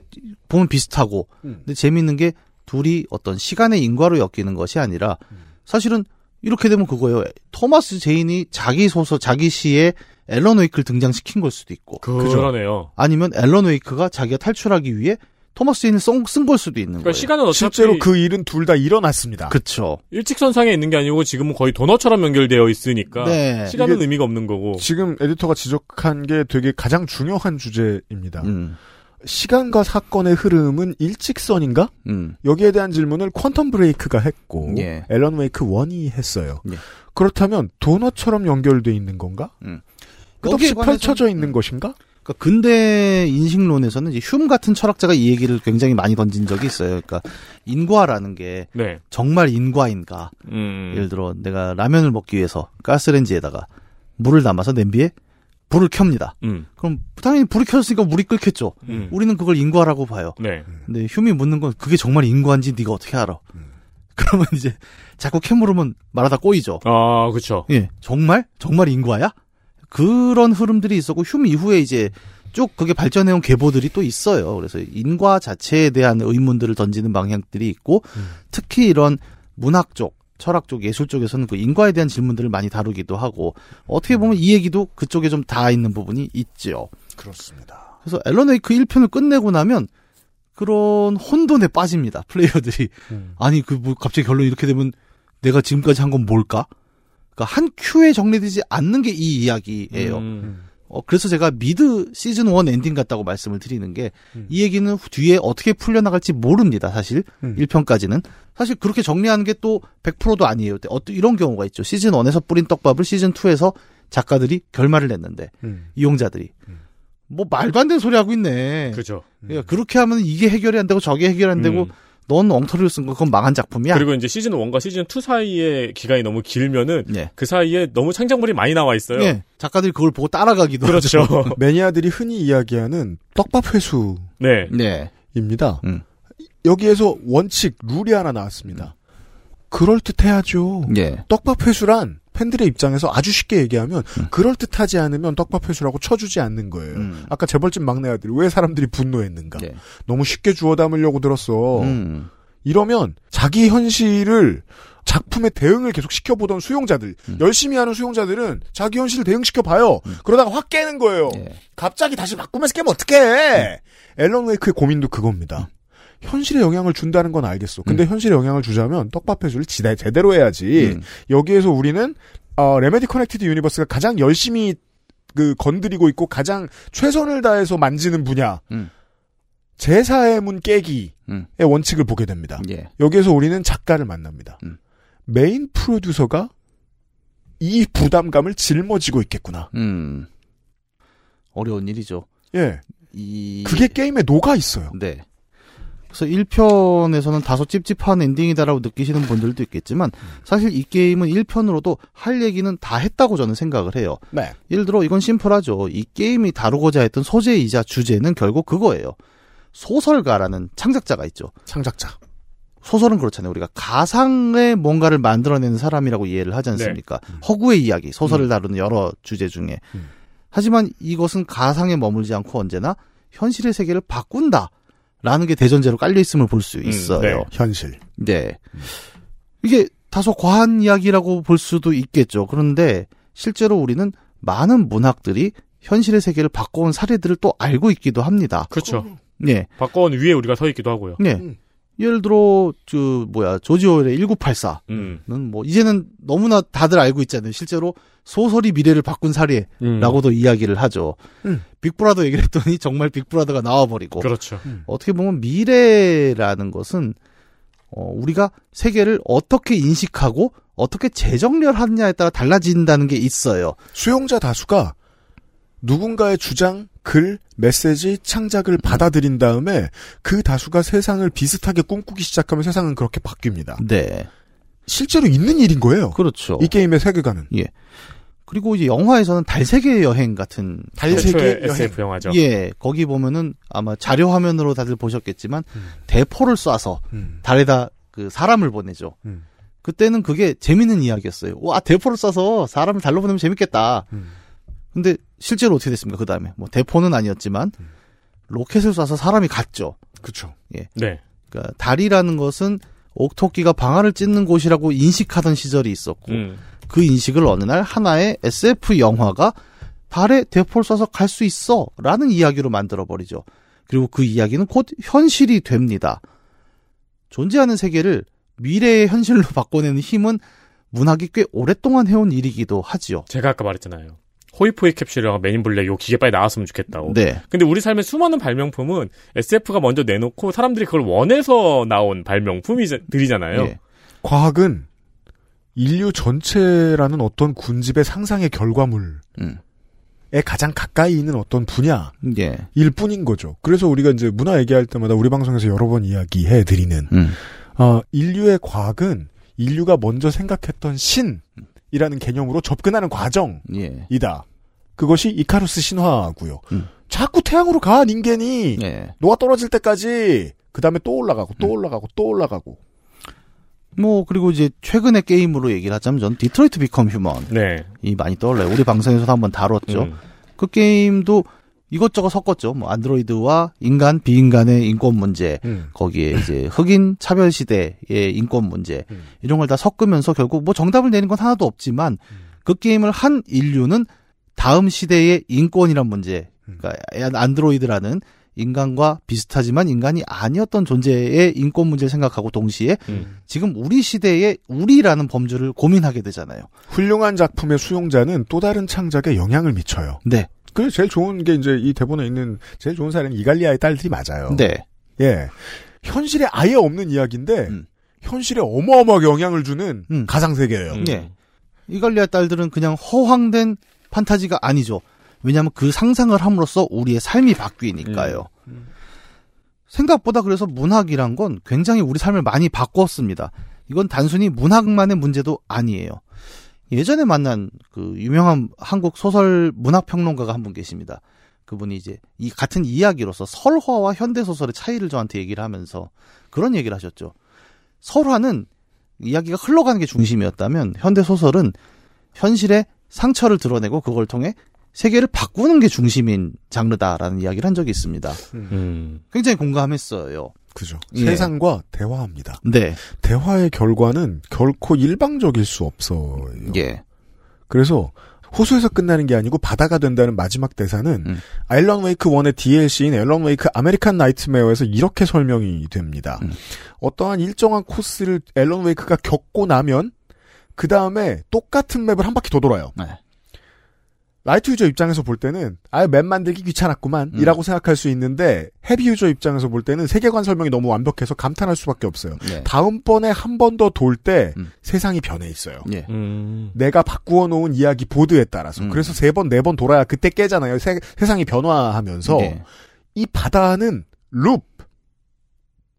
보면 비슷하고 음. 근데 재미있는 게 둘이 어떤 시간의 인과로 엮이는 것이 아니라 사실은 이렇게 되면 그거예요. 토마스 제인이 자기 소설, 자기 시에 앨런 웨이크를 등장시킨 걸 수도 있고 그러네요. 아니면 앨런 웨이크가 자기가 탈출하기 위해 토마스 제인을 쓴걸 수도 있는 그러니까 거예요. 시간은 어차피 실제로 그 일은 둘 다 일어났습니다. 그쵸. 일직선상에 있는 게 아니고 지금은 거의 도넛처럼 연결되어 있으니까 네. 시간은 의미가 없는 거고. 지금 에디터가 지적한 게 되게 가장 중요한 주제입니다. 음, 시간과 사건의 흐름은 일직선인가? 음. 여기에 대한 질문을 퀀텀 브레이크가 했고 예. 앨런 웨이크 1이 했어요. 예. 그렇다면 도넛처럼 연결돼 있는 건가? 음. 끝없이 펼쳐져 있는 것인가? 그러니까 근대 인식론에서는 이제 흄 같은 철학자가 이 얘기를 굉장히 많이 던진 적이 있어요. 그러니까 인과라는 게 네. 정말 인과인가? 음. 예를 들어 내가 라면을 먹기 위해서 가스레인지에다가 물을 담아서 냄비에 불을 켭니다. 음. 그럼 당연히 불이 켜졌으니까 물이 끓겠죠. 음. 우리는 그걸 인과라고 봐요. 네. 근데 흉이 묻는 건 그게 정말 인과인지 네가 어떻게 알아? 그러면 이제 자꾸 캐물으면 말하다 꼬이죠. 아, 그쵸. 예, 정말 정말 인과야? 그런 흐름들이 있었고 흉 이후에 이제 쭉 그게 발전해온 계보들이 또 있어요. 그래서 인과 자체에 대한 의문들을 던지는 방향들이 있고 특히 이런 문학 쪽, 철학 쪽, 예술 쪽에서는 그 인과에 대한 질문들을 많이 다루기도 하고 어떻게 보면 이 얘기도 그쪽에 좀 닿아 있는 부분이 있죠. 그렇습니다. 그래서 앨런 웨이크 1편을 끝내고 나면 그런 혼돈에 빠집니다. 플레이어들이. 아니 그 뭐 갑자기 결론 이렇게 되면 내가 지금까지 한 건 뭘까? 그러니까 한 큐에 정리되지 않는 게 이 이야기예요. 음. 어, 그래서 제가 미드 시즌 1 엔딩 같다고 말씀을 드리는 게 이 얘기는 뒤에 어떻게 풀려나갈지 모릅니다. 사실 음. 1편까지는 사실 그렇게 정리하는 게 또 100%도 아니에요. 어떤 이런 경우가 있죠. 시즌 1에서 뿌린 떡밥을 시즌 2에서 작가들이 결말을 냈는데 음. 이용자들이 뭐 말도 안 되는 소리 하고 있네. 그죠. 그러니까 그렇게 하면 이게 해결이 안 되고 저게 해결이 안 되고 음. 넌 엉터리로 쓴 거 그건 망한 작품이야. 그리고 이제 시즌 1과 시즌 2 사이의 기간이 너무 길면은 예. 그 사이에 너무 창작물이 많이 나와 있어요. 예. 작가들이 그걸 보고 따라가기도 그렇죠. 하죠. 매니아들이 흔히 이야기하는 떡밥 회수입니다. 네. 네. 음. 여기에서 원칙 룰이 하나 나왔습니다. 그럴 듯해야죠. 예. 떡밥 회수란 팬들의 입장에서 아주 쉽게 얘기하면 그럴 듯하지 않으면 떡밥 회수라고 쳐주지 않는 거예요. 음. 아까 재벌집 막내 아들이 왜 사람들이 분노했는가? 예. 너무 쉽게 주워 담으려고 들었어. 음. 이러면 자기 현실을 작품에 대응을 계속 시켜보던 수용자들, 음. 열심히 하는 수용자들은 자기 현실을 대응시켜봐요. 그러다가 확 깨는 거예요. 예. 갑자기 다시 바꾸면서 깨면 어떡해! 앨런 웨이크의 고민도 그겁니다. 현실에 영향을 준다는 건 알겠어. 근데 현실에 영향을 주자면 떡밥 회수를 지대, 제대로 해야지. 음. 여기에서 우리는 어, Remedy Connected Universe가 가장 열심히 그 건드리고 있고 가장 최선을 다해서 만지는 분야. 음. 제사의 문 깨기의 음. 원칙을 보게 됩니다. 예. 여기에서 우리는 작가를 만납니다. 음. 메인 프로듀서가 이 부담감을 짊어지고 있겠구나. 음. 어려운 일이죠. 예. 이 그게 게임에 녹아 있어요. 네. 그래서 1편에서는 다소 찝찝한 엔딩이다라고 느끼시는 분들도 있겠지만 사실 이 게임은 1편으로도 할 얘기는 다 했다고 저는 생각을 해요. 네. 예를 들어 이건 심플하죠. 이 게임이 다루고자 했던 소재이자 주제는 결국 그거예요. 소설가라는 창작자가 있죠. 창작자. 소설은 그렇잖아요. 우리가 가상의 뭔가를 만들어내는 사람이라고 이해를 하지 않습니까? 허구의 이야기, 소설을 다루는 여러 주제 중에. 음. 하지만 이것은 가상에 머물지 않고 언제나 현실의 세계를 바꾼다. 라는 게 대전제로 깔려있음을 볼 수 있어요. 네. 현실. 네. 이게 다소 과한 이야기라고 볼 수도 있겠죠. 그런데 실제로 우리는 많은 문학들이 현실의 세계를 바꿔온 사례들을 또 알고 있기도 합니다. 그렇죠. 네. 바꿔온 위에 우리가 서 있기도 하고요. 네. 음. 예를 들어, 저, 뭐야, 조지 오웰의 1984. 음. 는 뭐, 이제는 너무나 다들 알고 있잖아요. 실제로 소설이 미래를 바꾼 사례라고도 음. 이야기를 하죠. 음. 빅브라더 얘기를 했더니 정말 빅브라더가 나와버리고. 그렇죠. 어떻게 보면 미래라는 것은 어, 우리가 세계를 어떻게 인식하고 어떻게 재정렬하느냐에 따라 달라진다는 게 있어요. 수용자 다수가 누군가의 주장, 글, 메시지, 창작을 받아들인 다음에 그 다수가 세상을 비슷하게 꿈꾸기 시작하면 세상은 그렇게 바뀝니다. 네. 실제로 있는 일인 거예요. 그렇죠. 이 게임의 세계관은. 예. 그리고 이제 영화에서는 달세계 여행 같은 최초의 SF 영화죠. 예, 거기 보면은 아마 자료 화면으로 다들 보셨겠지만 대포를 쏴서 음. 달에다 그 사람을 보내죠. 음. 그때는 그게 재밌는 이야기였어요. 와, 대포를 쏴서 사람을 달로 보내면 재밌겠다. 음. 근데 실제로 어떻게 됐습니까? 그 다음에 뭐 대포는 아니었지만 로켓을 쏴서 사람이 갔죠. 그쵸. 예. 네. 그러니까 달이라는 것은 옥토끼가 방아를 찢는 곳이라고 인식하던 시절이 있었고 음. 그 인식을 어느 날 하나의 SF 영화가 달에 대포를 쏴서 갈 수 있어 라는 이야기로 만들어 버리죠. 그리고 그 이야기는 곧 현실이 됩니다. 존재하는 세계를 미래의 현실로 바꿔내는 힘은 문학이 꽤 오랫동안 해온 일이기도 하지요. 제가 아까 말했잖아요. 호이포이 캡슐이랑 맨인블랙 요 기계 빨리 나왔으면 좋겠다고. 네. 근데 우리 삶의 수많은 발명품은 SF가 먼저 내놓고 사람들이 그걸 원해서 나온 발명품이들이잖아요. 예. 과학은 인류 전체라는 어떤 군집의 상상의 결과물에 음. 가장 가까이 있는 어떤 분야일 예. 뿐인 거죠. 그래서 우리가 이제 문화 얘기할 때마다 우리 방송에서 여러 번 이야기해 드리는 음. 어, 인류의 과학은 인류가 먼저 생각했던 신 이라는 개념으로 접근하는 과정이다. 예. 그것이 이카루스 신화고요. 음. 자꾸 태양으로 간 인간이 예. 녹아 떨어질 때까지 그 다음에 또 올라가고 또 올라가고 또 올라가고 뭐 그리고 이제 최근의 게임으로 얘기를 하자면 전 Detroit Become Human이 네. 많이 떠올라요. 우리 방송에서도 한번 다뤘죠. 음. 그 게임도 이것저것 섞었죠. 뭐 안드로이드와 인간, 비인간의 인권 문제, 음. 거기에 이제 흑인 차별 시대의 인권 문제 음. 이런 걸 다 섞으면서 결국 뭐 정답을 내는 건 하나도 없지만 그 게임을 한 인류는 다음 시대의 인권이란 문제, 그러니까 안드로이드라는 인간과 비슷하지만 인간이 아니었던 존재의 인권 문제를 생각하고 동시에 음. 지금 우리 시대의 우리라는 범주를 고민하게 되잖아요. 훌륭한 작품의 수용자는 또 다른 창작에 영향을 미쳐요. 네. 그래서 제일 좋은 게 이제 이 대본에 있는 제일 좋은 사례는 이갈리아의 딸들이 맞아요. 네. 예. 현실에 아예 없는 이야기인데 음. 현실에 어마어마하게 영향을 주는 음. 가상 세계예요. 음. 네. 이갈리아 딸들은 그냥 허황된 판타지가 아니죠. 왜냐하면 그 상상을 함으로써 우리의 삶이 바뀌니까요. 생각보다 그래서 문학이란 건 굉장히 우리 삶을 많이 바꿨습니다. 이건 단순히 문학만의 문제도 아니에요. 예전에 만난 그 유명한 한국 소설 문학 평론가가 한 분 계십니다. 그분이 이제 이 같은 이야기로서 설화와 현대 소설의 차이를 저한테 얘기를 하면서 그런 얘기를 하셨죠. 설화는 이야기가 흘러가는 게 중심이었다면 현대 소설은 현실의 상처를 드러내고 그걸 통해 세계를 바꾸는 게 중심인 장르다라는 이야기를 한 적이 있습니다. 음. 굉장히 공감했어요. 그죠. 예. 세상과 대화합니다. 네. 대화의 결과는 결코 일방적일 수 없어요. 예. 그래서 호수에서 끝나는 게 아니고 바다가 된다는 마지막 대사는 음. 앨런 웨이크 1의 DLC인 앨런 웨이크 American Nightmare에서 이렇게 설명이 됩니다. 음. 어떠한 일정한 코스를 앨런 웨이크가 겪고 나면 그 다음에 똑같은 맵을 한 바퀴 더 돌아요. 네. light user 입장에서 볼 때는 아예 맵 만들기 귀찮았구만 음. 이라고 생각할 수 있는데 heavy user 입장에서 볼 때는 세계관 설명이 너무 완벽해서 감탄할 수밖에 없어요. 네. 다음번에 한 번 더 돌때 음. 세상이 변해 있어요. 예. 음. 내가 바꾸어 놓은 이야기 보드에 따라서 음. 그래서 세 번 네 번 돌아야 그때 깨잖아요. 세, 세상이 변화하면서 네. 이 바다는 룹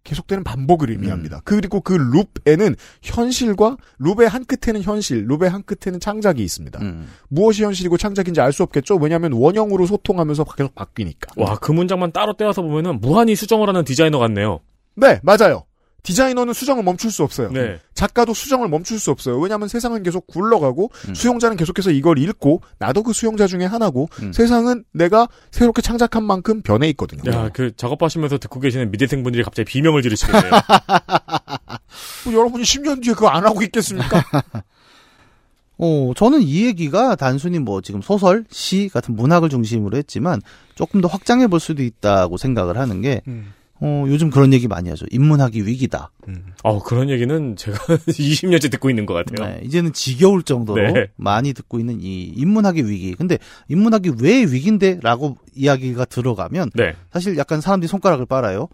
계속되는 반복을 의미합니다. 그리고 그 룹에는 현실과 룹의 한 끝에는 현실, 룹의 한 끝에는 창작이 있습니다. 음. 무엇이 현실이고 창작인지 알 수 없겠죠. 왜냐하면 원형으로 소통하면서 계속 바뀌니까. 와, 그 문장만 따로 떼어서 보면은 무한히 수정을 하는 디자이너 같네요. 네, 맞아요. 디자이너는 수정을 멈출 수 없어요. 네. 작가도 수정을 멈출 수 없어요. 왜냐하면 세상은 계속 굴러가고 음. 수용자는 계속해서 이걸 읽고 나도 그 수용자 중에 하나고 음. 세상은 내가 새롭게 창작한 만큼 변해 있거든요. 야, 그 작업하시면서 듣고 계시는 미대생분들이 갑자기 비명을 지르시겠네요. 뭐 여러분이 10년 뒤에 그거 안 하고 있겠습니까? 어, 저는 이 얘기가 단순히 뭐 지금 소설, 시 같은 문학을 중심으로 했지만 조금 더 확장해 볼 수도 있다고 생각을 하는 게 어, 요즘 그런 얘기 많이 하죠. 인문학이 위기다. 어, 그런 얘기는 제가 20년째 듣고 있는 것 같아요. 네, 이제는 지겨울 정도로 네. 많이 듣고 있는 이 인문학의 위기. 근데 인문학이 왜 위기인데 라고 이야기가 들어가면 네. 사실 약간 사람들이 손가락을 빨아요.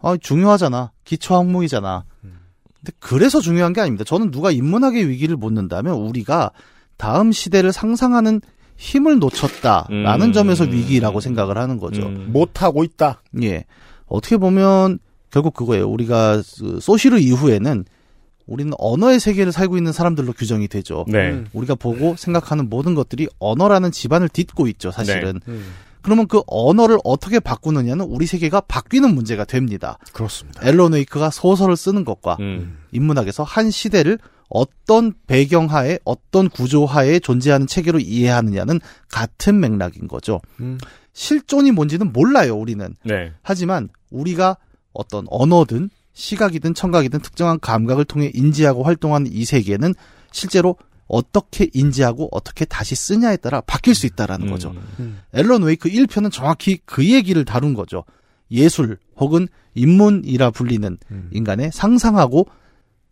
아, 중요하잖아. 기초 항목이잖아. 근데 그래서 중요한 게 아닙니다. 저는 누가 인문학의 위기를 묻는다면 우리가 다음 시대를 상상하는 힘을 놓쳤다라는 음. 점에서 위기라고 생각을 하는 거죠. 음. 못하고 있다. 예. 어떻게 보면 결국 그거예요. 우리가 그 소시르 이후에는 우리는 언어의 세계를 살고 있는 사람들로 규정이 되죠. 네. 음. 우리가 보고 생각하는 모든 것들이 언어라는 집안을 딛고 있죠, 사실은. 음. 그러면 그 언어를 어떻게 바꾸느냐는 우리 세계가 바뀌는 문제가 됩니다. 그렇습니다. 앨런 웨이크가 소설을 쓰는 것과 음. 인문학에서 한 시대를 어떤 배경하에 어떤 구조하에 존재하는 체계로 이해하느냐는 같은 맥락인 거죠. 음. 실존이 뭔지는 몰라요, 우리는. 네. 하지만 우리가 어떤 언어든 시각이든 청각이든 특정한 감각을 통해 인지하고 활동하는 이 세계는 실제로 어떻게 인지하고 어떻게 다시 쓰냐에 따라 바뀔 수 있다라는 거죠. 음. 앨런 웨이크 1편은 정확히 그 얘기를 다룬 거죠. 예술 혹은 인문이라 불리는 음. 인간의 상상하고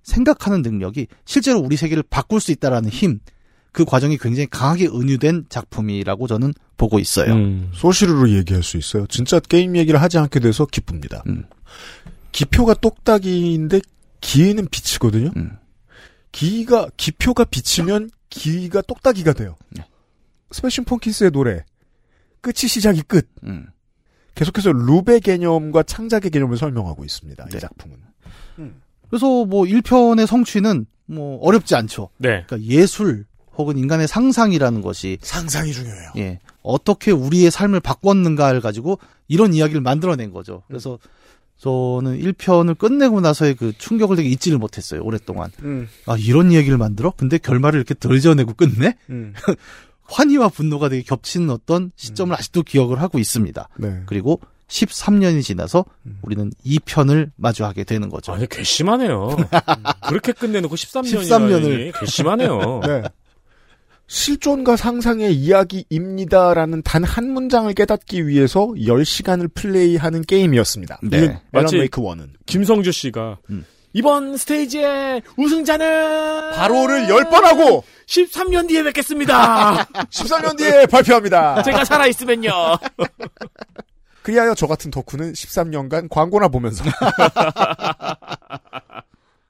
생각하는 능력이 실제로 우리 세계를 바꿀 수 있다라는 힘, 그 과정이 굉장히 강하게 은유된 작품이라고 저는 보고 있어요. 음. 소시르로 얘기할 수 있어요. 진짜 게임 얘기를 하지 않게 돼서 기쁩니다. 음. 기표가 똑딱이인데 기에는 비치거든요. 음. 기가 기표가 비치면 기가 똑딱이가 돼요. 네. 스매싱 펑키스의 노래 끝이 시작이 끝. 음. 계속해서 룹의 개념과 창작의 개념을 설명하고 있습니다. 네. 이 작품은. 그래서 뭐 1편의 성취는 뭐 어렵지 않죠. 네. 그러니까 예술 혹은 인간의 상상이라는 것이 상상이 중요해요. 예, 어떻게 우리의 삶을 바꿨는가를 가지고 이런 이야기를 만들어낸 거죠. 그래서 저는 1편을 끝내고 나서의 그 충격을 되게 잊지를 못했어요, 오랫동안. 음. 아, 이런 이야기를 만들어? 근데 결말을 이렇게 덜져내고 끝내? 음. 환희와 분노가 되게 겹치는 어떤 시점을 아직도 기억을 하고 있습니다. 네. 그리고 13년이 지나서 음. 우리는 2편을 마주하게 되는 거죠. 아니, 괘씸하네요. 그렇게 끝내놓고 13년이라니. 13년 을. 괘씸하네요. 네. 실존과 상상의 이야기입니다라는 단 한 문장을 깨닫기 위해서 10시간을 플레이하는 게임이었습니다. 네. 마치- 웨이크 1은. 김성주 씨가 음. 이번 스테이지의 우승자는 바로를 10번 하고 13년 뒤에 뵙겠습니다. 13년 뒤에 발표합니다. 제가 살아 있으면요. 그리하여 저 같은 덕후는 13년간 광고나 보면서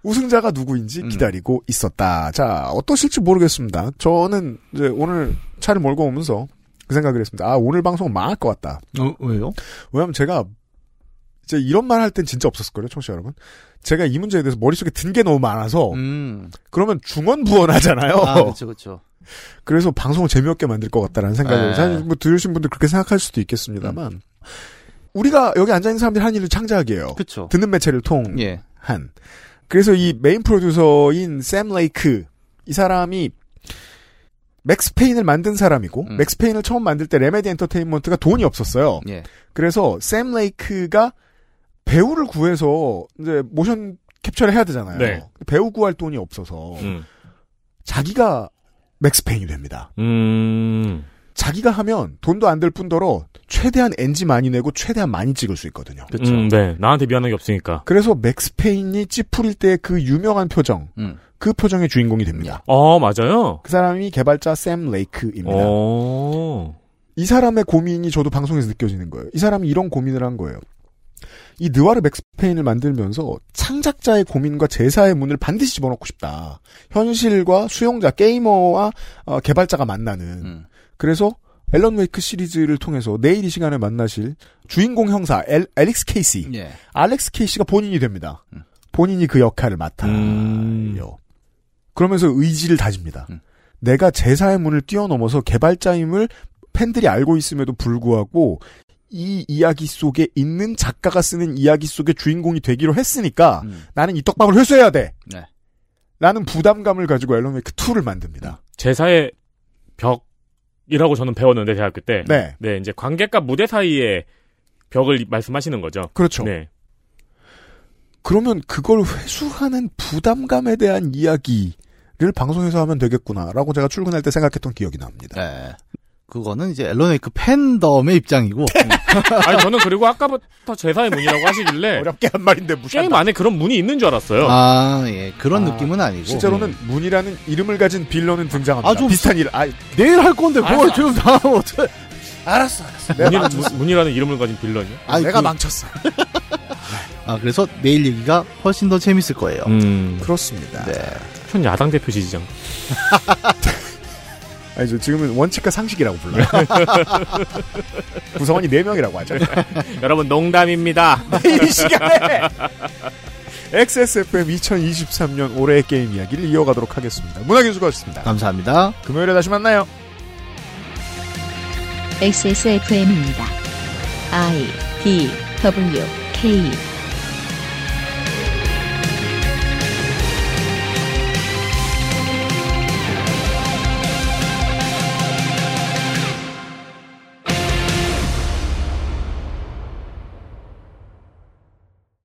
우승자가 누구인지 음. 기다리고 있었다. 자, 어떠실지 모르겠습니다. 저는 이제 오늘 차를 몰고 오면서 그 생각을 했습니다. 아, 오늘 방송 망할 것 같다. 어, 왜요? 왜냐면 제가 이제 이런 말 할 땐 진짜 없었을걸요, 청취자 여러분. 제가 이 문제에 대해서 머릿속에 든 게 너무 많아서 음. 그러면 중언부언하잖아요. 아, 그렇죠, 그렇죠. 그래서 방송을 재미없게 만들 것 같다라는 생각을 네. 사실 뭐 들으신 분들 그렇게 생각할 수도 있겠습니다만 우리가 여기 앉아 있는 사람들이 한 일을 창작이에요. 그렇죠. 듣는 매체를 통한. 예. 그래서 이 메인 프로듀서인 샘 레이크 이 사람이 맥스 페인을 만든 사람이고 음. 맥스 페인을 처음 만들 때 레메디 엔터테인먼트가 돈이 없었어요. 예. 그래서 샘 레이크가 배우를 구해서 이제 motion capture를 해야 되잖아요. 네. 배우 구할 돈이 없어서 음. 자기가 맥스 페인이 됩니다. 음. 자기가 하면 돈도 안들 뿐더러 최대한 NG 많이 내고 최대한 많이 찍을 수 있거든요. 그렇죠. 음, 네. 나한테 미안한 게 없으니까. 그래서 맥스 페인이 찌푸릴 때 그 유명한 표정, 음. 그 표정의 주인공이 됩니다. 어, 맞아요. 그 사람이 개발자 샘 레이크입니다. 어. 이 사람의 고민이 저도 방송에서 느껴지는 거예요. 이 사람이 이런 고민을 한 거예요. 이 느와르 맥스 페인을 만들면서 창작자의 고민과 제4의 문을 반드시 집어넣고 싶다. 현실과 수용자, 게이머와 어, 개발자가 만나는. 음. 그래서 앨런 웨이크 시리즈를 통해서 내일 이 시간에 만나실 주인공 형사 엘, 릭스 케이시, 예. 알렉스 케이시가 본인이 됩니다. 음. 본인이 그 역할을 맡아요. 음. 그러면서 의지를 다집니다. 음. 내가 제사의 문을 뛰어넘어서 개발자임을 팬들이 알고 있음에도 불구하고 이 이야기 속에 있는 작가가 쓰는 이야기 속의 주인공이 되기로 했으니까 음. 나는 이 떡밥을 회수해야 돼. 네. 라는 부담감을 가지고 앨런 웨이크 2를 만듭니다. 제사의 벽 이라고 저는 배웠는데, 대학교 때. 네. 네, 이제 관객과 무대 사이의 벽을 말씀하시는 거죠. 그렇죠. 네. 그러면 그걸 회수하는 부담감에 대한 이야기를 방송에서 하면 되겠구나라고 제가 출근할 때 생각했던 기억이 납니다. 네. 그거는 이제 앨런 웨이크 팬덤의 입장이고 아니, 저는 그리고 아까부터 제사의 문이라고 하시길래. 어렵게 한 말인데 무시한다. 게임 안에 그런 문이 있는 줄 알았어요. 아, 예. 그런 아, 느낌은 아니고 실제로는 문이라는 이름을 가진 빌런은 등장합니다. 아, 좀 비슷한 일. 아, 내일 할 건데 알았어. 지금 다 어떻게 알았어, 알았어. 문이, 내가, 문- 문이라는 이름을 가진 빌런이요? 아니, 내가 그- 망쳤어. 아, 그래서 내일 얘기가 훨씬 더 재밌을 거예요. 음. 그렇습니다. 네. 현 야당 대표 지지장. 아니죠. 지금은 원칙과 상식이라고 불러요. 구성원이 4명이라고 하죠. 여러분, 농담입니다. 이 시간에! XSFM 2023년 올해의 게임 이야기를 이어가도록 하겠습니다. 문학인 수고하셨습니다. 감사합니다. 금요일에 다시 만나요. XSFM입니다. I D W K